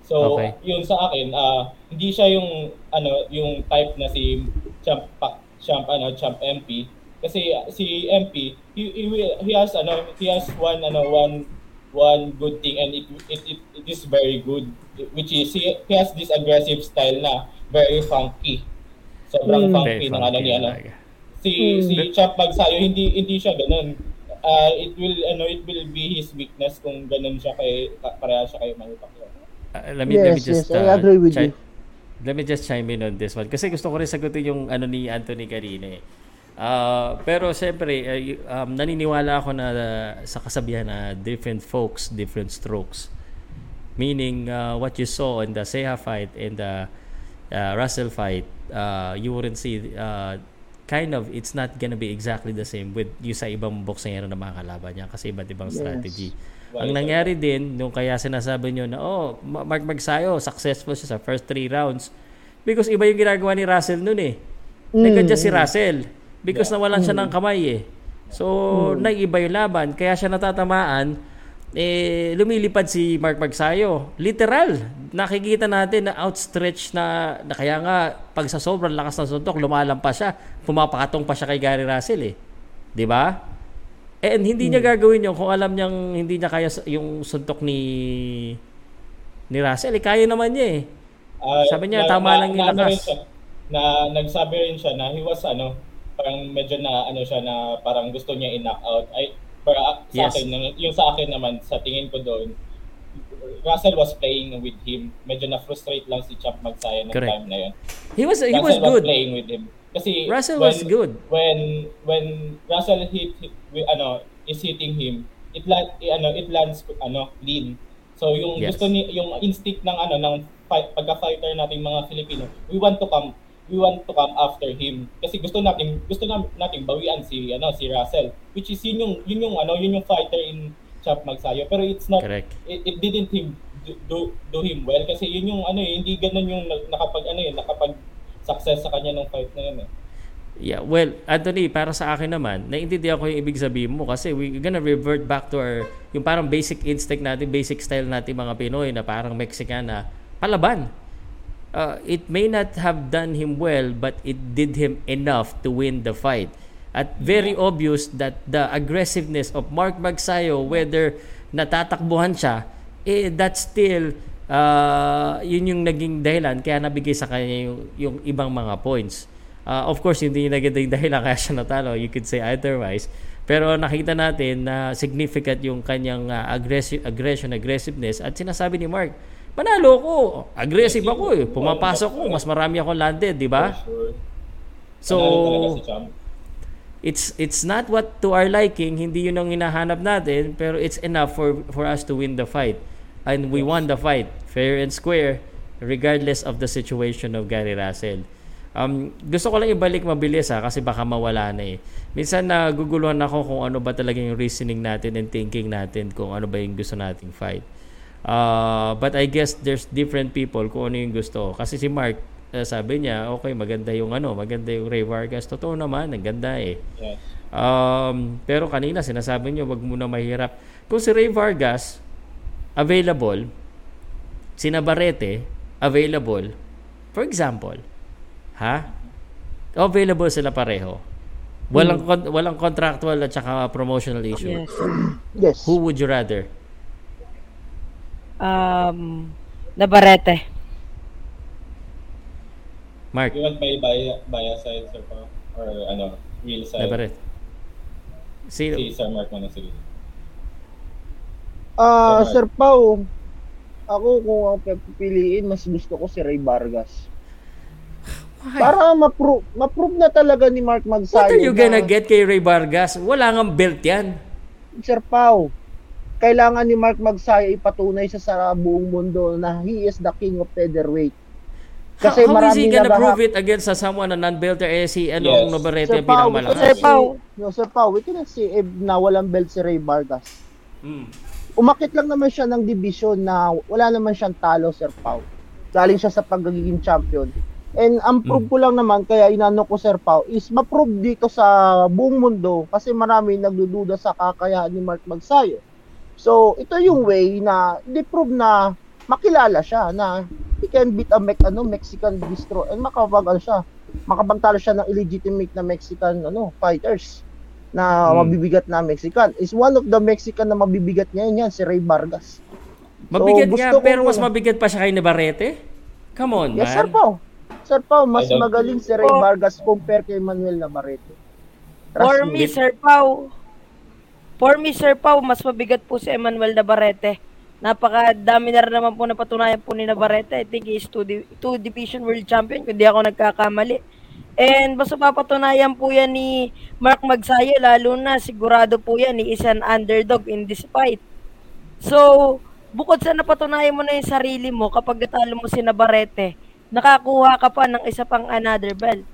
So Okay. yun sa akin ah hindi siya yung ano yung type na si Champ Pa- Champ ano Champ MP kasi ah, si MP he, he, will- he has ano he has one ano one one good thing and it it, it, it is very good which is he, he has this aggressive style na very funky sobrang Mm. funky Very ng ano funky ni ano talaga. si Mm. si Champ Magsayo hindi hindi siya ganun Ah, it will ano it will be his weakness kung ganun siya kay ka- pareha siya kay Manny Pacquiao Uh, let me, let me Yes, just, yes, I uh, agree with chi- you. Let me just chime in on this one. Kasi gusto ko rin sagutin yung ano ni Anthony kanina eh. Ah, pero siyempre, uh, um, naniniwala ako na uh, sa kasabihan na different folks, different strokes. Meaning, uh, what you saw in the Seha fight and the uh, Russell fight, uh, you wouldn't see, uh, kind of, it's not gonna be exactly the same with yung sa ibang boksingero na mga kalaban niya kasi iba't ibang Yes. strategy. Ang nangyari din, nung kaya sinasabi nyo na, oh, Ma- Mark Magsayo, successful siya sa first three rounds. Because iba yung ginagawa ni Russell nun eh. Nag-adjust si Russell. Because Yeah. nawalan siya ng kamay eh. So, naiiba yung laban. Kaya siya natatamaan, eh, lumilipad si Mark Magsayo. Literal. Nakikita natin na outstretch na, na kaya nga, pag sa sobrang lakas ng suntok, lumalampas siya. Pumapakatong pa siya kay Gary Russell eh. 'Di ba? And hindi niya gagawin yun kung alam niyang hindi niya kaya yung suntok ni ni Russell. Eh, kaya naman niya eh. Ah, Sabi niya, tama lang yung na, ano rin lakas. na nagsabi rin siya na he was ano, parang medyo na ano siya na parang gusto niya i-knock out. Ay, para sa Yes. akin, yung sa akin naman, sa tingin ko doon, Russell was playing with him. Medyo na-frustrate lang si Champ Magsayo ng Correct. time na yun. He was he Russell was good. playing with him. Kasi Russell when, was good. When when Russell hit, hit ano is hitting him, it land ano it lands ano clean. So yung Yes. gusto ni yung instinct ng ano ng fight, pagka-fighter nating mga Filipino, we want to come we want to come after him kasi gusto natin gusto na, natin bawian si ano si Russell which is yun yung yun yung ano yun yung fighter in Champ Magsayo pero it's not Correct. it, it didn't him do, do, do him well kasi yun yung ano eh, hindi ganun yung na- nakapag ano yun nakapag success sa kanya ng fight na yun eh. Yeah, well, Anthony, para sa akin naman, naiintindihan ko yung ibig sabihin mo kasi we gonna revert back to our, yung parang basic instinct natin, basic style natin mga Pinoy na parang Mexican na palaban. Uh, it may not have done him well, but it did him enough to win the fight. At very obvious that the aggressiveness of Mark Magsayo, whether natatakbuhan siya, eh, that's still uh, yun yung naging dahilan kaya nabigay sa kanya yung, yung ibang mga points. Uh, of course, hindi yung naging dahilan kaya siya natalo. You could say otherwise. Pero nakita natin na significant yung kanyang uh, aggressive, aggression, aggressiveness. At sinasabi ni Mark, Panalo ko. Aggressive ako eh. Pumapasok ko. Mas marami akong landed, di ba? So, it's it's not what to our liking, hindi yun ang hinahanap natin, pero it's enough for for us to win the fight. And we won the fight, fair and square, regardless of the situation of Gary Russell. Um, gusto ko lang ibalik mabilis ha, kasi baka mawala na eh. Minsan naguguluhan ako kung ano ba talaga yung reasoning natin and thinking natin kung ano ba yung gusto nating fight. Uh, but I guess there's different people kung ano yung gusto. Kasi si Mark, uh, sabi niya, okay, maganda yung ano, maganda yung Ray Vargas. Totoo naman, ang ganda eh. Yes. Um, pero kanina sinasabi niyo wag muna mahirap. Kung si Ray Vargas available, si Navarrete available, for example, ha? Available sila pareho. Walang con- walang contractual at saka promotional issue. Yes. *clears throat* Yes. Who would you rather? Um, Navarrete. Mark, You want by by bias side, sir, pa? Or ano, real side? Navarrete. Si Si Sir Mark muna, sige. Ah, Sir Sir Pau, ako kung ang pipiliin, mas gusto ko si Ray Vargas. Para ma-prove, ma-prove na talaga ni Mark Magsayo. What are you gonna na- get kay Ray Vargas? Wala ngang belt yan. Sir Pau, kailangan ni Mark Magsayo ipatunay sa sa buong mundo na he is the king of featherweight. Kasi how, how is he marami gonna naghaha- prove it against sa someone na non-belter eh si ano Yes. Pau, we pinakamalakas? Sir Pau. see- No, Sir Pau, we cannot see if na walang belt si Ray Vargas. Mm. Umakit lang naman siya ng division na wala naman siyang talo, Sir Pau. Galing siya sa pagiging champion. And ang proof ko lang naman, kaya inano ko Sir Pau, is ma-prove dito sa buong mundo kasi marami nagdududa sa kakayahan ni Mark Magsayo. So, ito yung way na di-prove na makilala siya na he can beat a Mex- ano, Mexican distro and makapag ano siya, makapagtalo siya ng illegitimate na Mexican ano fighters na Hmm. mabibigat na Mexican. Is one of the Mexican na mabibigat ngayon yan, si Ray Vargas. Mabigat So, nga, pero mas mabigat pa siya kay Navarrete? Come on, Yes, man. Sir Pao. Sir Pao, mas magaling si Ray Oh. Vargas compare kay Manuel Navarrete. Trust For me. me, Sir Pau, for me, Sir Pau, mas mabigat po si Emmanuel Navarrete. Napakadami na rin naman po napatunayan po ni Navarrete. I think he is two, di- two division world champion, kung di ako nagkakamali. And basta papatunayan po yan ni Mark Magsayo, lalo na sigurado po yan, ni is an underdog in this fight. So, bukod sa napatunayan mo na yung sarili mo kapag natalo mo si Navarrete, nakakuha ka pa ng isa pang another belt.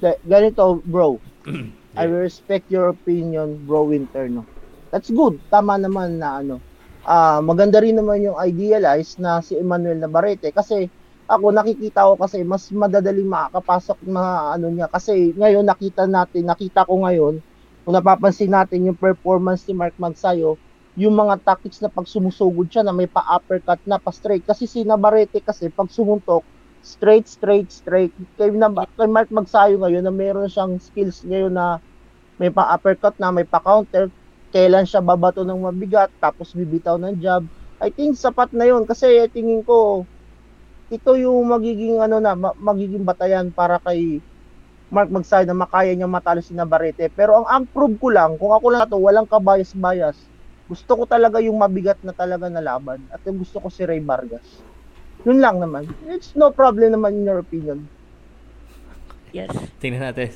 Ga- Ganito, bro. *clears throat* I will respect your opinion, bro Winter, no? That's good. Tama naman na ano. Ah, maganda rin naman yung idealize na si Emmanuel Navarrete kasi ako nakikita ko kasi mas madadaling makakapasok mga ano niya kasi ngayon nakita natin, nakita ko ngayon kung napapansin natin yung performance ni Mark Magsayo, yung mga tactics na pag sumusugod siya na may pa-uppercut na pa-straight kasi si Navarrete kasi pag sumuntok straight, straight, straight. Kay, na, kay Mark Magsayo ngayon na meron siyang skills ngayon na may pa-uppercut na, may pa-counter, kailan siya babato ng mabigat, tapos bibitaw ng jab. I think sapat na yun kasi tingin ko ito yung magiging ano na ma- magiging batayan para kay Mark Magsayo na makaya niya matalo si Navarrete. Pero ang ang prove ko lang, kung ako lang to, walang kabayas-bayas. Gusto ko talaga yung mabigat na talaga na laban at yung gusto ko si Ray Vargas. Yun lang naman. It's no problem naman in your opinion. Yes. Tingnan natin.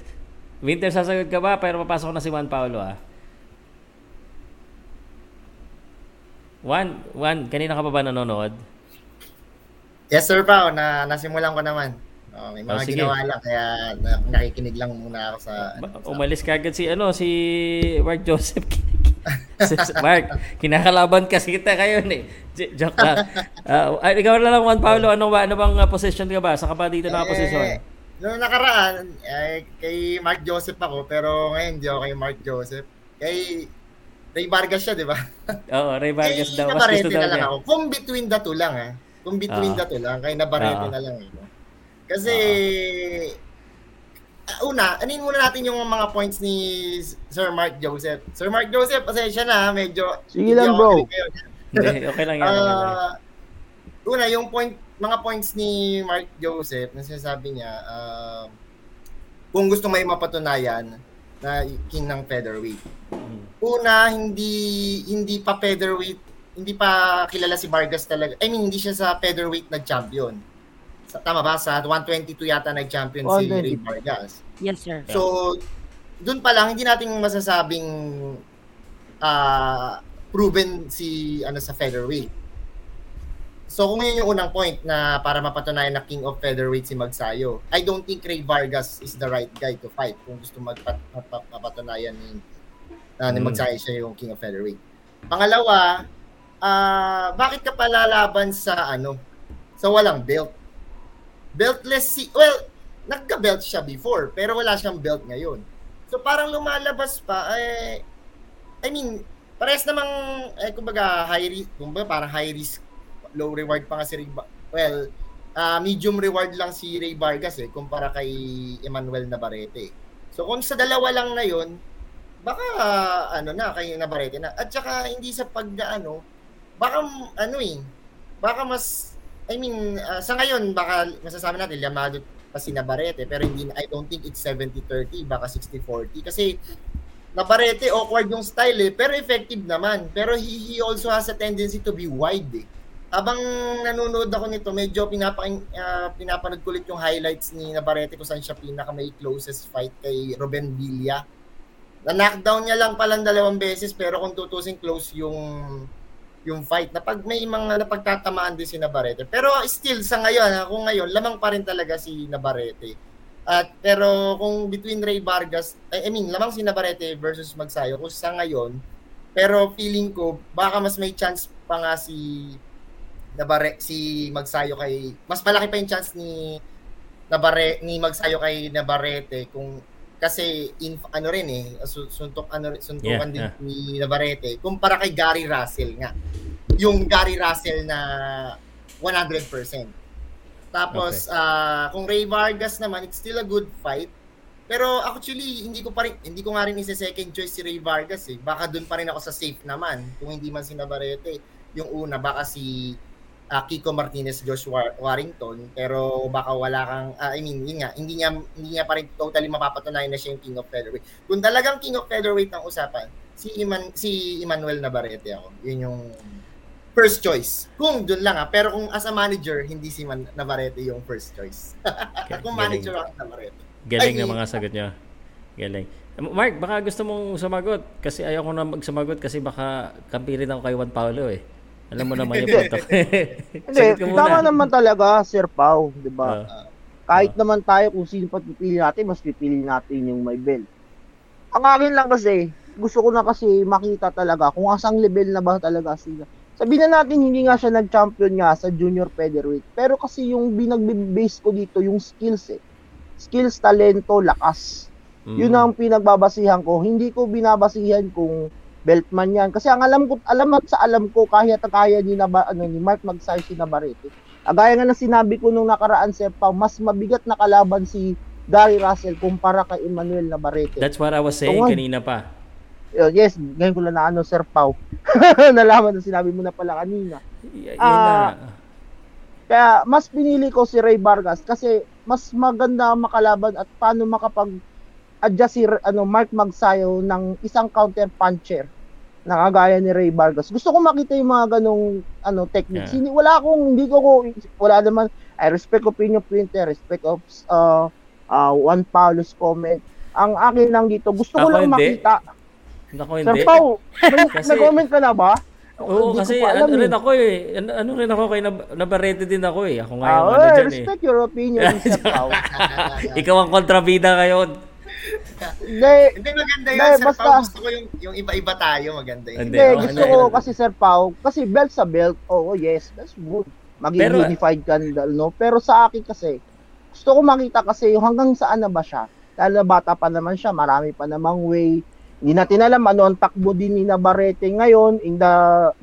Winter, sasagot ka ba? Pero papasok na si Juan Paulo, ah. Juan, Juan, kanina ka pa ba nanonood? Yes, Sir Pao, na nasimulan ko naman. Oh, may mga Oh, sige. ginawa lang, kaya na, nakikinig lang muna ako sa... Ano, sa- Umalis ka agad si ano si Mark Joseph. *laughs* Mark, kinakalaban kasi kita kayo eh. J- joke lang. *laughs* Ay, ikaw na lang Juan Paulo, ano ba ano bang ah, position ka ba? Saka pa dito Eh, naka-position? Noong nakaraan, eh, kay Mark Joseph ako, pero ngayon hindi ako kay Mark Joseph. Kay Ray Vargas siya, di ba? *laughs* Oo, Ray Vargas Kay daw. Mas Navarrete na lang niya. ako. Kung between the two lang, ha? Kung between Ah. the two lang, kay Navarrete Ah. na lang. Eh. Kasi, ah, una, anin muna natin yung mga points ni Sir Mark Joseph. Sir Mark Joseph, pasensya na, medyo... Sige lang, bro. Hindi, okay lang yan. okay lang yan. Ah, una, yung point, mga points ni Mark Joseph, na sinasabi niya, um, kung gusto may mapatunayan na king ng featherweight. Mm. Una, hindi hindi pa featherweight hindi pa kilala si Vargas talaga. I mean, hindi siya sa featherweight nag-champion. Sa, tama ba? Sa 122 yata nag-champion si 122. Ray Vargas. Yes, sir. So, doon pa lang, hindi natin masasabing ah proven si ano sa featherweight. So, kung yun yung unang point na para mapatunayan na king of featherweight si Magsayo, I don't think Ray Vargas is the right guy to fight kung gusto mapatunayan ni, na ni Mm. Magsayo siya yung king of featherweight. Pangalawa, ah bakit ka palalaban sa ano, sa walang belt? Beltless si, well, nagka-belt siya before, pero wala siyang belt ngayon. So parang lumalabas pa, eh, I mean, parehas namang, eh, kumbaga, high risk, kumbaga parang high risk, low reward pa nga si Ray, well, ah, medium reward lang si Ray Vargas eh, kumpara kay Emmanuel Navarrete. So kung sa dalawa lang na yon baka ano na kay Navarrete na. At saka hindi sa paggaano, baka ano eh, baka mas I mean, ah, sa ngayon baka masasabi natin Yamado pa si Navarrete pero hindi I don't think it's 70-30, baka 60-40 kasi Navarrete awkward yung style eh, pero effective naman. Pero he, he also has a tendency to be wide eh. Habang nanonood ako nito, medyo pinapaking, ah, pinapanood ko ulit yung highlights ni Navarrete kung saan siya pinaka may closest fight kay Ruben Villa. Na-knockdown niya lang palang dalawang beses pero kung tutusin close yung yung fight na pag may mga napagtatamaan din si Navarrete. Pero still sa ngayon, kung ngayon, lamang pa rin talaga si Navarrete. At pero kung between Ray Vargas, I I mean, lamang si Navarrete versus Magsayo kung sa ngayon, pero feeling ko baka mas may chance pa nga si Nabare si Magsayo kay mas malaki pa yung chance ni Nabare ni Magsayo kay Navarrete kung kasi in, ano rin eh su- suntok ano suntukan Yeah, din yeah. ni Navarrete kumpara kay Gary Russell nga yung Gary Russell na 100%. Tapos ah, kung Ray Vargas naman it's still a good fight. Pero actually hindi ko pa rin hindi ko nga rin isa second choice si Ray Vargas eh. Baka doon pa rin ako sa safe naman kung hindi man si Navarrete. Yung una baka si ah, Kiko Martinez, Josh War- Warrington, pero baka wala kang ah, I mean, yun nga, hindi niya hindi niya pa rin totally mapapatunayan na siya yung King of Featherweight. Kung talagang King of Featherweight ang usapan, si Iman si Emmanuel Navarrete ako. Yun yung first choice. Kung doon lang ah, pero kung as a manager, hindi si Man- Navarrete yung first choice. *laughs* kung galing. manager ako Navarrete. Galing Ay, ng mga sagot niya. Galing. Mark, baka gusto mong sumagot kasi ayaw ko na magsumagot kasi baka kampi rin ako kay Juan Paulo eh. Alam mo naman yung punto. Hindi, *laughs* tama naman talaga, Sir Pau, di ba? Ah. Kahit naman tayo kung sino pa pipili natin, mas pipili natin yung may belt. Ang akin lang kasi, gusto ko na kasi makita talaga kung asang level na ba talaga sila. Sabihin na natin, hindi nga siya nag-champion nga sa junior featherweight. Pero kasi yung binag-base ko dito, yung skills eh. Skills, talento, lakas. Mm. Yun ang pinagbabasihan ko. Hindi ko binabasihan kung belt man yan. Kasi ang alam ko, alam at sa alam ko, kaya ta kaya ni, na, ano, ni Mark Magsay si Navarrete. Agaya nga na sinabi ko nung nakaraan, Sir Pao, mas mabigat na kalaban si Gary Russell kumpara kay Emmanuel Navarrete. That's what I was saying nga. kanina pa. Yun, yes, ngayon ko lang na ano, Sir Pau. *laughs* Nalaman na sinabi mo na pala kanina. Y- yun Ah, na. Kaya mas pinili ko si Ray Vargas kasi mas maganda makalaban at paano makapag adjust si ano Mark Magsayo ng isang counter puncher na kagaya ni Ray Vargas. Gusto ko makita yung mga ganong ano techniques. Yeah. Hindi wala akong hindi ko, ko wala naman I respect opinion printer, respect of uh, uh, Juan Paulo's comment. Ang akin lang dito, gusto ko Ako lang hindi. makita. Sir hindi. Pau, *laughs* may- Kasi- nag-comment ka na ba? Oo, Hindi ko kasi alam ano eh. rin ako eh. Ano, ano rin ako kay Nab- Navarrete din ako eh. Ako nga Ah, yung ano well, dyan eh. respect your opinion, *laughs* Sir Pau. Ikaw ang kontrabida ngayon. Hindi, Hindi maganda yun, Sir basta- Pao. Gusto ko yung, yung iba-iba tayo, maganda yun. Hindi, Hindi, okay gusto ko kasi Sir Pau, kasi belt sa belt, oo, yes, that's good. Maging Pero- unified ka, no? Pero sa akin kasi, gusto ko makita kasi yung hanggang saan na ba siya. Dahil na bata pa naman siya, marami pa namang way. Hindi natin alam ano ang takbo din ni Navarrete ngayon, in the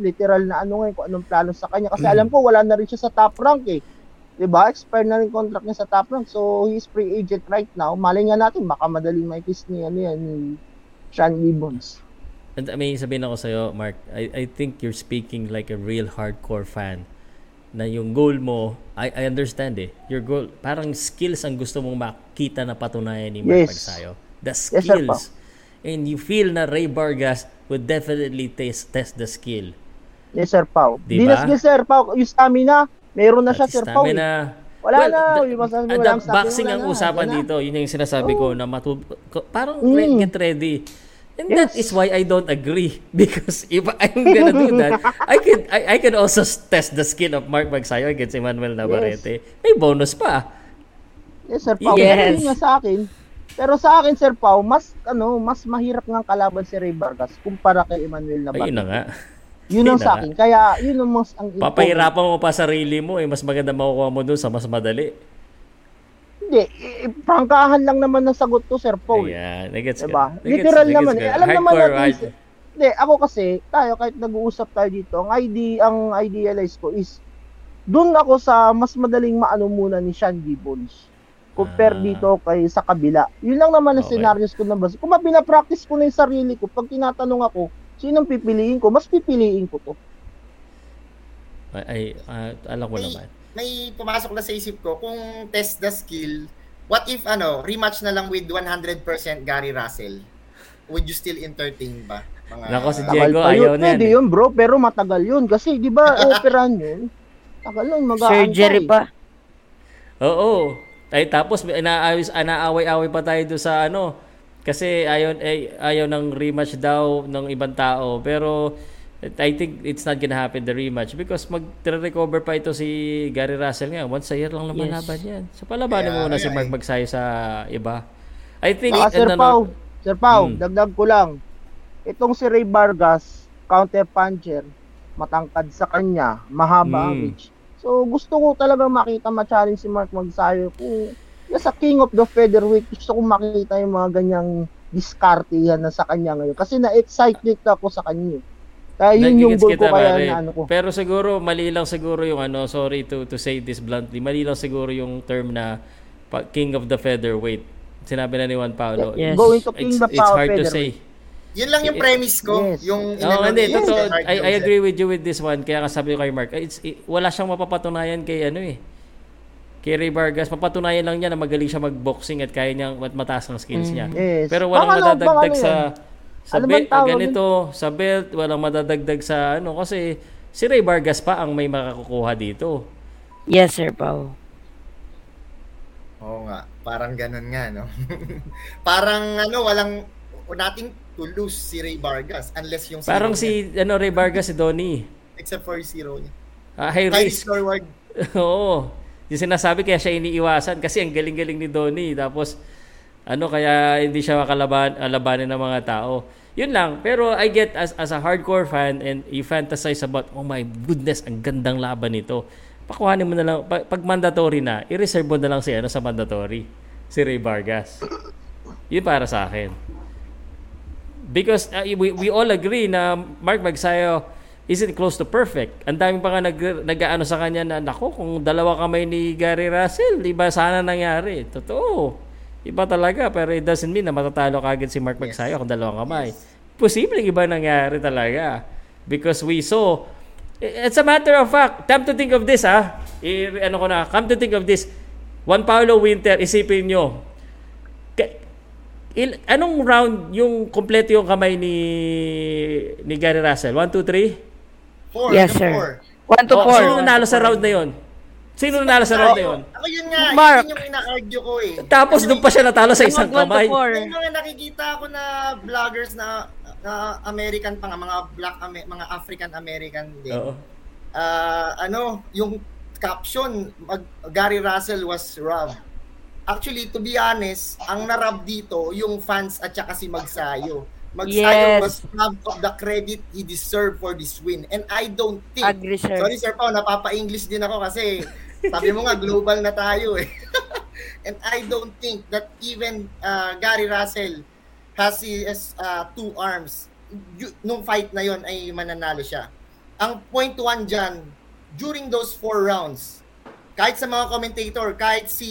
literal na ano ngayon, kung anong plano sa kanya. Kasi alam ko, wala na rin siya sa top rank eh. 'Di ba? Expire na rin contract niya sa top rank. So, he's free agent right now. Malay nga natin, baka madaling may kiss ni, ano yan, ni Sean Gibbons. And I mean, sabihin ako sa'yo, Mark, I, I think you're speaking like a real hardcore fan. Na yung goal mo, I, I understand eh. Your goal, parang skills ang gusto mong makita na patunayan ni Mark Yes. Pagsayo. The sir, skills. And you feel na Ray Vargas would definitely test, test the skill. Yes, Sir Pau. Di Di na sige, Sir Pau. Yung stamina, meron na siya, Sir Pau. eh. Stamina. Wala Well, na. the- wala the stamina, boxing ang na. usapan dito. Yun yung sinasabi ko na matu... ko- Parang Mm. re- get ready. And that is why I don't agree. *laughs* Because if I'm gonna do that, *laughs* I can I, I can also test the skill of Mark Magsayo against Emmanuel Navarrete. May bonus pa. Yes, Sir Pau. Yes. Nga sa akin. Pero sa akin, Sir Pau, mas ano, mas mahirap ng kalaban si Ray Vargas kumpara kay Emmanuel Navarrete. Ayun na nga. Yun ang sa akin. Kaya, yun ang mas ang Papahirapan mo pa sarili mo eh. Mas maganda makukuha mo dun sa mas madali. Hindi, eh, prangkahan lang naman ng sagot to, Sir Paul. Ayan. Nagets Diba? Nagets- Literal nagets naman ka. eh. Alam naman Hardcore, natin. hard- Hindi, ako kasi, tayo kahit nag-uusap tayo dito, ang ID, ang idealize ko is, doon ako sa mas madaling maano muna ni Sean Gibbons compare Ah. dito kay sa kabila. Yun lang naman ang Okay. scenarios ko na base. Kung mapina-practice ko na yung sarili ko, pag tinatanong ako, sinong pipiliin ko, mas pipiliin ko to. Ay, ay, ah, alam ko May, naman. may pumasok na sa isip ko, kung test the skill, what if ano, rematch na lang with 100% Gary Russell? Would you still entertain ba? Mga, Nako, si Diego, pa ayaw na yan Pwede eh. yun, bro, pero matagal yun. Kasi, di ba, *laughs* operan yun. Tagal yun, mag Surgery pa. Oo. Ay tapos may inaayos anaaway-away pa tayo do sa ano kasi ayaw ay, ayaw ng rematch daw ng ibang tao pero I think it's not gonna happen the rematch because mag-recover pa ito si Gary Russell nga once a year lang naman Yes. laban yan. So palabanin Kaya mo muna si Mark eh. Magsayo sa iba. I think Ah, Sir ano, Pau, Sir Pau, Hmm. dagdag ko lang. Itong si Ray Vargas, counter puncher, matangkad sa kanya, mahaba ang Hmm. reach. So, gusto ko talaga makita ma-challenge si Mark Magsayo kung sa king of the featherweight, gusto ko makita yung mga ganyang diskartihan na sa kanya ngayon. Kasi na-excite ako sa kanya. eh. Kaya yun yung goal ko kaya pare. na ano ko. Pero siguro mali lang siguro yung ano, sorry to to say this bluntly. Mali lang siguro yung term na pa- king of the featherweight. Sinabi na ni Juan Paulo. Yes. Going to king It's, the it's hard to say. Yun lang yung premise ko. Yes. Yung Oo, inano hindi, totoo. I, I agree with you with this one. Kaya kasabi ko kay Mark, it's, it- wala siyang mapapatunayan kay ano eh. Kay Ray Vargas, papatunayan lang niya na magaling siya mag-boxing at kaya niyang at mataas ang skills niya. Yes. Pero walang Baka ano, baka madadagdag ano sa sa Ano belt, tawag ganito, sa belt, walang madadagdag sa ano kasi si Ray Vargas pa ang may makakukuha dito. Yes, Sir Pao. Oo nga, parang ganun nga, no? *laughs* parang ano, walang nating to lose si Ray Vargas unless yung Parang zero niya. si ano Ray Vargas si Donnie. except for zero niya. Ah, high High risk. forward. Oo. Yung sinasabi kaya siya iniiwasan kasi ang galing-galing ni Donnie. Tapos ano kaya hindi siya makalaban alabanin ng mga tao. Yun lang. Pero I get as as a hardcore fan and you fantasize about oh my goodness, ang gandang laban nito. Pakuhanin mo na lang pag, pag mandatory na, i-reserve mo na lang si ano sa mandatory. Si Ray Vargas. Yun para sa akin. Because uh, we, we all agree na Mark Magsayo isn't close to perfect. Ang dami pa nga nag, nag-ano sa kanya na, nako, kung dalawa kamay ni Gary Russell, iba sana nangyari. Totoo. Iba talaga, pero it doesn't mean na matatalo kagad si Mark Magsayo kung dalawang kamay. Posibleng iba nangyari talaga. Because we saw, it's a matter of fact, time to think of this ah, I, ano ko na, come to think of this, Juan Paulo Winter, isipin nyo, il, anong round yung kompleto yung kamay ni ni Gary Russell? 1, 2, 3? Four, Yes, yung sir. four. One to Oh, four. sino nanalo sa round na yon? Sino nanalo sa round na yon? Ako yun nga, Mark. yun yung ina-argue ko eh. Tapos doon pa siya natalo sa isang One to kamay. four. May mga nakikita ako na vloggers na, na American pa nga, mga black, mga African American din. Oo. Ah, ano, yung caption, mag- Gary Russell was robbed. Actually, to be honest, ang narab dito, yung fans at saka si Magsayo. Magsayo Yes. was robbed of the credit he deserved for this win. And I don't think, Agree, sir. sorry Sir Pao, napapa-English din ako kasi sabi mo nga, global na tayo eh. *laughs* And I don't think that even uh, Gary Russell has his uh, two arms. Y- nung fight na yon ay mananalo siya. Ang point one dyan, during those four rounds, kahit sa mga commentator, kahit si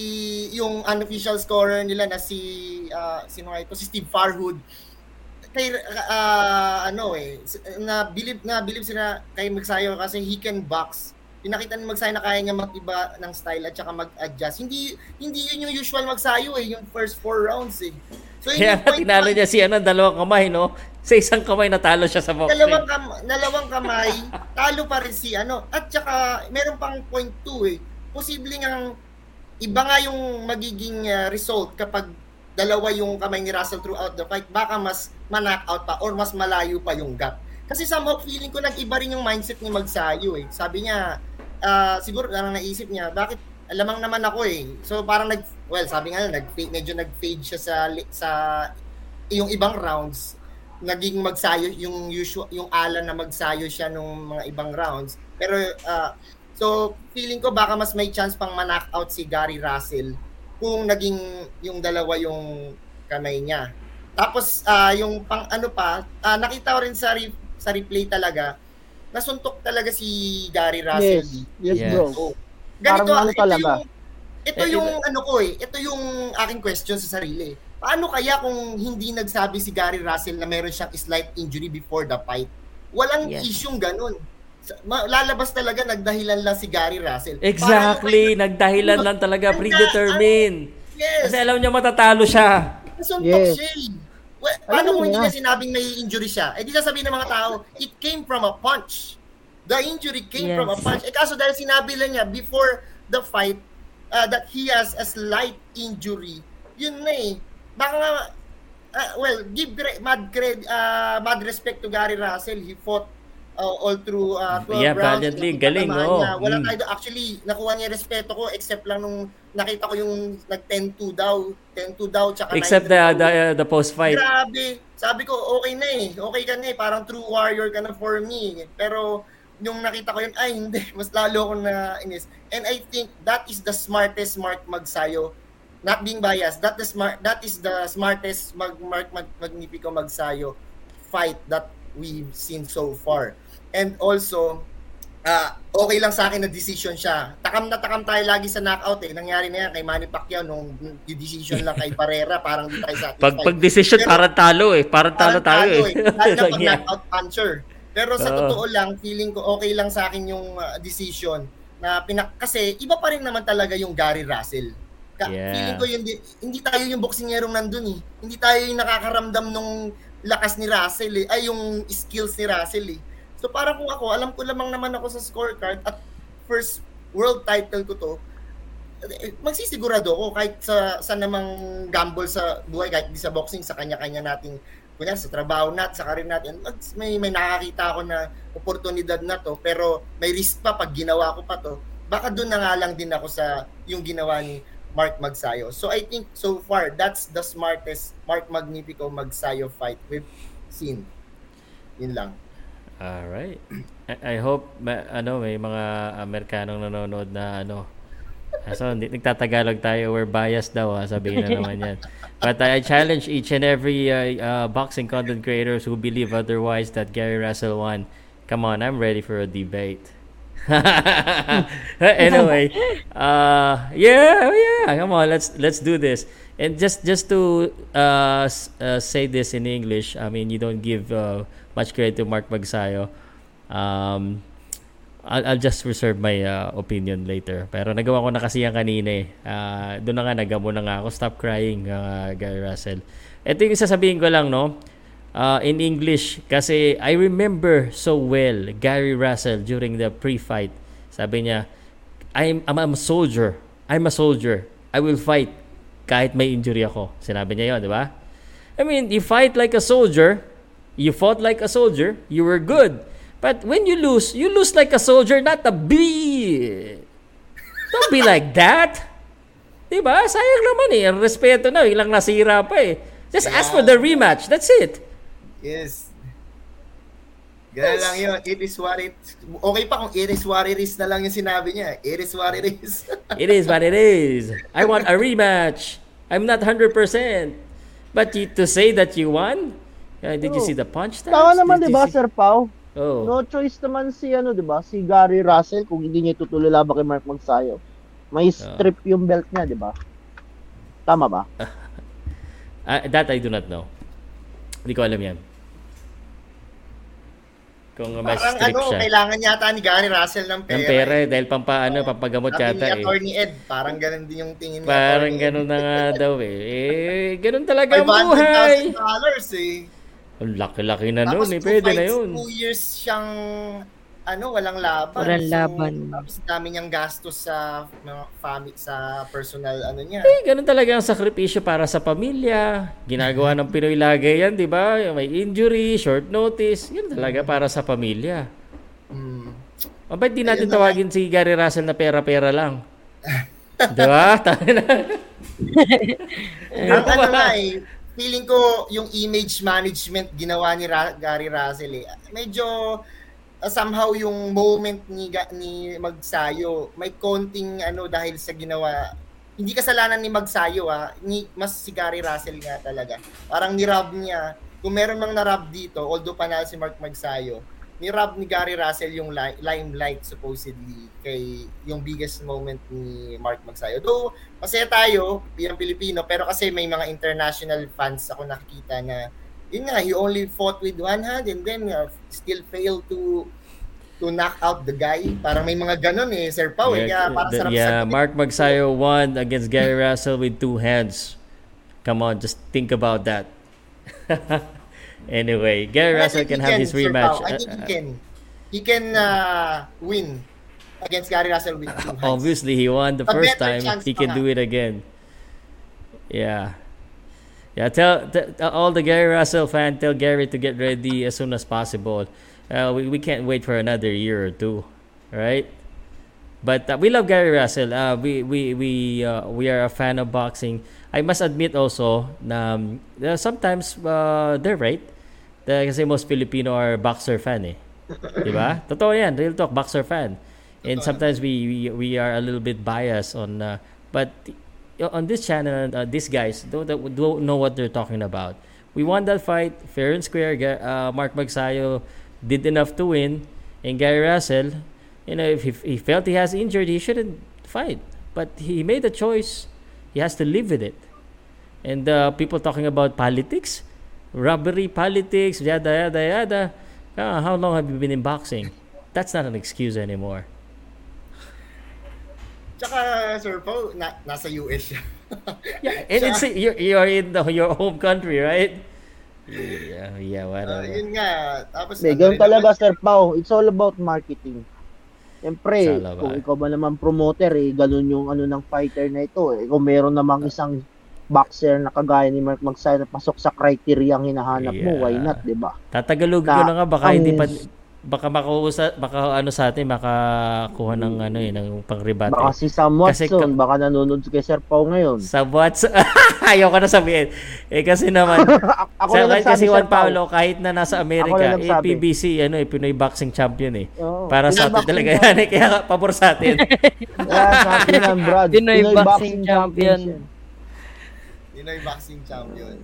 yung unofficial scorer nila na si uh, sino ito, si Steve Farhood, kay uh, ano eh na believe na believe sila kay Magsayo kasi he can box. Pinakita ni Magsayo na kaya niya mag-iba ng style at saka mag-adjust. Hindi hindi yun yung usual Magsayo eh, yung first four rounds eh. So Kaya point tinalo niya si ano, dalawang kamay, no? Sa isang kamay natalo siya sa boxing. Dalawang, kam- dalawang kamay, talo pa rin si ano. At saka, meron pang point 2 eh. Posible nga, iba nga yung magiging uh, result kapag dalawa yung kamay ni Russell throughout the fight. Baka mas ma-knockout pa or mas malayo pa yung gap. Kasi somehow feeling ko nag-iba rin yung mindset ni Magsayo eh. Sabi niya, uh, siguro parang naisip niya, bakit alamang naman ako eh. So parang nag, well, sabi nga, nag medyo nag-fade siya sa, sa yung ibang rounds naging magsayo yung usual yung Alan na magsayo siya nung mga ibang rounds. Pero uh, so feeling ko baka mas may chance pang ma out si Gary Russell kung naging yung dalawa yung kamay niya. Tapos uh, yung pang ano pa, uh, nakita ko rin sa re- sa replay talaga nasuntok talaga si Gary Russell. Yes, yes, yes. bro. So, ganito, Parang ano talaga. Yung, ito yung ano ko eh, ito yung aking question sa sarili Paano kaya kung hindi nagsabi si Gary Russell na meron siyang slight injury before the fight? Walang yes. isyong ganun. Lalabas talaga nagdahilan lang si Gary Russell. Exactly, Paano, nagdahilan lang talaga predetermined. Yes. Kasi alam niya matatalo siya. Nasuntok yes. siya. Well, paano kung hindi niya sinabing may injury siya? Eh di sasabihin ng mga tao, it came from a punch. The injury came yes. from a punch. Eh kaso dahil sinabi lang niya before the fight uh, that he has a slight injury, yun na eh baka nga, uh, well, give great, mad, cred, uh, mad respect to Gary Russell. He fought uh, all through uh, 12 yeah, rounds. valiantly. Galing, oh. Niya. Wala mm. tayo, actually, nakuha niya respeto ko except lang nung nakita ko yung nag 10-2 daw, 10-2 daw, tsaka Except the, the, uh, the post-fight. Grabe. Sabi ko, okay na eh. Okay ka na eh. Parang true warrior ka na for me. Pero, yung nakita ko yun, ay hindi, *laughs* mas lalo ko na inis. And I think that is the smartest Mark Magsayo not being biased, that the smart that is the smartest mag, mag, mag magnifico magsayo fight that we've seen so far. And also uh, okay lang sa akin na decision siya. Takam na takam tayo lagi sa knockout eh. Nangyari na yan kay Manny Pacquiao nung decision lang kay Barrera, parang di tayo satisfied. Pag, pag decision, Pero, parang talo eh. Parang talo tayo eh. eh. Lalo na pag *laughs* knockout puncher. Pero sa uh, totoo lang, feeling ko okay lang sa akin yung uh, decision na pinak kasi iba pa rin naman talaga yung Gary Russell. Ka- yeah. Feeling ko yun, hindi tayo yung boxingerong nandun eh. Hindi tayo yung nakakaramdam nung lakas ni Russell eh. Ay, yung skills ni Russell eh. So parang kung ako, alam ko lamang naman ako sa scorecard at first world title ko to, eh, magsisigurado ako kahit sa, sa namang gamble sa buhay, kahit di sa boxing, sa kanya-kanya nating kunya sa trabaho natin, sa karir natin, may, may nakakita ako na oportunidad na to, pero may risk pa pag ginawa ko pa to, baka doon na nga lang din ako sa yung ginawa ni Mark Magsayo. So I think so far that's the smartest Mark Magnifico Magsayo fight we've seen. Yun lang. All right. I, I hope ma, ano may mga Amerikanong nanonood na ano So, nagtatagalog tayo. We're biased daw, ha? sabihin na naman yan. But I challenge each and every uh, uh, boxing content creators who believe otherwise that Gary Russell won. Come on, I'm ready for a debate. *laughs* anyway, uh, yeah, yeah. Come on, let's let's do this. And just just to uh, uh, say this in English, I mean, you don't give uh, much credit to Mark Magsayo. Um, I'll, I'll just reserve my uh, opinion later. Pero nagawa ko na kasi yan kanina eh. Uh, doon na nga, nagamo na nga ako. Stop crying, uh, Gary Russell. Ito yung sasabihin ko lang, no? uh, in English kasi I remember so well Gary Russell during the pre-fight. Sabi niya, I'm, I'm, I'm a soldier. I'm a soldier. I will fight kahit may injury ako. Sinabi niya 'yon, di ba? I mean, you fight like a soldier. You fought like a soldier. You were good. But when you lose, you lose like a soldier, not a bee. Don't be like that. Diba? Sayang naman eh. Respeto na. Ilang nasira pa eh. Just yeah. ask for the rematch. That's it. Yes. Ganun yes. lang yun. It is what it Okay pa kung it is what it is na lang yung sinabi niya. It is what it is. *laughs* it is what it is. I want a rematch. I'm not 100%. But you, to say that you won? Uh, did oh. you see the punch stats? Tama naman, di ba, Sir Pau? Oh. No choice naman si, ano, di ba, si Gary Russell kung hindi niya itutuloy laban kay Mark Magsayo. May oh. strip oh. yung belt niya, di ba? Tama ba? uh, *laughs* that I do not know. Hindi ko alam yan. Kung may Parang strip ano, siya. kailangan yata ni Gary Russell ng pera. Ng pera eh, dahil pampaano, oh, pampagamot yata eh. Attorney Ed, parang ganun din yung tingin niya. Parang ganun na nga *laughs* daw eh. Eh, ganun talaga ang buhay. dollars eh. Ang laki-laki na Tapos noon eh. two Pwede na fights, yun. two years siyang ano, walang laban. Walang So, laban. Tapos dami niyang gastos sa mga family, sa personal ano niya. Eh, ganun talaga ang sakripisyo para sa pamilya. Ginagawa ng Pinoy lagi yan, di ba? May injury, short notice. Yan talaga para sa pamilya. Mm. O ba't di natin Ayun na tawagin si Gary Russell na pera-pera lang? di ba? *laughs* Tayo na. *laughs* Ang ano nga eh, feeling ko yung image management ginawa ni Ra- Gary Russell eh. Medyo uh, somehow yung moment ni ni Magsayo may konting ano dahil sa ginawa hindi kasalanan ni Magsayo ah, ni mas si Gary Russell nga talaga. Parang ni-rob niya. Kung meron mang na-rob dito, although panalo si Mark Magsayo, ni-rob ni Gary Russell yung li- limelight supposedly kay yung biggest moment ni Mark Magsayo. Though masaya tayo bilang Pilipino pero kasi may mga international fans ako nakikita na yun nga, he only fought with one hand and then uh, still failed to to knock out the guy. Parang may mga ganun eh, Sir Pao. eh. Kaya para the- sarap yeah, sagutin. Mark Magsayo won against Gary Russell with two hands. Come on, just think about that. *laughs* anyway, Gary Russell think can he have his rematch. I think Uh, he can. He can uh, win against Gary Russell with two *laughs* hands. Obviously, he won the A first time. He can do it again. Yeah. Yeah, tell, t- all the Gary Russell fan, tell Gary to get ready as soon as possible. Uh, we, we can't wait for another year or two, right? But uh, we love Gary Russell. Uh, we we we uh, we are a fan of boxing. I must admit also na um, uh, sometimes uh, they're right. Uh, kasi most Filipino are boxer fan eh. eh. *laughs* 'Di ba? Totoo 'yan, real talk, boxer fan. And sometimes we we, we are a little bit biased on uh, but on this channel uh, these guys don't don't know what they're talking about. We won that fight fair and square. Uh, Mark Magsayo did enough to win, and Gary Russell, you know, if he, he felt he has injured, he shouldn't fight. But he made a choice. He has to live with it. And uh, people talking about politics, robbery politics, yada yada yada. Ah, how long have you been in boxing? That's not an excuse anymore. Tsaka, Sir Pao, na, nasa US siya. Yeah, *laughs* and it's you're, you're in the, your home country, right? Yeah, yeah, Uh, whatever. yun nga. Tapos, ano ganun talaga, naman- Sir Pao. It's all about marketing. Siyempre, kung ikaw ba naman promoter, eh, ganun yung ano ng fighter na ito. Eh. Kung meron namang isang boxer na kagaya ni Mark Magsayo na pasok sa criteria ang hinahanap mo, why Yeah. not, di ba? Tatagalog ko Na- na nga baka ang- hindi pa baka makuusa baka ano sa atin makakuha ng ano eh ng pangrebate. Baka si Sam Kasi Watson, baka nanonood kay Sir Pao ngayon. Sa what's *laughs* Ayoko na sabihin. Eh kasi naman *laughs* Ako sa na kahit kasi Juan Pao. Paulo kahit na nasa Amerika, na eh. PBC ano eh Pinoy boxing champion eh. Oo. Para sa atin Pinoy boxing talaga yan eh, kaya pabor sa atin. *laughs* Kaya sa atin Brad. Pinoy boxing champion. yan. Pinoy boxing champion.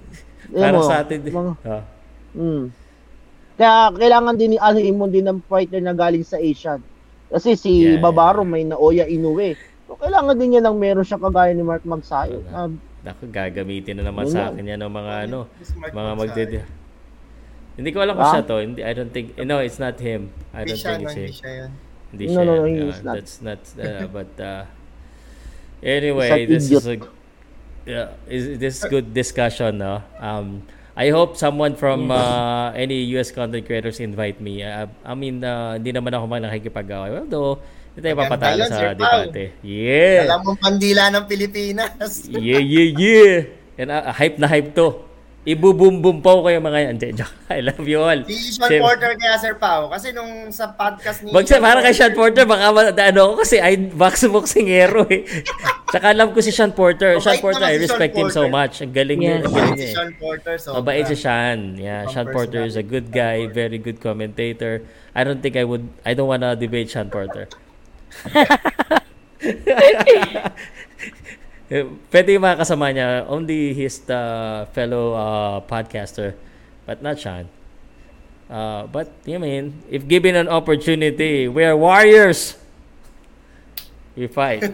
Para mo, sa atin. mga- Oh. Mm. Kaya kailangan din alihin mo din ng fighter na galing sa Asian. Kasi si Yeah, Bavaro may Naoya Inoue. So kailangan din niya ng meron siya kagaya ni Mark Magsayo. Na, Naku, gagamitin na naman Yun sa akin yan ng mga ano, mga magdede. Hindi ko alam kung Ah? siya to. Hindi, I don't think, eh, no, it's not him. I Hindi don't think no, it's hindi him. siya yun. Hindi No, siya. no, no, yan. he Uh. That's not, *laughs* uh, but, uh, anyway, this is a, yeah, is this is good discussion, no? Um, I hope someone from uh, any US content creators invite me. Uh, I mean, uh, hindi naman ako man nakikipag-away. Although, hindi tayo papatalo sa debate. Yeah! Alam mo pandila ng Pilipinas. Yeah, yeah, yeah. And uh, hype na hype to. Ibubumbum po kayo mga yan. Hindi, joke. *laughs* I love you all. Si Sean Porter kaya Sir Pao. Kasi nung sa podcast ni... Bagsa, parang kay Sean Porter, baka ano ako kasi ay box boxingero eh. *laughs* Tsaka alam ko si Sean Porter. Mabait Sean Porter, I si Sean respect him so Porter. much. Ang galing niya. Yes. Ang galing Si niya. eh. Sean Porter. So, Mabait si Sean. Yeah, Sean Porter is a good guy, very good commentator. I don't think I would, I don't wanna debate Sean Porter. *laughs* Eh, Pwede yung mga kasama niya. Only his uh, fellow uh, podcaster. But not Sean. Uh, but, you mean, if given an opportunity, we are warriors. We fight.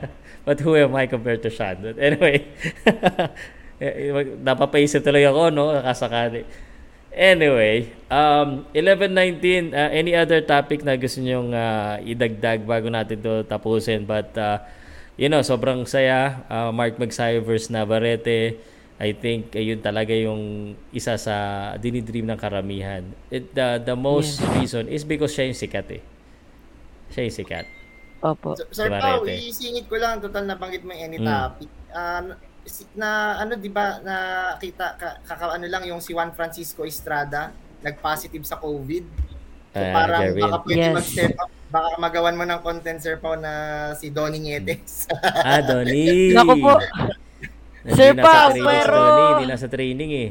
*laughs* but who am I compared to Sean? But anyway, *laughs* eh, mag- napapaisip talaga ako, no? Nakasakali. Anyway, um, 11.19, uh, any other topic na gusto nyong uh, idagdag bago natin to tapusin? But, uh, you know, sobrang saya. Uh, Mark Magsayo versus Navarrete. I think ayun talaga yung isa sa dinidream ng karamihan. It, the, the most reason is because siya yung sikat eh. Siya yung sikat. Opo. Sir, Sir Pao, isingit ko lang, total nabanggit mo yung any Mm. topic. Ah, si- na ano 'di ba nakita ka, kaka ano lang yung si Juan Francisco Estrada nag-positive sa COVID. So Ah, parang Jervin. baka pwede Yes. mag-step up, baka magawan mo ng content Sir Pao na si Donnie Nietes. *laughs* Ah, Donnie. Naku po. Sir Pao, pero- Donnie, hindi nasa training eh.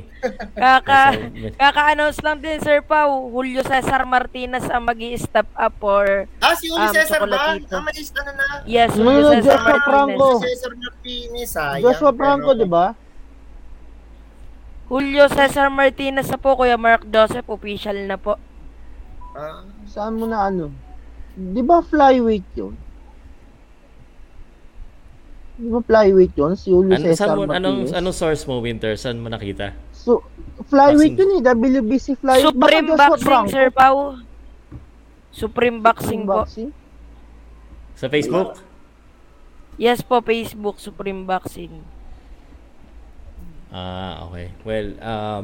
Kaka, kaka-announce lang din, Sir Pau. Julio Cesar Martinez ang mag step up for... ah, si Uli Um, Cesar ba? Ah, may na na. Yes, Julio yun, Cesar Joshua Martinez. Franco? Cesar Martinez, sayang. Joshua Franco, pero- di ba? Julio Cesar Martinez na po, Kuya Mark Joseph. Official na po. Ah, Saan mo na ano? Di ba flyweight yun? Di ba flyweight yun? Si Julio An- Cesar saan mo, anong, Martinez? anong source mo, Winter? Saan mo nakita? So, flyweight Boxing. yun eh. WBC flyweight. Supreme Baka Boxing. Sir Pau. Supreme Boxing Supreme po. Boxing? Sa Facebook? Yes po, Facebook, Supreme Boxing. Ah, okay. Well, um,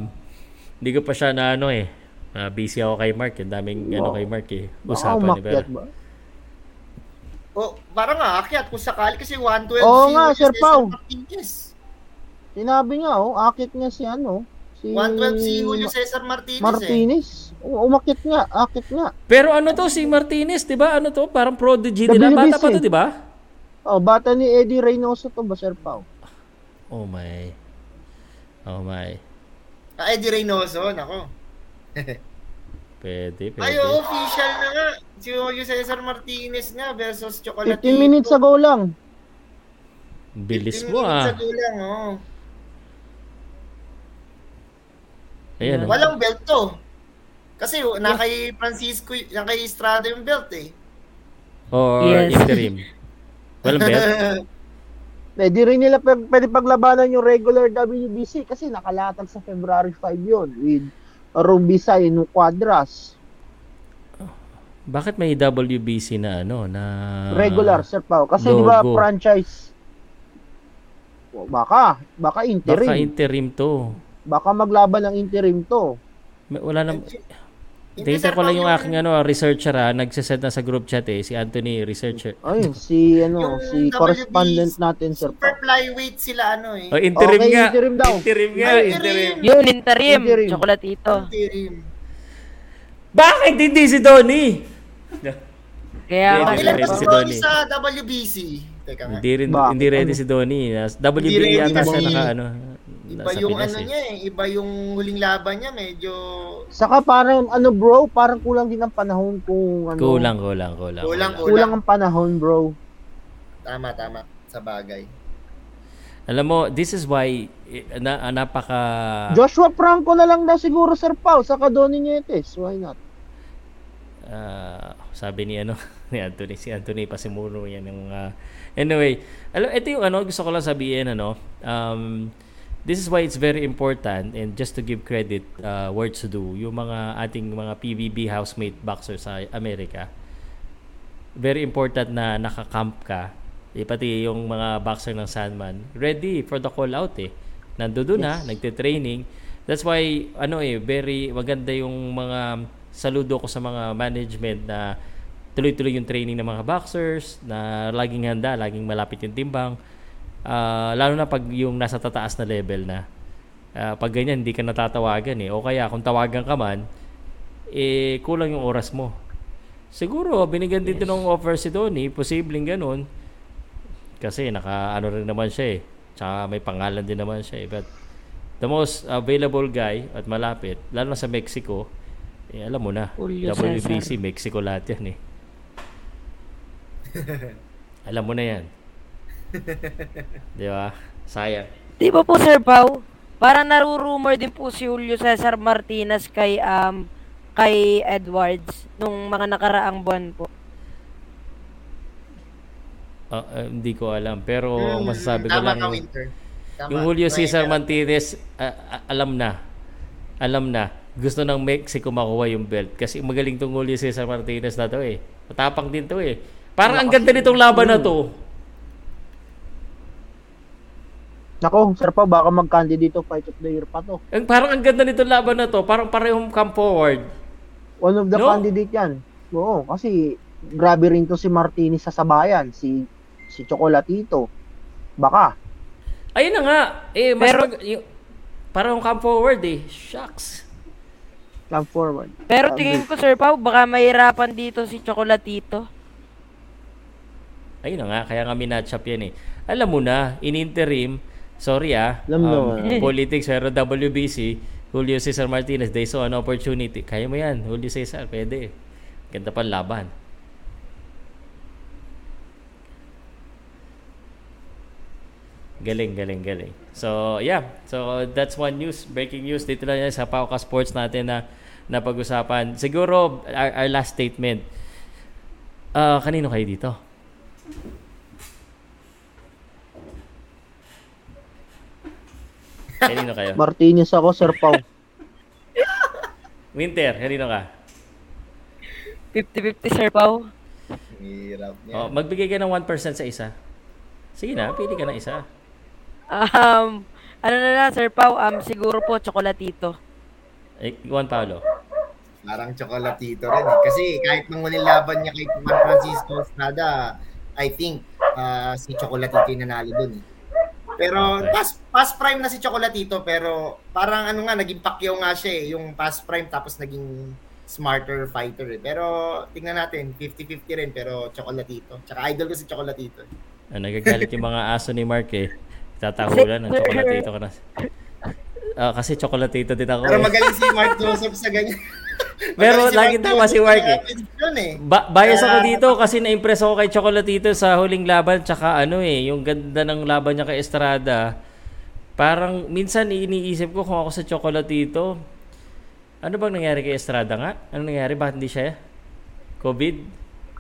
hindi ko pa siya na ano eh. Ah, busy ako kay Mark. Ang daming ano kay Mark eh. Usapan ni umakyat Pero. ba? oh, parang nga, akyat kung sakali kasi 112 Oo si nga, Sir. Martinez. Sinabi nga oh, akit nga si ano. Si 112 si Julio Cesar Martinez, eh. Martinez. U- Umakit nga, akit nga. Pero ano to si Martinez, 'di ba? Ano to? Parang prodigy nila. Bata pa to, 'di ba? Oh, bata ni Eddie Reynoso to ba, Sir Pao? Oh my. Oh my. Ah, Eddie Reynoso, nako. *laughs* Pwede, pwede. Ay, official na nga. Si Julio Cesar Martinez nga versus Chocolatito. 15 minutes ago lang. Bilis 15 mo minutes ah. ago lang, oh. Ayan. oh. Walang belt to. Kasi na kay Francisco, na kay Estrada yung belt eh. Or Yes. interim. Walang bet. Pwede *laughs* rin nila p- pwede paglabanan yung regular WBC kasi nakalatag sa February 5 yun with Rubisa in Quadras. Bakit may WBC na ano na Regular, Sir Pao. Kasi di ba franchise? Baka, baka interim. Baka interim to. Baka maglaban ng interim to. May- Wala nam Hindi, Data ko lang yung aking ano, researcher ah, nagsasend na sa group chat eh, si Anthony, researcher. Ayun, si ano, Yung si WBC, correspondent natin, Sir Super flyweight sila ano eh. Oh, interim Okay, nga. interim daw. Interim nga, Ay, interim. Yun, interim. Interim. Chocolatito. Interim. Bakit hindi si Donnie? Kaya Hindi, Sir ready si Pero Donnie. sa WBC. Teka nga. Hindi rin Bakit? hindi ready si Donnie. Nas- ready yata kasi siya naka ano. Iba nasa yung Pinas ano eh. niya eh. Iba yung huling laban niya. Medyo Saka parang ano bro, parang kulang din ang panahon kung ano. Kulang, kulang, kulang. Kulang, Kulang ang panahon, bro. tama, tama. Sa bagay. Alam mo, this is why eh, na, napaka Joshua Franco na lang daw siguro, Sir Pao, saka Donnie Nietes. Why not? ah, sabi ni ano *laughs* ni Anthony si Anthony Pasimuno yan yung ah, anyway alam ito yung ano gusto ko lang sabihin ano um this is why it's very important and just to give credit uh, words to do yung mga ating mga PBB housemate boxers sa Amerika very important na naka-camp ka. Eh, pati yung mga boxer ng Sandman ready for the call out eh. Nandoon na nagte-training. That's why ano eh very maganda yung mga saludo ko sa mga management na tuloy-tuloy yung training ng mga boxers na laging handa, laging malapit yung timbang. Ah, lalo na pag yung nasa tataas na level na. Ah, pag ganyan, hindi ka natatawagan eh. O kaya kung tawagan ka man, eh kulang yung oras mo. Siguro, binigyan dito ng offer si Donnie, posibleng ganun. Kasi naka ano rin naman siya eh. Tsaka may pangalan din naman siya eh. But the most available guy at malapit, lalo na sa Mexico, eh, alam mo na, Julio WBC, Cesar. Mexico lahat yan eh. *laughs* alam mo na yan. *laughs* Di ba? Sayang. Di ba po, Sir Pau? Para narurumor din po si Julio Cesar Martinez kay um kay Edwards nung mga nakaraang buwan po. Ah, ah, hindi ko alam. Pero ang Mm, masasabi ko tama lang, Winter. Tama. yung Julio Cesar Martinez, ah, alam na. Alam na. Gusto ng Mexico makuha yung belt. Kasi magaling tong Julio Cesar Martinez na to eh. Matapang din to eh. Parang ang ganda nitong laban na to. Nako, Sir Pao, baka mag-candidate of fight of the year pa to. Ang parang ang ganda nito laban na to, parang parehong come forward. One of the No? candidate yan. Oo, kasi grabe rin to si Martinez sa sabayan, si si Chocolatito. Baka. Ayun na nga. Eh, mas Pero- mag, yung, parang come forward eh. Shucks. Come forward. Pero tingin ko, Sir Pao, baka mahirapan dito si Chocolatito. Ayun na nga, kaya nga minatchup yan eh. Alam mo na, in interim, sorry ah, Alam um, naman. politics, pero WBC, Julio Cesar Martinez, they saw an opportunity. Kaya mo yan, Julio Cesar, pwede. Ganda pa laban. Galing, galing, galing. So, yeah. So, that's one news. Breaking news. Dito lang yan sa Pauka Sports natin na napag-usapan. Siguro, our, our last statement. Ah, kanino kayo dito? Kanino kayo? Martinez ako, Sir Pao. Winter, kanino ka? 50-50, Sir Pao. Hirap niya. Oh, magbigay ka ng 1% sa isa. Sige na, pili ka ng isa. Um, ano na lang, Sir Pao, um, siguro po, Chocolatito. Eh, Juan Paulo. Parang chocolatito rin eh. Kasi kahit nung huling laban niya kay Juan Francisco Estrada, I think ah, si Chocolatito yung nanalo dun eh. Pero Okay. past, past prime na si Chocolatito pero parang ano nga, naging Pacquiao nga siya eh. Yung past prime tapos naging smarter fighter eh. Pero tingnan natin, 50-50 rin pero Chocolatito. Tsaka idol ko si Chocolatito. Ah, nagagalit yung mga aso ni Mark eh. Tatahulan ng chocolatito ka na. Ah, kasi chocolatito din ako. Pero eh. magaling si Mark Joseph sa ganyan. *laughs* Pero lagi tama si Joseph Mark sa eh. eh. Ba- bias ako dito kasi na-impress ako kay Chocolatito sa huling laban tsaka ano eh, yung ganda ng laban niya kay Estrada. Parang minsan iniisip ko kung ako sa Chocolatito, ano bang nangyari kay Estrada nga? Ano nangyari? Bakit hindi siya? COVID?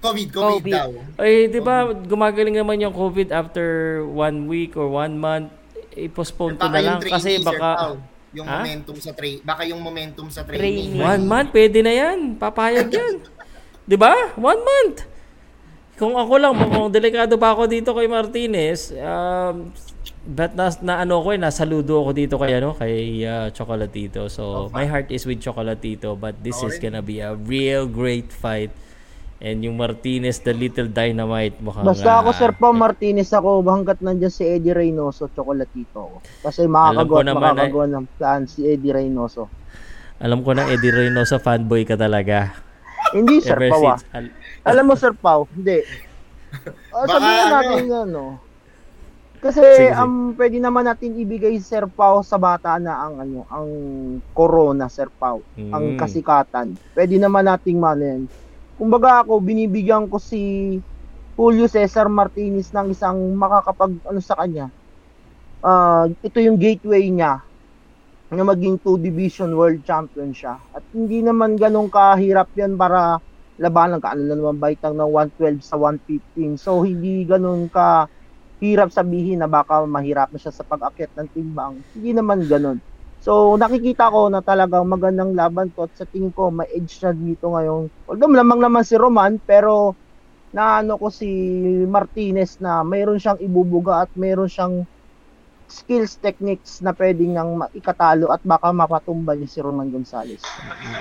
COVID, COVID, COVID. daw. Ay, di ba gumagaling naman yung COVID after one week or one month? I-postpone ko Baka na lang kasi baka... Pao. Yung Ha? momentum sa tra- baka yung momentum sa Training. training. One month, pwede na yan. Papayag yan. *laughs* Di ba? One month. Kung ako lang, kung delikado pa ako dito kay Martinez, um, but na, na ano ko eh, nasaludo ako dito kay ano, kay uh, Chocolatito. So, my heart is with Chocolatito, but this is gonna be a real great fight. And yung Martinez, the little dynamite, mukhang... Basta ako, ah, Sir Pao, Martinez ako, hanggat nandyan si Eddie Reynoso, Chocolatito ako. Kasi makakagawa at naman, makakagawa ng plan si Eddie Reynoso. Alam ko na, Eddie Reynoso fanboy ka talaga. Hindi, Sir Ever Pao, ah. since... al- Alam mo, Sir Pao, hindi. *laughs* Uh, Baka sabihin ano? natin na, no? Kasi Sige, sige. um, pwede naman natin ibigay Sir Pao sa bata na ang ano, ang corona Sir Pao, ang Mm. kasikatan. Pwede naman nating manin. Kumbaga ako binibigyan ko si Julio Cesar Martinez ng isang makakapag ano sa kanya. Ah, ito yung gateway niya na maging two division world champion siya. At hindi naman ganun kahirap 'yan para labanan ka ano na naman baitang ng 112 sa 115. So hindi ganun ka hirap sabihin na baka mahirap na siya sa pag-akyat ng timbang. Hindi naman ganun. So nakikita ko na talagang magandang laban to at sa tingin ko may edge na dito ngayon. Although lamang naman si Roman pero naano ko si Martinez na mayroon siyang ibubuga at mayroon siyang skills techniques na pwedeng nang ikatalo at baka mapatumba niya si Roman Gonzalez.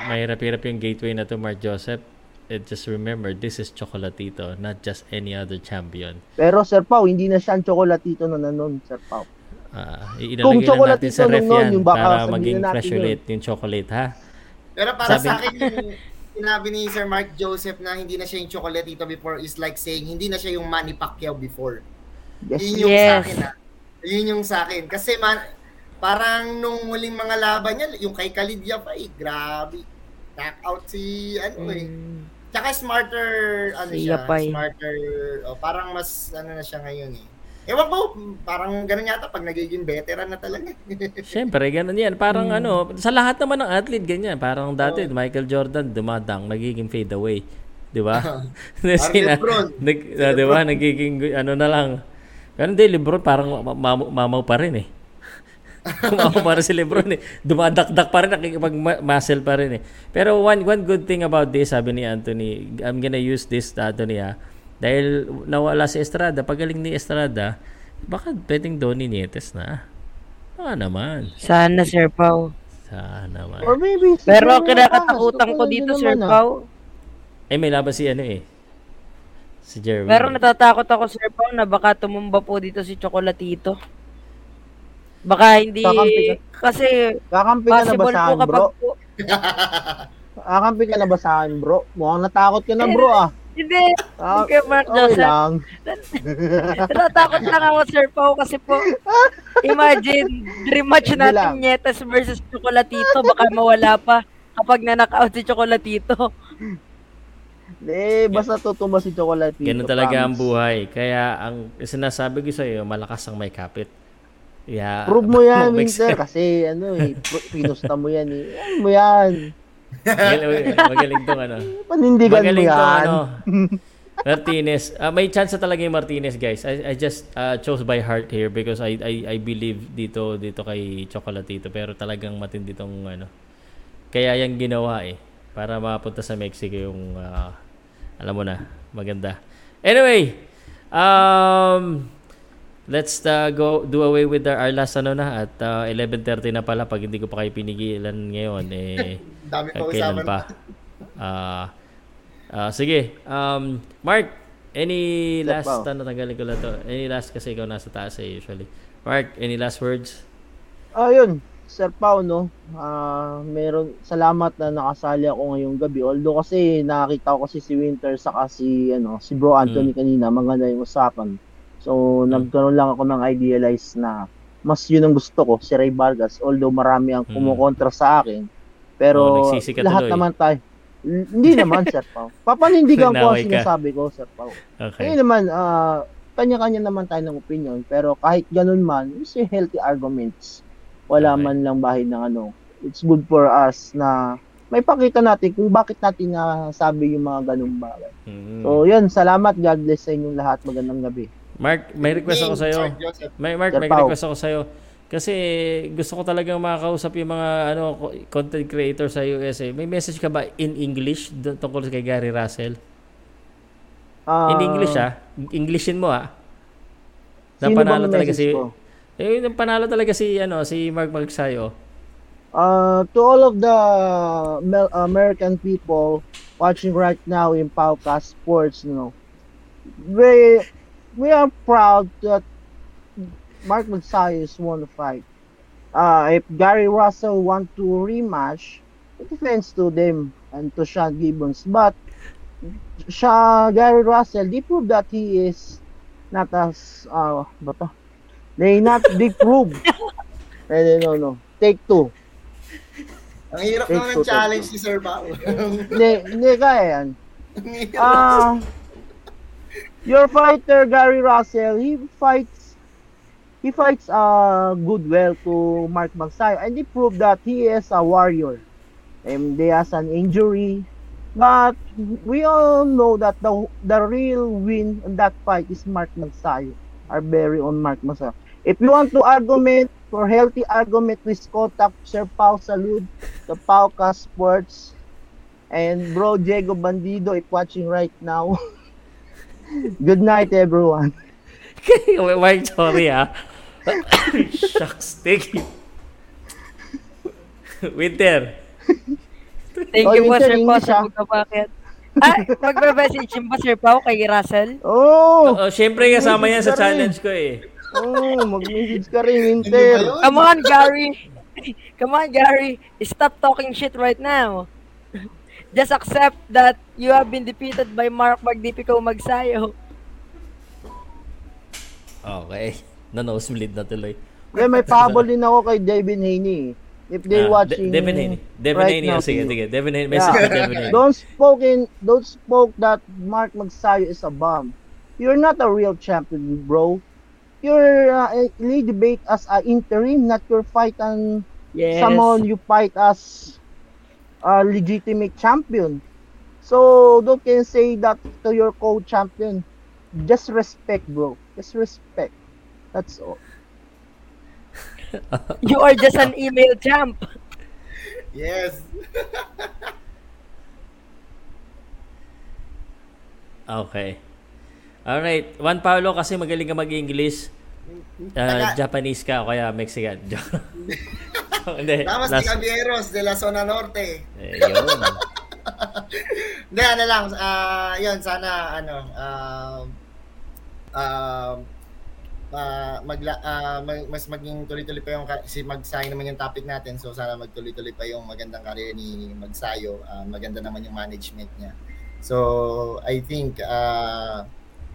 Mahirap-hirap yung gateway na to, Mark Joseph. And just remember, this is Chocolatito, not just any other champion. Pero Sir Pau, hindi na siya ang chocolatito na nanon, Sir Pau. Ah, Kung lang natin sa ref yan yung baka para maging natin fresh yun. ulit yung chocolate, ha? Pero para Sabi- sa akin yung sinabi ni Sir Mark Joseph na hindi na siya yung Chocolatito before is like saying hindi na siya yung Manny Pacquiao before. Yes. Yun yung sa Yes. akin ah. Yun yung sa akin. Kasi man, parang nung huling mga laban niya, yung kay Khalid Yapay, grabe. Knock out si ano eh. Mm. Tsaka smarter, ano Si siya, Yapay. smarter, oh, parang mas, ano na siya ngayon eh. Ewan ko, parang ganun yata pag nagiging veteran na talaga. *laughs* Siyempre, ganun yan. Parang ano, sa lahat naman ng athlete, ganyan. Parang dati, Michael Jordan, dumadang, nagiging fade away. Di ba? *laughs* *laughs* Sina, Lebron. nag, ah, di ba? Nagiging, ano na lang. Pero hindi, Lebron parang ma- ma- mamaw pa rin eh. Mamaw pa rin si Lebron eh. Dumadakdak pa rin, nakikipag-muscle pa rin eh. Pero one one good thing about this, sabi ni Anthony, I'm gonna use this, Anthony ah. Dahil nawala si Estrada, pagaling ni Estrada, baka pwedeng Donnie Nietes na. Ah, naman. Sana, Sir Pau. Sana naman. Or maybe, Pero kinakatakutan ko dito, Sir naman, ah. Pau. Eh, may laban si ano eh. Si Jerwin. Pero natatakot ako, Sir Pau, na baka tumumba po dito si Chocolatito. Baka hindi... Kakampi ka. Kasi Kakampi ka na ba sa po akin, kapag bro? po... *laughs* Kakampi ka na ba sa akin, bro? Mukhang natakot ka na, bro, ah. Hindi. Ah, Okay, Mark okay Joseph. lang. *laughs* Natatakot lang ako, Sir Pau, kasi po, imagine, dream match Hindi natin lang. Nietas versus Chocolatito, baka mawala pa kapag na-knockout si Chocolatito. Eh, basta tutumba si Chocolate. Ganun talaga ang buhay. Kaya ang sinasabi ko sa iyo, malakas ang may kapit. Yeah. Prove mo yan, *laughs* Winter, kasi ano eh, pinusta mo yan eh. Ano mo yan? Magaling, magaling tong ano. Panindigan mo Magaling yan. tong ano. *laughs* Martinez. Ah, may chance na talaga yung Martinez, guys. I, I just uh, chose by heart here because I, I I believe dito dito kay Chocolatito pero talagang matindi tong ano. Kaya yung ginawa eh para mapunta sa Mexico yung ah, alam mo na, maganda. Anyway, um let's uh, go do away with our, our last ano na at uh, 11:30 na pala pag hindi ko pa kayo pinigilan ngayon eh *laughs* Dami pa kailan usapan. pa. Ah ah, sige. Um Mark, any last out. ano tanggalin ko lang to. Any last kasi ikaw nasa taas eh usually. Mark, any last words? Ah, yun. Sir Pao, no? Ah, meron, salamat na nakasali ako ngayong gabi. Although kasi nakakita ko kasi si Winter saka si, ano, si Bro Anthony kanina, maganda yung usapan. So, nagkaroon lang ako ng idealize na mas yun ang gusto ko, si Ray Vargas. Although marami ang Mm. kumukontra sa akin. Oh, Pero ka lahat tuloy. naman tayo. Hindi naman, *laughs* Sir Pao. Papanindigan ko ang sinasabi ko, Sir Pao. Okay. Ngayon naman, ah, kanya-kanya naman tayo ng opinion. Pero kahit ganun man, it's a healthy arguments. Wala Okay. man lang bahid ng ano. It's good for us na may pakita natin kung bakit natin nasabi yung mga ganung bagay. Mm. So, yun. Salamat. God bless sa inyong lahat. Magandang gabi. Mark, may request ako sa'yo. May Mark, may request ako sa'yo. Kasi gusto ko talagang makakausap yung mga ano co- content creator sa USA. May message ka ba in English tungkol kay Gary Russell? Ah, in English ah. Englishin mo ah. Napanalo talaga si ko? Eh, panalo talaga si ano, si Mark Magsayo. Uh, to all of the Mel- American people watching right now in Paucas Sports, you know, we we are proud that Mark Magsayas won the fight. Uh, if Gary Russell want to rematch, it depends to them and to Sean Gibbons. But Sha Gary Russell, they prove that he is not as uh, ba to? They not *laughs* they prove. eh, no, no. Take two. Ang hirap Take naman two, ng challenge ni Sir Pao. Hindi, hindi kaya yan. Ang hirap. Your fighter Gary Russell, he fights he fights uh good well to Mark Magsayo and he proved that he is a warrior. And they has an injury, but we all know that the the real win in that fight is Mark Magsayo. Our very own Mark Magsayo. If you want to argument for healthy argument with contact Sir Pau Salud, the Pauka Sports, and bro Diego Bandido if watching right now. *laughs* Good night everyone. *laughs* Mark, sorry ah. *coughs* Shucks, thank you. *laughs* Winter. Thank Oh, you po, Sir Pao, sa ah. pagkabakit. Ah, magbe-message yun ba, Sir Pao, kay Russell? Oh, Oh, syempre kasama yan sa challenge ko eh. oh, mag-message ka rin, Winter. Come on, Gary. *laughs* Come on, Gary. Stop talking shit right now. Just accept that you have been defeated by Mark Magnifico Magsayo. Okay. Na-nosebleed na tuloy. Kaya may pahabol din ako kay Devin Haney. If they Ah, watching De- Devin Haney. Devin right Haney. now, oh, sige, sige. Devin Haney. Message Yeah. Devin Haney. Don't spoke in, don't spoke that Mark Magsayo is a bomb. You're not a real champion, bro. You're uh, lead debate as a interim, not your fight and Yes. someone you fight as a legitimate champion. So don't can say that to your co-champion. Just respect, bro. Just respect. That's all. *laughs* You are just an email champ. Yes. *laughs* Okay. Alright. Juan Paulo kasi magaling ka mag-English. Ah, Japanese ka o kaya Mexican. *laughs* *laughs* Hindi. Damas de Caballeros de la Zona Norte. Eh, yun. *laughs* Hindi, ano lang, ah, yun, sana, ano, um, um, ah, magla, ah, mag- mas maging tuloy-tuloy pa yung, ka- si Magsayo naman yung topic natin, so sana magtuloy-tuloy pa yung magandang career ni Magsayo, Ah, maganda naman yung management niya. So, I think, ah,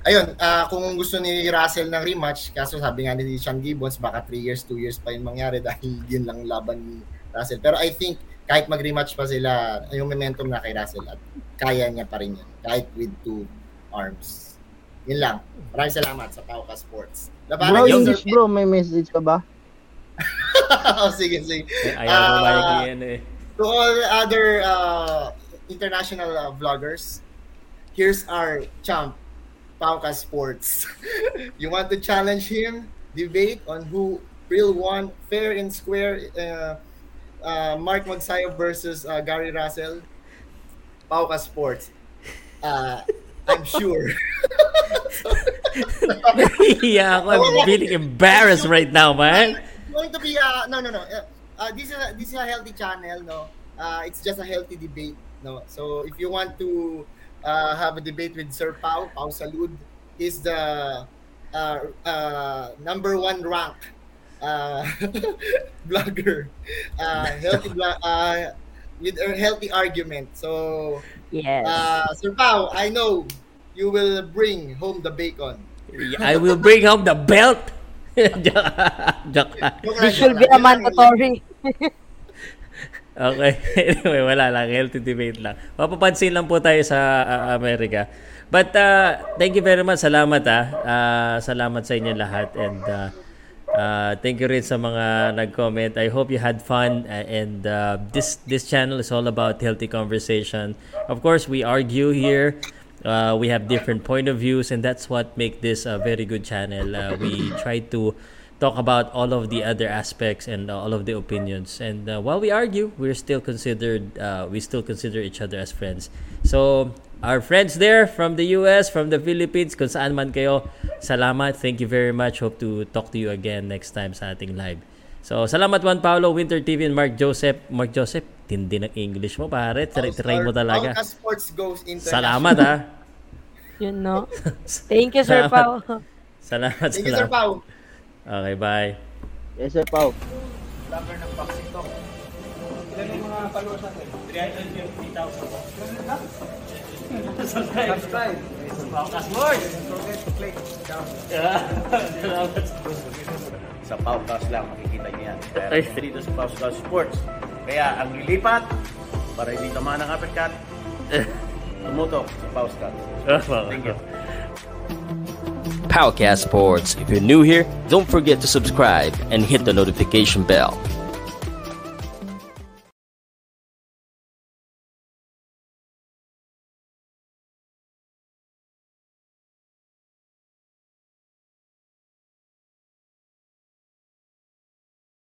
ayun, ah, kung gusto ni Russell ng rematch, kaso sabi nga ni Sean Gibbons, baka 3 years, 2 years pa yung mangyari *laughs* dahil yun lang laban ni Russell. Pero I think, kahit mag-rematch pa sila, yung momentum na kay Russell at kaya niya pa rin yun, kahit with two arms. Yun lang. Maraming salamat sa Pauka Sports. Labanan Bro, English Sir bro, may message ka ba? *laughs* oh, sige, sige. Ayaw mo Ah, ba yan eh. to all other uh, international uh, vloggers, here's our champ, Pauka Sports. *laughs* you want to challenge him? Debate on who real won fair and square uh, uh, Mark Magsayo versus uh, Gary Russell? Pauka Sports. Uh, I'm sure. *laughs* yeah. I'm feeling embarrassed right now, man. going to be uh no no no uh, uh, this is a, this is a healthy channel no uh it's just a healthy debate no so if you want to uh have a debate with Sir Pau Pau Salud is the uh, uh number one rank uh *laughs* blogger uh healthy blo- uh with a healthy argument so Yes. uh Sir Pau I know you will bring home the bacon I will bring home the belt. *laughs* Joke. Joke. This will be a mandatory. Okay. *laughs* Anyway, wala lang. Healthy debate lang. Mapapansin lang po tayo sa uh, Amerika. But uh, thank you very much. Salamat ah. Uh, salamat sa inyo lahat. And uh, uh, thank you rin sa mga nag-comment. I hope you had fun. Uh, and uh, this this channel is all about healthy conversation. Of course, we argue here. Uh, we have different point of views and that's what make this a very good channel. Uh, we try to talk about all of the other aspects and uh, all of the opinions. And uh, while we argue, we're still considered uh, we still consider each other as friends. So our friends there from the US, from the Philippines, kung saan man kayo, salamat. Thank you very much. Hope to talk to you again next time sa ating live. So, salamat Juan Paulo, Winter TV, and Mark Joseph. Mark Joseph, tindi ng English mo, pare. Try, try mo talaga. Sports goes Salamat, ha. *laughs* Yun, no? *laughs* Thank you, Sir Pao. Salamat, Thank you, Sir salamat. Okay, bye. Yes, Sir Pau. Vlogger ng Boxing Talk. Ilan yung mga followers natin? 350,000. Subscribe. Subscribe. Paukas Sports. Don't forget to click down. sa Paukas lang makikita niyo yan. Kaya dito sa Paukas Sports. Kaya ang lilipat para hindi tamaan ng uppercut, *laughs* tumutok sa Paukas. Thank you. Powercast Sports. If you're new here, don't forget to subscribe and hit the notification bell.